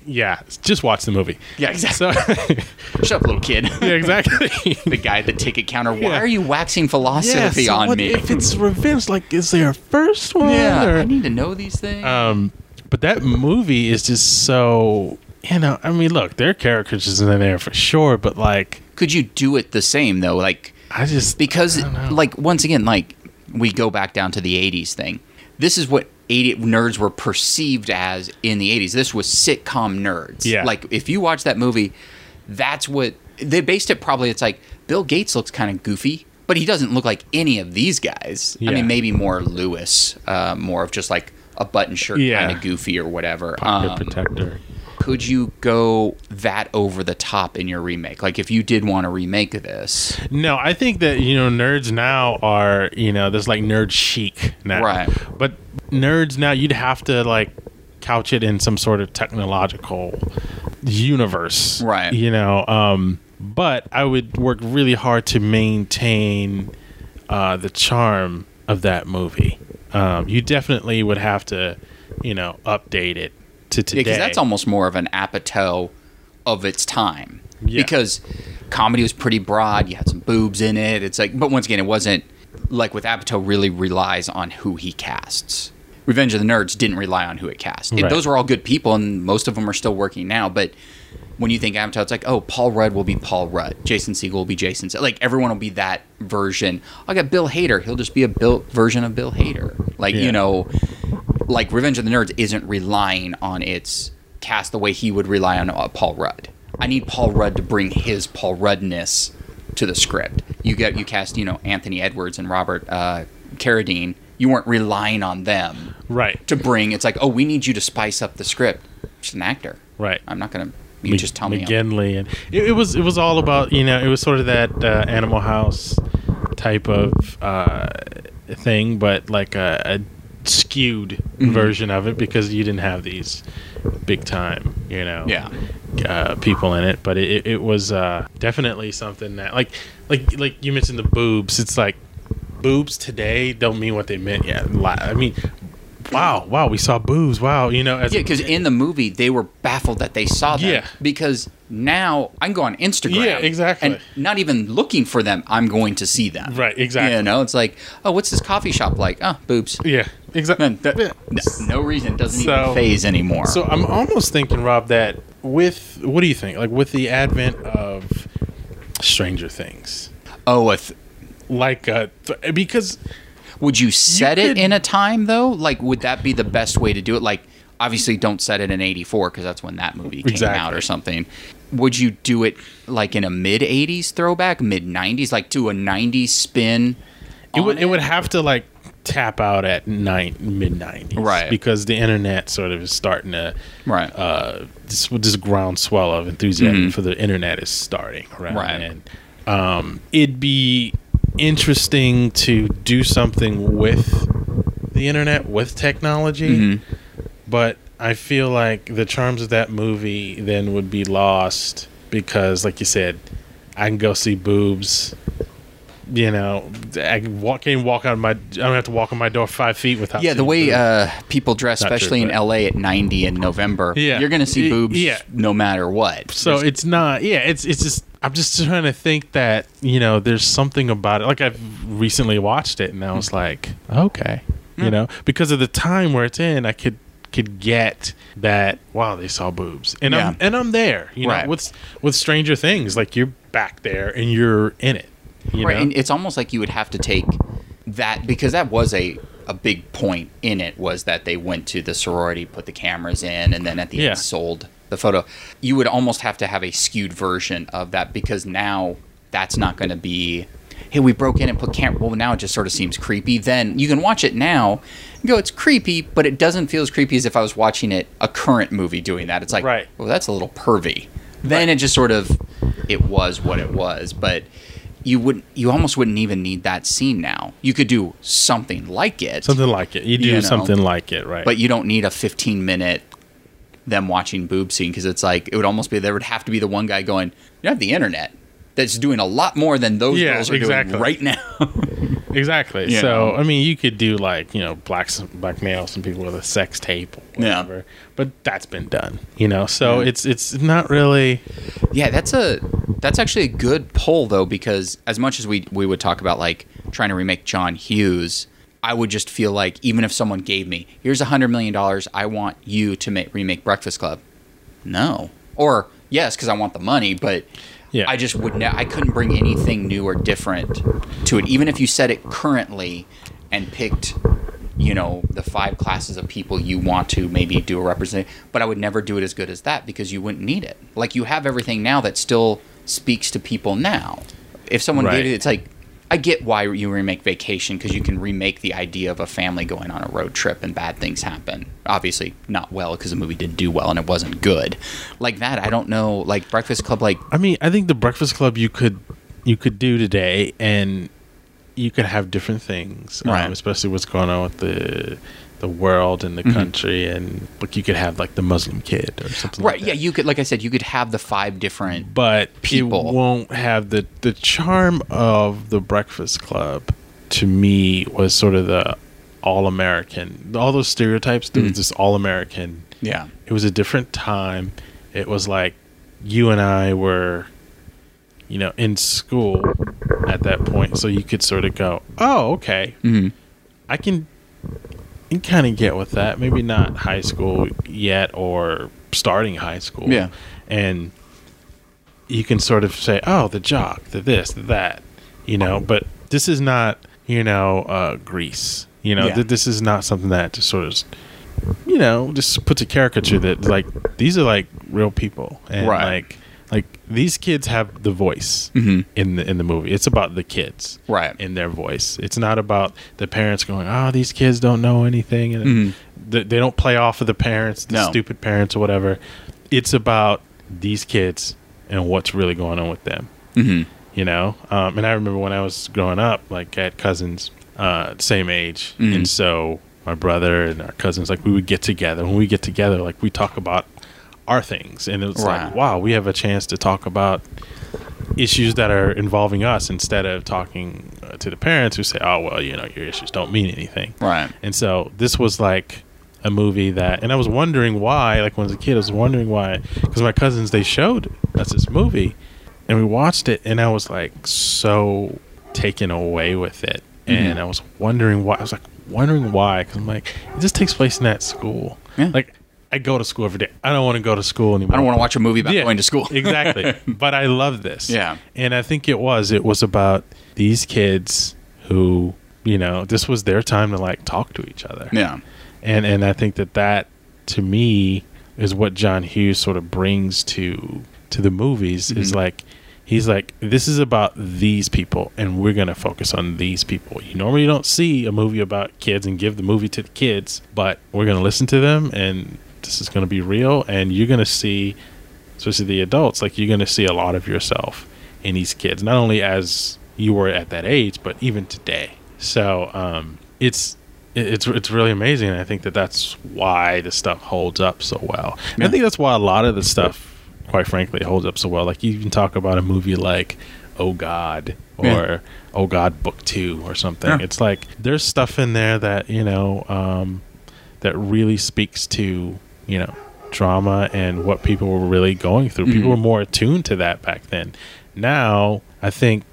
[SPEAKER 2] Yeah, just watch the movie.
[SPEAKER 1] Yeah, exactly.
[SPEAKER 2] So,
[SPEAKER 1] Shut up, little kid.
[SPEAKER 2] yeah, exactly.
[SPEAKER 1] the guy at the ticket counter. Why
[SPEAKER 2] Yeah.
[SPEAKER 1] are you waxing philosophy
[SPEAKER 2] so
[SPEAKER 1] on
[SPEAKER 2] what
[SPEAKER 1] me?
[SPEAKER 2] If it's revenge, like, is there a first one?
[SPEAKER 1] yeah,
[SPEAKER 2] or-
[SPEAKER 1] I need to know these things.
[SPEAKER 2] um, but that movie is just so. You know, I mean, look, there are caricatures in there for sure, but like,
[SPEAKER 1] Could you do it the same though? Like
[SPEAKER 2] I just
[SPEAKER 1] because
[SPEAKER 2] I
[SPEAKER 1] like once again, like we go back down to the '80s thing. This is what 80 nerds were perceived as in the '80s. This was sitcom nerds.
[SPEAKER 2] Yeah.
[SPEAKER 1] Like if you watch that movie, that's what they based it. Probably it's like Bill Gates looks kind of goofy. But he doesn't look like any of these guys. I mean, maybe more Lewis, uh, more of just like a button shirt,
[SPEAKER 2] Yeah.
[SPEAKER 1] kind of goofy or whatever.
[SPEAKER 2] pocket
[SPEAKER 1] Um,
[SPEAKER 2] protector.
[SPEAKER 1] Could you go that over the top in your remake? Like if you did want to remake this,
[SPEAKER 2] No, I think that you know nerds now are you know there's like nerd chic now,
[SPEAKER 1] Right.
[SPEAKER 2] But nerds now you'd have to like couch it in some sort of technological universe,
[SPEAKER 1] Right.
[SPEAKER 2] You know, um, but I would work really hard to maintain uh, the charm of that movie. Um, you definitely would have to, you know, update it to today.
[SPEAKER 1] because that's almost more of an Apatow of its time.
[SPEAKER 2] Yeah.
[SPEAKER 1] Because comedy was pretty broad. You had some boobs in it. It's like, but once again, it wasn't like with Apatow. Really relies on who he casts. Revenge of the Nerds didn't rely on who it cast. It- those were all good people, and most of them are still working now. But when you think Apatow, it's like, oh, Paul Rudd will be Paul Rudd. Jason Segel will be Jason. Se- Like everyone will be that version. I got Bill Hader. He'll just be a Bill version of Bill Hader. Like
[SPEAKER 2] Yeah.
[SPEAKER 1] you know, like Revenge of the Nerds isn't relying on its cast the way he would rely on uh, Paul Rudd. I need Paul Rudd to bring his Paul Ruddness to the script. You get you cast you know Anthony Edwards and Robert uh, Carradine. You weren't relying on them
[SPEAKER 2] right,
[SPEAKER 1] to bring. It's like oh we need you to spice up the script. Just an actor.
[SPEAKER 2] right.
[SPEAKER 1] I'm not gonna. You just tell me.
[SPEAKER 2] McGinley, and it, it was it was all about you know it was sort of that uh, Animal House type of uh, thing, but like a, a skewed
[SPEAKER 1] Mm-hmm.
[SPEAKER 2] version of it because you didn't have these big time you know
[SPEAKER 1] Yeah.
[SPEAKER 2] uh, people in it, but it, it was uh, definitely something that like like like you mentioned the boobs. It's like boobs today don't mean what they meant yet. I mean, wow, wow, we saw boobs. Wow, you know, as
[SPEAKER 1] Yeah, because in the movie they were baffled that they saw them.
[SPEAKER 2] Yeah.
[SPEAKER 1] Because now I can go on Instagram.
[SPEAKER 2] Yeah, exactly.
[SPEAKER 1] And not even looking for them, I'm going to see them.
[SPEAKER 2] Right, exactly.
[SPEAKER 1] You know, it's like, oh, what's this coffee shop like? Oh, boobs.
[SPEAKER 2] yeah, exactly.
[SPEAKER 1] Man, that- no, no reason. Doesn't
[SPEAKER 2] So-
[SPEAKER 1] even phase anymore.
[SPEAKER 2] So I'm almost thinking, Rob, that with what do you think? Like with the advent of Stranger Things,
[SPEAKER 1] oh, if
[SPEAKER 2] like uh, th- because
[SPEAKER 1] would you set
[SPEAKER 2] could-
[SPEAKER 1] it in a time though? Like, would that be the best way to do it? Like, obviously, don't set it in '84 because that's when that movie came
[SPEAKER 2] Exactly.
[SPEAKER 1] out or something. Would you do it like in a mid '80s throwback, mid '90s, like to a '90s spin?
[SPEAKER 2] it would
[SPEAKER 1] on
[SPEAKER 2] it would have to like tap out at night mid 90s
[SPEAKER 1] Right.
[SPEAKER 2] because the internet sort of is starting to
[SPEAKER 1] right.
[SPEAKER 2] uh this this groundswell of enthusiasm for the internet is starting
[SPEAKER 1] Mm-hmm. Right.
[SPEAKER 2] and um it'd be interesting to do something with the internet with technology
[SPEAKER 1] Mm-hmm.
[SPEAKER 2] but i feel like the charms of that movie then would be lost because like you said i can go see boobs you know i walk can walk out my i don't have to walk on my door five feet without
[SPEAKER 1] Yeah, the way uh, people dress,
[SPEAKER 2] Not true,
[SPEAKER 1] especially in LA at 90 in November,
[SPEAKER 2] Yeah.
[SPEAKER 1] you're going to see boobs
[SPEAKER 2] yeah.
[SPEAKER 1] no matter what.
[SPEAKER 2] so
[SPEAKER 1] There's-
[SPEAKER 2] it's not yeah it's it's just i'm just trying to think that you know there's something about it like i've recently watched it and i was like okay you know because of the time where it's in i could could get that wow they saw boobs and i'm and i'm there you
[SPEAKER 1] Right.
[SPEAKER 2] know with with stranger things like you're back there and you're in it you
[SPEAKER 1] right,
[SPEAKER 2] know?
[SPEAKER 1] and it's almost like you would have to take that because that was a a big point in it was that they went to the sorority, put the cameras in, and then at the
[SPEAKER 2] Yeah.
[SPEAKER 1] end sold the photo. You would almost have to have a skewed version of that because now that's not going to be. Hey, we broke in and put camera. Well, now it just sort of seems creepy. Then you can watch it now and go, it's creepy, but it doesn't feel as creepy as if I was watching it a current movie doing that. It's like,
[SPEAKER 2] Right.
[SPEAKER 1] well, that's a little pervy. Then it just sort of, it was what it was. But you would, you almost wouldn't even need that scene now. You could do something like it,
[SPEAKER 2] something like it you do
[SPEAKER 1] You know.
[SPEAKER 2] something like it right
[SPEAKER 1] but you don't need a 15 minute them watching boob scene because it's like it would almost be there would have to be the one guy going, you have the internet. That's doing a lot more than those
[SPEAKER 2] Yeah,
[SPEAKER 1] girls are
[SPEAKER 2] exactly.
[SPEAKER 1] doing right now.
[SPEAKER 2] Exactly.
[SPEAKER 1] You
[SPEAKER 2] so? I mean, you could do like you know black blackmail some people with a sex tape, or
[SPEAKER 1] Yeah.
[SPEAKER 2] whatever. But that's been done. You know, so
[SPEAKER 1] Yeah.
[SPEAKER 2] it's it's not really.
[SPEAKER 1] Yeah, that's a that's actually a good poll though because as much as we we would talk about like trying to remake John Hughes, I would just feel like even if someone gave me here's a hundred million dollars, I want you to make remake Breakfast Club. No, or yes, because I want the money, but
[SPEAKER 2] Yeah.
[SPEAKER 1] I just would ne- I couldn't bring anything new or different to it, even if you said it currently and picked. You know the five classes of people you want to maybe do a represent, but I would never do it as good as that because you wouldn't need it. Like you have everything now that still speaks to people now. If someone
[SPEAKER 2] Right.
[SPEAKER 1] gave it, it's like I get why you remake Vacation because you can remake the idea of a family going on a road trip and bad things happen. Obviously, not well because the movie didn't do well and it wasn't good. Like that, I don't know. Like Breakfast Club, like
[SPEAKER 2] I mean, I think the Breakfast Club you could you could do today, and you could have different things, um, especially what's going on with the the world and the
[SPEAKER 1] Mm-hmm.
[SPEAKER 2] country, and like you could have like the Muslim kid or something.
[SPEAKER 1] right,
[SPEAKER 2] like that.
[SPEAKER 1] yeah. You could, like I said, you could have the five different.
[SPEAKER 2] but
[SPEAKER 1] people.
[SPEAKER 2] it won't have the the charm of the Breakfast Club. To me, was sort of the all American, all those stereotypes. There was
[SPEAKER 1] Mm.
[SPEAKER 2] this all American.
[SPEAKER 1] Yeah,
[SPEAKER 2] It was a different time. It was like you and I were, you know, in school at that point, so you could sort of go, "Oh, okay,
[SPEAKER 1] hmm
[SPEAKER 2] I can." You kind of get with that. Maybe not high school yet, or starting high school.
[SPEAKER 1] Yeah.
[SPEAKER 2] and you can sort of say, "Oh, the jock, the this, the that," you know. But this is not, you know, uh, Grease. You know,
[SPEAKER 1] Yeah.
[SPEAKER 2] th- this is not something that just sort of, you know, just puts a caricature that like these are like real people, and
[SPEAKER 1] Right.
[SPEAKER 2] like like these kids have the voice
[SPEAKER 1] Mhm.
[SPEAKER 2] in the in the movie. It's about the kids,
[SPEAKER 1] Right.
[SPEAKER 2] In their voice. It's not about the parents going, "Oh, these kids don't know anything," and
[SPEAKER 1] Mhm.
[SPEAKER 2] th- they don't play off of the parents, the
[SPEAKER 1] No.
[SPEAKER 2] stupid parents or whatever. It's about these kids and what's really going on with them.
[SPEAKER 1] hmm
[SPEAKER 2] You know, um, and I remember when I was growing up, like I had cousins, uh, same age,
[SPEAKER 1] Mhm.
[SPEAKER 2] and so my brother and our cousins, like we would get together. When we get together, like we talk about our things, and it was
[SPEAKER 1] Right.
[SPEAKER 2] like, wow, we have a chance to talk about issues that are involving us instead of talking uh, to the parents who say, "Oh, well, you know, your issues don't mean anything."
[SPEAKER 1] Right.
[SPEAKER 2] And so this was like a movie that, and I was wondering why. Like when I was a kid, I was wondering why because my cousins they showed us this movie, and we watched it, and I was like so taken away with it, and
[SPEAKER 1] Mhm.
[SPEAKER 2] I was wondering why. I was like wondering why because I'm like, it just takes place in that school.
[SPEAKER 1] Yeah.
[SPEAKER 2] Like I go to school every day. I don't want to go to school anymore.
[SPEAKER 1] I don't want to watch a movie about
[SPEAKER 2] Yeah,
[SPEAKER 1] going to school.
[SPEAKER 2] exactly. But I love this.
[SPEAKER 1] Yeah.
[SPEAKER 2] And I think it was. It was about these kids who, you know, this was their time to like talk to each other.
[SPEAKER 1] yeah.
[SPEAKER 2] And and I think that that to me is what John Hughes sort of brings to to the movies is
[SPEAKER 1] Mhm.
[SPEAKER 2] like he's like this is about these people and we're going to focus on these people. You normally don't see a movie about kids and give the movie to the kids, but we're going to listen to them and this is going to be real and you're going to see especially the adults like you're going to see a lot of yourself in these kids not only as you were at that age but even today. So um it's it's it's really amazing and i think that that's why the stuff holds up so well. And i think that's why a lot of the stuff quite frankly holds up so well. Like you can talk about a movie like oh god or
[SPEAKER 1] Yeah.
[SPEAKER 2] oh god book two or something.
[SPEAKER 1] Yeah.
[SPEAKER 2] it's like there's stuff in there that you know um that really speaks to you know drama and what people were really going through. People
[SPEAKER 1] Mhm.
[SPEAKER 2] were more attuned to that back then. Now, I think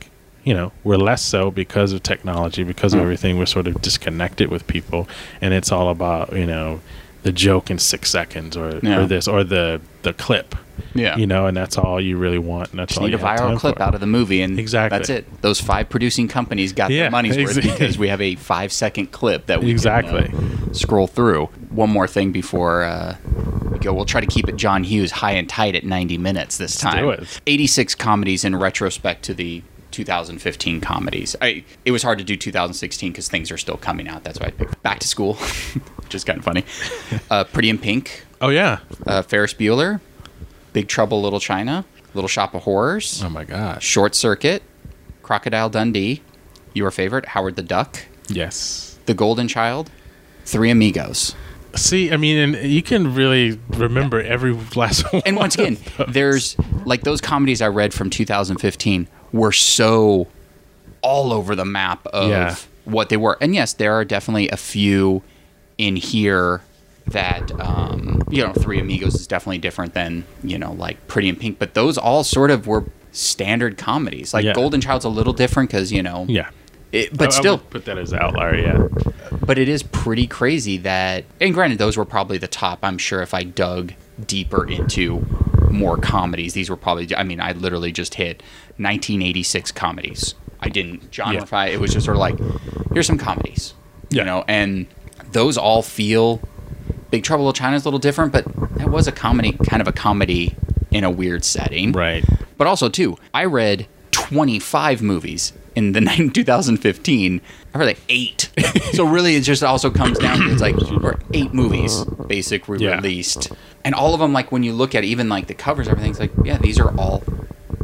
[SPEAKER 2] you know we're less so because of technology, because of
[SPEAKER 1] Mm.
[SPEAKER 2] everything. We're sort of disconnected with people, and it's all about you know the joke in six seconds or,
[SPEAKER 1] Yeah.
[SPEAKER 2] or this or the the clip.
[SPEAKER 1] Yeah.
[SPEAKER 2] You know, and that's all you really want. And that's
[SPEAKER 1] Just
[SPEAKER 2] all
[SPEAKER 1] need a
[SPEAKER 2] you have
[SPEAKER 1] viral clip
[SPEAKER 2] for.
[SPEAKER 1] out of the movie, and
[SPEAKER 2] Exactly.
[SPEAKER 1] that's it. Those five producing companies got
[SPEAKER 2] Yeah,
[SPEAKER 1] their money's worth because we have a five second clip that we
[SPEAKER 2] Exactly.
[SPEAKER 1] can, uh, scroll through. One more thing before uh, we go, we'll try to keep it John Hughes high and tight at 90 minutes this
[SPEAKER 2] Let's
[SPEAKER 1] time.
[SPEAKER 2] do it.
[SPEAKER 1] 86 comedies in retrospect to the 2015 comedies. I, it was hard to do 2016 because things are still coming out. That's why I picked Back to School, which is kind of funny. Uh, Pretty in Pink,
[SPEAKER 2] Oh yeah.
[SPEAKER 1] uh, Ferris Bueller, Big Trouble Little China, Little Shop of Horrors,
[SPEAKER 2] Oh my gosh.
[SPEAKER 1] Short Circuit, Crocodile Dundee, your favorite, Howard the Duck,
[SPEAKER 2] Yes.
[SPEAKER 1] The Golden Child, Three Amigos.
[SPEAKER 2] See, I mean, and you can really remember every last one.
[SPEAKER 1] And once again, there's like those comedies I read from 2015 were so all over the map of
[SPEAKER 2] Yeah.
[SPEAKER 1] what they were. And yes, there are definitely a few in here that um, you know, Three Amigos is definitely different than you know, like Pretty in Pink. But those all sort of were standard comedies. Like
[SPEAKER 2] Yeah.
[SPEAKER 1] Golden Child's a little different because you know,
[SPEAKER 2] yeah.
[SPEAKER 1] it, but
[SPEAKER 2] I- I
[SPEAKER 1] still,
[SPEAKER 2] would put that as an outlier. Yeah.
[SPEAKER 1] but it is pretty crazy that and granted those were probably the top i'm sure if i dug deeper into more comedies these were probably i mean i literally just hit 1986 comedies i didn't genreify it was just sort of like here's some comedies
[SPEAKER 2] Yeah.
[SPEAKER 1] you know and those all feel big trouble in china is a little different but that was a comedy kind of a comedy in a weird setting
[SPEAKER 2] Right.
[SPEAKER 1] but also, too, I read 25 movies in the 2015. I read like eight. so really, it just also comes down to it's like or eight movies basic we
[SPEAKER 2] Yeah.
[SPEAKER 1] released, and all of them like when you look at even like the covers, everything's like yeah, these are all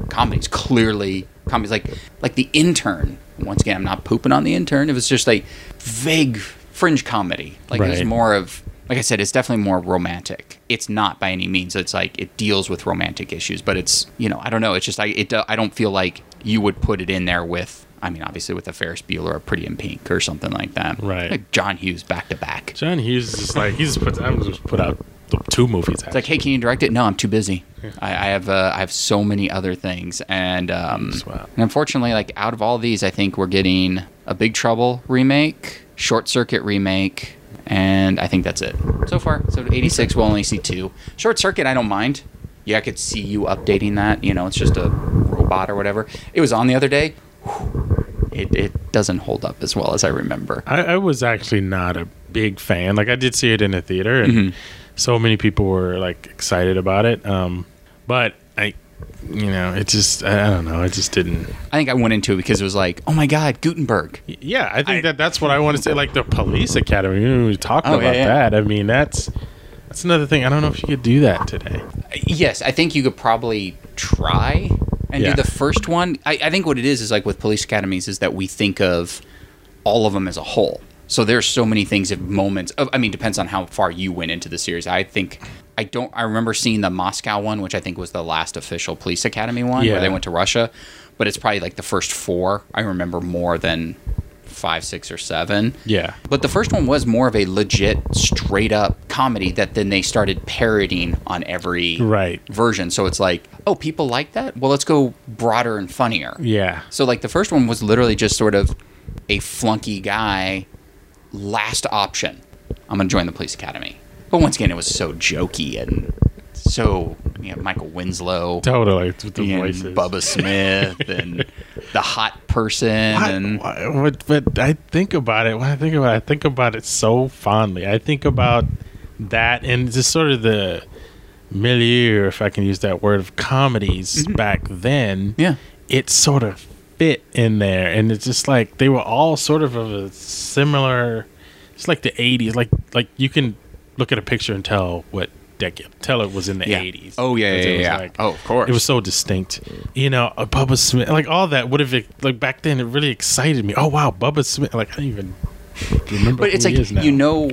[SPEAKER 1] comedies. Clearly, comedies like like the intern. Once again, I'm not pooping on the intern. It was just like vague fringe comedy. Like it was
[SPEAKER 2] Right.
[SPEAKER 1] more of like I said, it's definitely more romantic. It's not by any means. It's like it deals with romantic issues, but it's you know I don't know. It's just I it I don't feel like you would put it in there with. I mean, obviously with a Ferris Bueller or Pretty in Pink or something like that.
[SPEAKER 2] Right.
[SPEAKER 1] Like John Hughes back to back.
[SPEAKER 2] John Hughes is just like he's just put. I'm just put out the two movies.
[SPEAKER 1] It's like, hey, can you direct it? No, I'm too busy. I, I have uh, I have so many other things, and um,
[SPEAKER 2] Wow.
[SPEAKER 1] and unfortunately, like out of all these, I think we're getting a Big Trouble remake, Short Circuit remake, and I think that's it so far. So 86, we'll only see two. Short Circuit, I don't mind. Yeah, I could see you updating that. You know, it's just a robot or whatever. It was on the other day. It, it doesn't hold up as well as I remember.
[SPEAKER 2] I, I was actually not a big fan. Like I did see it in a theater, and
[SPEAKER 1] Mhm.
[SPEAKER 2] so many people were like excited about it. Um, but I, you know, it just I, don't know. It just didn't.
[SPEAKER 1] I think I went into it because it was like, oh my God, Guttenberg.
[SPEAKER 2] Yeah, I think
[SPEAKER 1] I-
[SPEAKER 2] that that's what I want to say. Like the police academy, we talked
[SPEAKER 1] Oh,
[SPEAKER 2] about
[SPEAKER 1] yeah, yeah.
[SPEAKER 2] that. I mean, that's that's another thing. I don't know if you could do that today.
[SPEAKER 1] Yes, I think you could probably try and
[SPEAKER 2] Yeah.
[SPEAKER 1] do the first one. I, I think what it is is like with police academies is that we think of all of them as a whole. So there's so many things of moments. Of, I mean, depends on how far you went into the series. I think I don't. I remember seeing the Moscow one, which I think was the last official police academy one,
[SPEAKER 2] Yeah.
[SPEAKER 1] where they went to Russia. But it's probably like the first four. I remember more than five, six, or seven.
[SPEAKER 2] Yeah.
[SPEAKER 1] But the first one was more of a legit, straight up comedy that then they started parodying on every
[SPEAKER 2] Right.
[SPEAKER 1] version. So it's like, oh, people like that? Well, let's go broader and funnier.
[SPEAKER 2] Yeah.
[SPEAKER 1] So like the first one was literally just sort of a flunky guy, last option. I'm gonna join the police academy. But once again, it was so jokey and so you know Michael Winslow
[SPEAKER 2] Totally. With the
[SPEAKER 1] and
[SPEAKER 2] voices.
[SPEAKER 1] Bubba Smith and the hot person and
[SPEAKER 2] I, what, but I think about it when I think about it, I think about it so fondly. I think about that and just sort of the milieu, if I can use that word, of comedies mm-hmm. back then.
[SPEAKER 1] yeah.
[SPEAKER 2] It sort of fit in there, and it's just like they were all sort of of a similar. It's like the '80s. Like like you can look at a picture and tell what decade. Tell it was in the
[SPEAKER 1] Yeah.
[SPEAKER 2] '80s.
[SPEAKER 1] Oh, yeah, yeah,
[SPEAKER 2] it was
[SPEAKER 1] yeah.
[SPEAKER 2] like-
[SPEAKER 1] Oh, of course.
[SPEAKER 2] It was so distinct. You know, uh, Bubba Smith, like all that would have like back then. It really excited me. Oh wow, Bubba Smith! Like I don't even remember.
[SPEAKER 1] But it's
[SPEAKER 2] who
[SPEAKER 1] like
[SPEAKER 2] is now.
[SPEAKER 1] you know,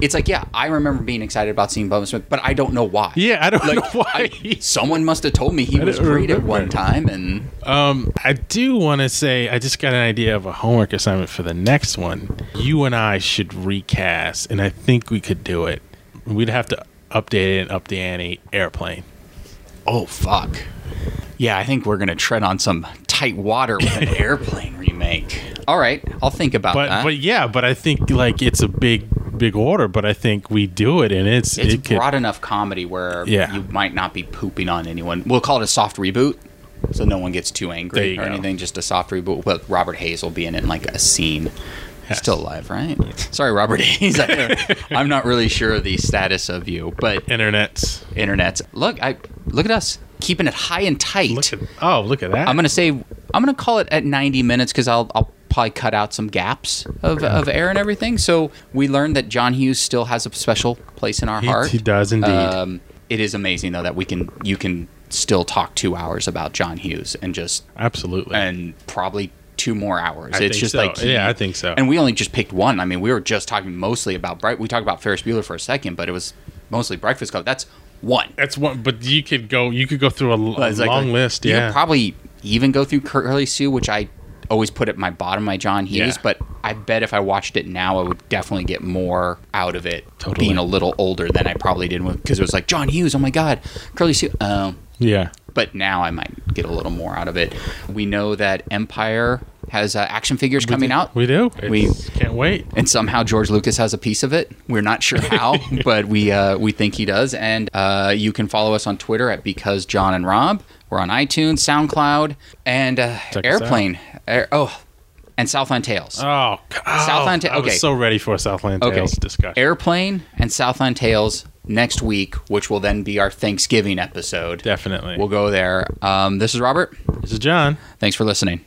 [SPEAKER 1] it's like yeah, I remember being excited about seeing Bubba Smith, but I don't know why.
[SPEAKER 2] Yeah, I don't
[SPEAKER 1] like
[SPEAKER 2] know why.
[SPEAKER 1] I- someone must have told me he
[SPEAKER 2] I
[SPEAKER 1] was great at one time, and
[SPEAKER 2] Um, I do want to say I just got an idea of a homework assignment for the next one. You and I should recast, and I think we could do it. We'd have to update it and up the ante. Airplane.
[SPEAKER 1] oh fuck, yeah, I think we're gonna tread on some tight water with an airplane remake. All right, I'll think about
[SPEAKER 2] But
[SPEAKER 1] that.
[SPEAKER 2] but yeah, but I think like it's a big big order. But I think we do it, and it's
[SPEAKER 1] it's
[SPEAKER 2] it
[SPEAKER 1] broad enough comedy where
[SPEAKER 2] Yeah.
[SPEAKER 1] you might not be pooping on anyone. We'll call it a soft reboot, so no one gets too angry or
[SPEAKER 2] go.
[SPEAKER 1] anything. Just a soft reboot. But Robert Hays will be in it in like a scene. He's
[SPEAKER 2] Yes.
[SPEAKER 1] still alive, right? Sorry, Robert Hays. I'm not really sure of the status of you, but
[SPEAKER 2] internet's.
[SPEAKER 1] internet's look. I look at us keeping it high and tight.
[SPEAKER 2] Look at oh look at that.
[SPEAKER 1] I'm gonna say I'm gonna call it at 90 minutes because I'll I'll probably cut out some gaps of, of air and everything. So we learned that John Hughes still has a special place in our
[SPEAKER 2] He-
[SPEAKER 1] heart.
[SPEAKER 2] he does indeed.
[SPEAKER 1] Um, it is amazing though that we can you can still talk two hours about John Hughes and just
[SPEAKER 2] Absolutely.
[SPEAKER 1] and probably two more hours.
[SPEAKER 2] I
[SPEAKER 1] it's just
[SPEAKER 2] so.
[SPEAKER 1] like he-
[SPEAKER 2] Yeah, I think so.
[SPEAKER 1] And we only just picked one. I mean, we were just talking mostly about Bright. We talked about Ferris Bueller for a second, but it was mostly Breakfast Club. That's one.
[SPEAKER 2] That's one, but you could go. You could go through a,
[SPEAKER 1] It's like-
[SPEAKER 2] long list.
[SPEAKER 1] You
[SPEAKER 2] Yeah,
[SPEAKER 1] probably even go through Curly Sue, which I always put at my bottom, my John Hughes.
[SPEAKER 2] Yeah.
[SPEAKER 1] But I bet if I watched it now, I would definitely get more out of it
[SPEAKER 2] Totally.
[SPEAKER 1] being a little older than I probably did because it was like John Hughes. Oh my God, Curly Sue. Um,
[SPEAKER 2] yeah.
[SPEAKER 1] but now I might get a little more out of it. We know that Empire has uh, action figures coming out.
[SPEAKER 2] We do.
[SPEAKER 1] We-
[SPEAKER 2] It's- can't wait.
[SPEAKER 1] and somehow George Lucas has a piece of it. We're not sure how, but we uh, we think he does. And uh, you can follow us on Twitter at because John and Rob. We're on iTunes, SoundCloud, and uh, Airplane. Air, oh, and Southland Tales.
[SPEAKER 2] Oh, oh
[SPEAKER 1] Southland Ta-
[SPEAKER 2] I was
[SPEAKER 1] okay.
[SPEAKER 2] so ready for Southland
[SPEAKER 1] okay,
[SPEAKER 2] Tales discussion.
[SPEAKER 1] Airplane and Southland Tales next week, which will then be our Thanksgiving episode.
[SPEAKER 2] Definitely.
[SPEAKER 1] We'll go there. Um, this is Robert.
[SPEAKER 2] this is John.
[SPEAKER 1] Thanks for listening.